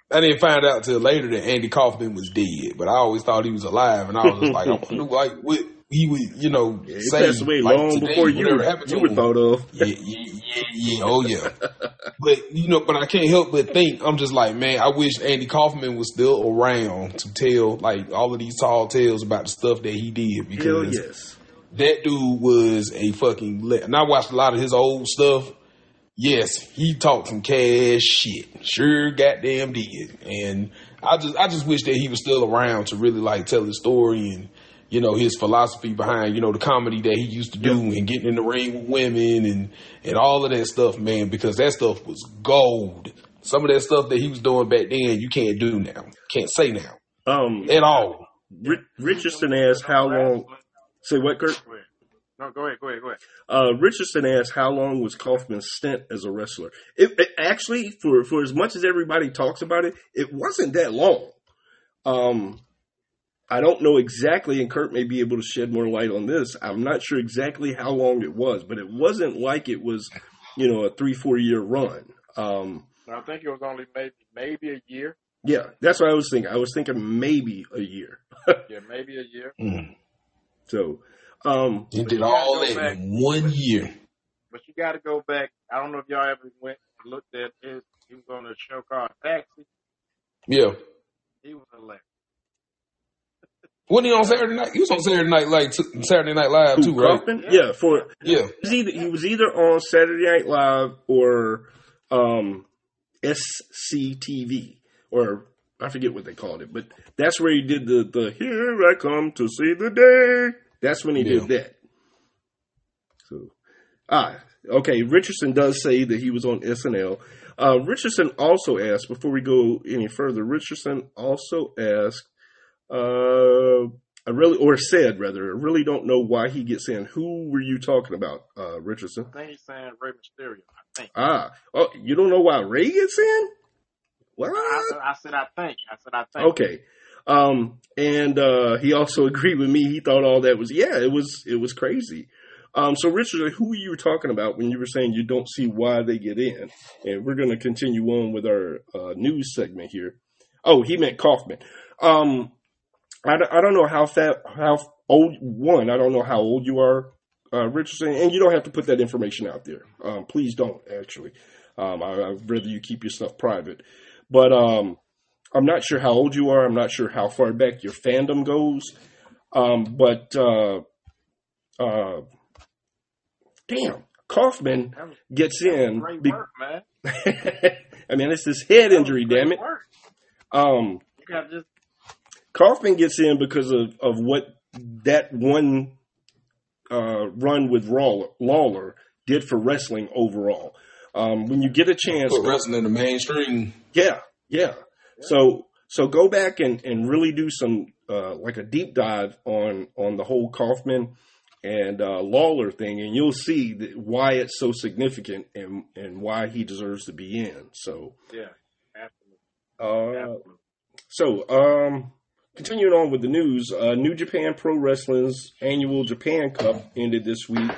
I didn't find out till later that Andy Kaufman was dead, but I always thought he was alive, and I was just like, I wonder, like, what he would, you know, Yeah, say passed away like, long today, before you whatever were, happened to you were thought of. Yeah, yeah, yeah, yeah, oh yeah. But you know, but I can't help but think I'm just like, man, I wish Andy Kaufman was still around to tell like all of these tall tales about the stuff that he did because yes. that dude was a fucking. Le- and I watched a lot of his old stuff. Yes, he talked some cash shit. Sure, goddamn did. And I just, I just wish that he was still around to really like tell his story and you know his philosophy behind you know the comedy that he used to do and getting in the ring with women and and all of that stuff, man. Because that stuff was gold. Some of that stuff that he was doing back then, you can't do now. Can't say now Um, at all. Ri- Richardson asked how long. Say what, Kurt? Go ahead. No, go ahead. Go ahead. Go ahead. Uh, Richardson asked how long was Kaufman's stint as a wrestler. It, it actually, for for as much as everybody talks about it, it wasn't that long. Um, I don't know exactly, and Kurt may be able to shed more light on this. I'm not sure exactly how long it was, but it wasn't like it was, you know, a three four year run. Um, I think it was only maybe maybe a year. yeah, that's what I was thinking. I was thinking maybe a year. Yeah, maybe a year. Mm. So, um, He did you all that back. in one year. But you got to go back. I don't know if y'all ever went and looked at his. He was on a show called Taxi. Yeah. He was hilarious. Wasn't he on Saturday night? He was on Saturday night, like t- Saturday Night Live who, too, right? Yeah, for Yeah. He was either, he was either on Saturday Night Live or um, SCTV or I forget what they called it, but that's where he did the the "Here I come to see the day." That's when he did that. So, ah, okay. Richardson does say that he was on SNL. Uh, Richardson also asked before we go any further. Richardson also asked. Uh, I really, or said rather, I really don't know why he gets in. Who were you talking about, uh, Richardson? I think he's saying Rey Mysterio. I think. Ah, oh, you don't know why Rey gets in? What? I, said- I said I think. I said I think. Okay. Um, and uh, he also agreed with me. He thought all that was yeah, it was it was crazy. Um, so Richard, who you were talking about when you were saying you don't see why they get in, and we're going to continue on with our uh, news segment here. Oh, he meant Kaufman. Um, I, don't- I don't know how fat how old one. I don't know how old you are, uh, Richardson, and you don't have to put that information out there. Um, please don't actually. Um, I, I'd rather you keep your stuff private. But um, I'm not sure how old you are. I'm not sure how far back your fandom goes. Um, but uh, uh, damn, Kaufman gets in. great be- work, man. I mean, it's this head injury, damn it. work. Um, You got just Kaufman gets in because of, of what that one uh, run with Lawler, Lawler did for wrestling overall. Um, when you get a chance, Put wrestling in the mainstream. Yeah, yeah. So so go back and, and really do some uh, like a deep dive on on the whole Kaufman and uh, Lawler thing, and you'll see that why it's so significant and and why he deserves to be in. So yeah, absolutely, uh, absolutely. so um, continuing on with the news, uh, New Japan Pro Wrestling's annual Japan Cup ended this week.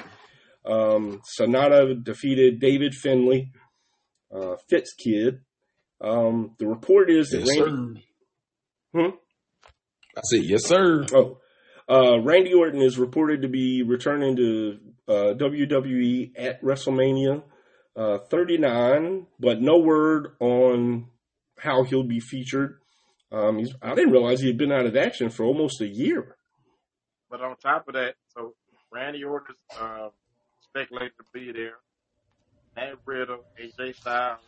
Um, Sanada defeated David Finlay, uh, Fitz Kid. Um, the report is that Yes, Randy, sir. Hmm? I said, yes, sir. oh, uh, Randy Orton is reported to be returning to uh, WWE at WrestleMania uh, 39, but no word on how he'll be featured. Um, he's, I didn't realize he had been out of action for almost a year. But on top of that, so Randy Orton uh, speculated to be there. Matt Riddle, AJ Styles,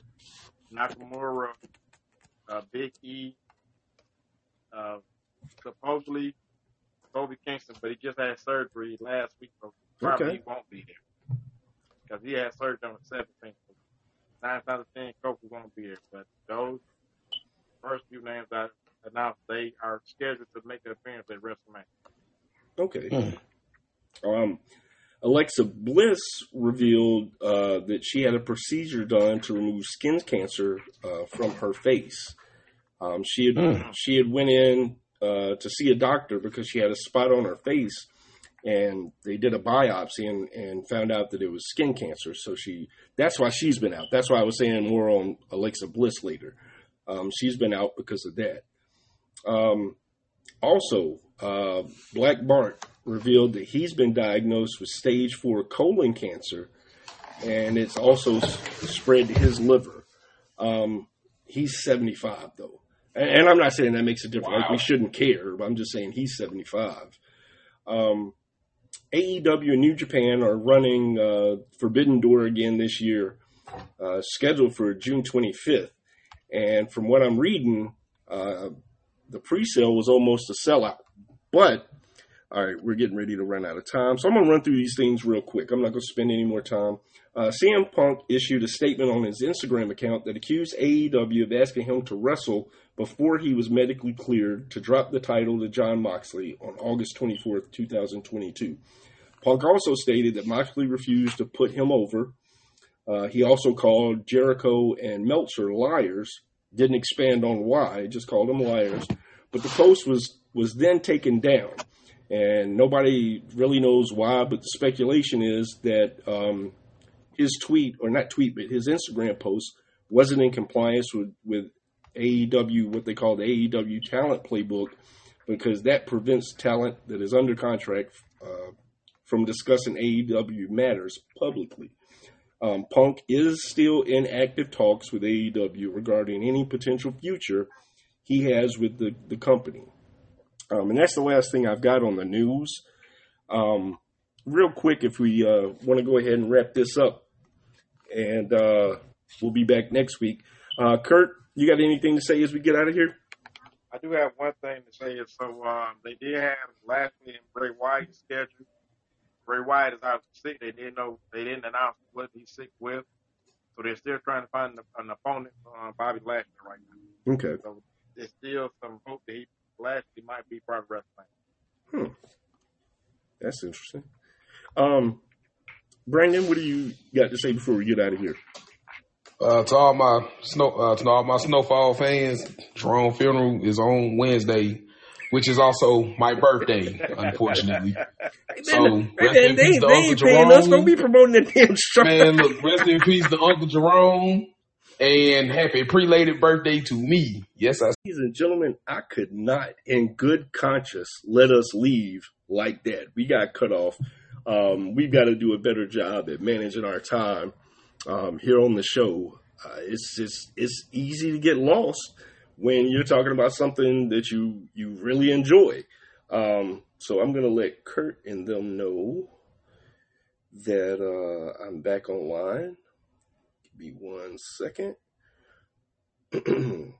Nakamura, uh, Big E, uh, supposedly Kofi Kingston, but he just had surgery last week, so probably Okay. he won't be there because he had surgery on the 17th. Nine out of ten, Kofi won't be there, but those first few names I announced, they are scheduled to make an appearance at WrestleMania. Okay. Hmm. Um, Alexa Bliss revealed uh, that she had a procedure done to remove skin cancer uh, from her face. Um, she had Mm. she had went in uh, to see a doctor because she had a spot on her face, and they did a biopsy and, and found out that it was skin cancer. So she that's why she's been out. That's why I was saying more on Alexa Bliss later. Um, she's been out because of that. Um, also, uh, Black Bart revealed that he's been diagnosed with stage four colon cancer, and it's also spread to his liver. Um, he's 75 though, and, and I'm not saying that makes a difference. Like we shouldn't care, but I'm just saying he's 75. Um, AEW and New Japan are running uh, Forbidden Door again this year, uh, scheduled for June 25th. And from what I'm reading, uh, the pre-sale was almost a sellout. But all right, we're getting ready to run out of time, so I'm gonna run through these things real quick. I'm not gonna spend any more time. Uh, CM Punk issued a statement on his Instagram account that accused AEW of asking him to wrestle before he was medically cleared to drop the title to Jon Moxley on August 24th, 2022. Punk also stated that Moxley refused to put him over. Uh, he also called Jericho and Meltzer liars. Didn't expand on why, just called them liars. But the post was was then taken down, and nobody really knows why. But the speculation is that um, his tweet, or not tweet, but his Instagram post wasn't in compliance with with AEW, what they call the AEW talent playbook, because that prevents talent that is under contract uh, from discussing AEW matters publicly. Um, Punk is still in active talks with AEW regarding any potential future he has with the, the company. Um, and that's the last thing I've got on the news. Um, real quick, if we uh, want to go ahead and wrap this up, and uh, we'll be back next week. Uh, Kurt, you got anything to say as we get out of here? I do have one thing to say. So um, they did have Lashley and Bray Wyatt scheduled. Bray Wyatt is out sick. They didn't know. They didn't announce what he's sick with. So they're still trying to find an opponent for uh, Bobby Lashley right now. Okay. So there's still some hope that he Lashley might be part of WrestleMania. That's interesting. Um, Brandon, what do you got to say before we get out of here? Uh, to all my snow, uh, to all my snowfall fans, Jerome funeral is on Wednesday, which is also my birthday, unfortunately. So, Man, rest they, in they, peace to Uncle ain't paying us. Jerome. Don't be promoting that damn show. Man, look, rest in peace to Uncle Jerome, and happy prelated birthday to me. Yes, I. Ladies and gentlemen, I could not, in good conscience, let us leave like that. We got cut off. Um, we've got to do a better job at managing our time um, here on the show. Uh, it's just it's easy to get lost when you're talking about something that you you really enjoy. Um, so I'm gonna let Kurt and them know that uh, I'm back online. Give me one second.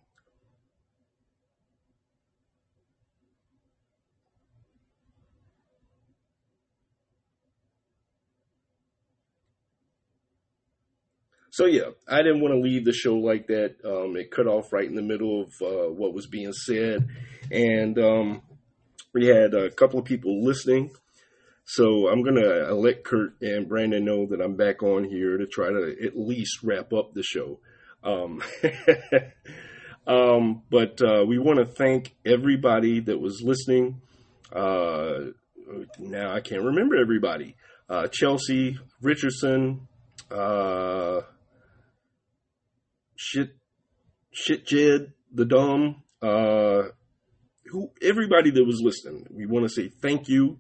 So yeah, I didn't want to leave the show like that. Um, it cut off right in the middle of uh, what was being said, and um, we had a couple of people listening. So I'm gonna uh, let Kurt and Brandon know that I'm back on here to try to at least wrap up the show. Um, um, but uh, we want to thank everybody that was listening. Uh, now I can't remember everybody. Uh, Chelsea Richardson. Shit, shit, Jed, the dumb, uh, who, everybody that was listening. We want to say thank you,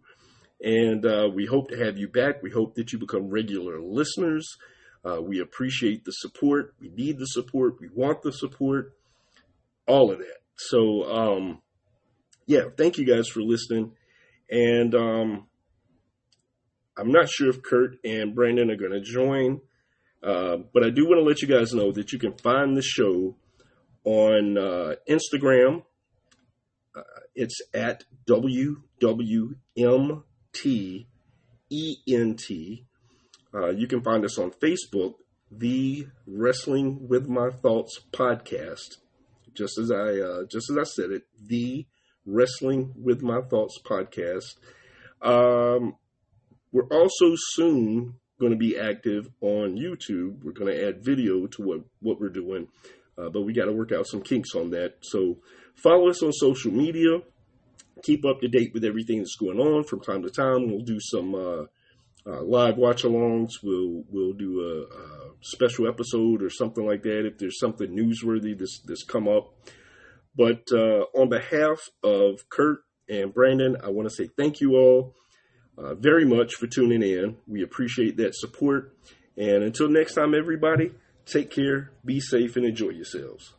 and uh, we hope to have you back. We hope that you become regular listeners. Uh, we appreciate the support. We need the support. We want the support. All of that. So, um, yeah, thank you guys for listening. And um, I'm not sure if Kurt and Brandon are going to join. Uh, but I do want to let you guys know that you can find the show on uh, Instagram. Uh, it's at WWMTENT. Uh, you can find us on Facebook, the Wrestling with My Thoughts podcast. Just as I uh, just as I said it, the Wrestling with My Thoughts podcast. Um, we're also soon going to be active on YouTube. We're going to add video to what, what we're doing, uh, but we got to work out some kinks on that. So follow us on social media. Keep up to date with everything that's going on from time to time. We'll do some uh, uh, live watch alongs. We'll we'll do a, a, special episode or something like that if there's something newsworthy that's that's come up. But uh, on behalf of Kurt and Brandon, I want to say thank you all uh, very much for tuning in. We appreciate that support. And until next time, everybody, take care, be safe, and enjoy yourselves.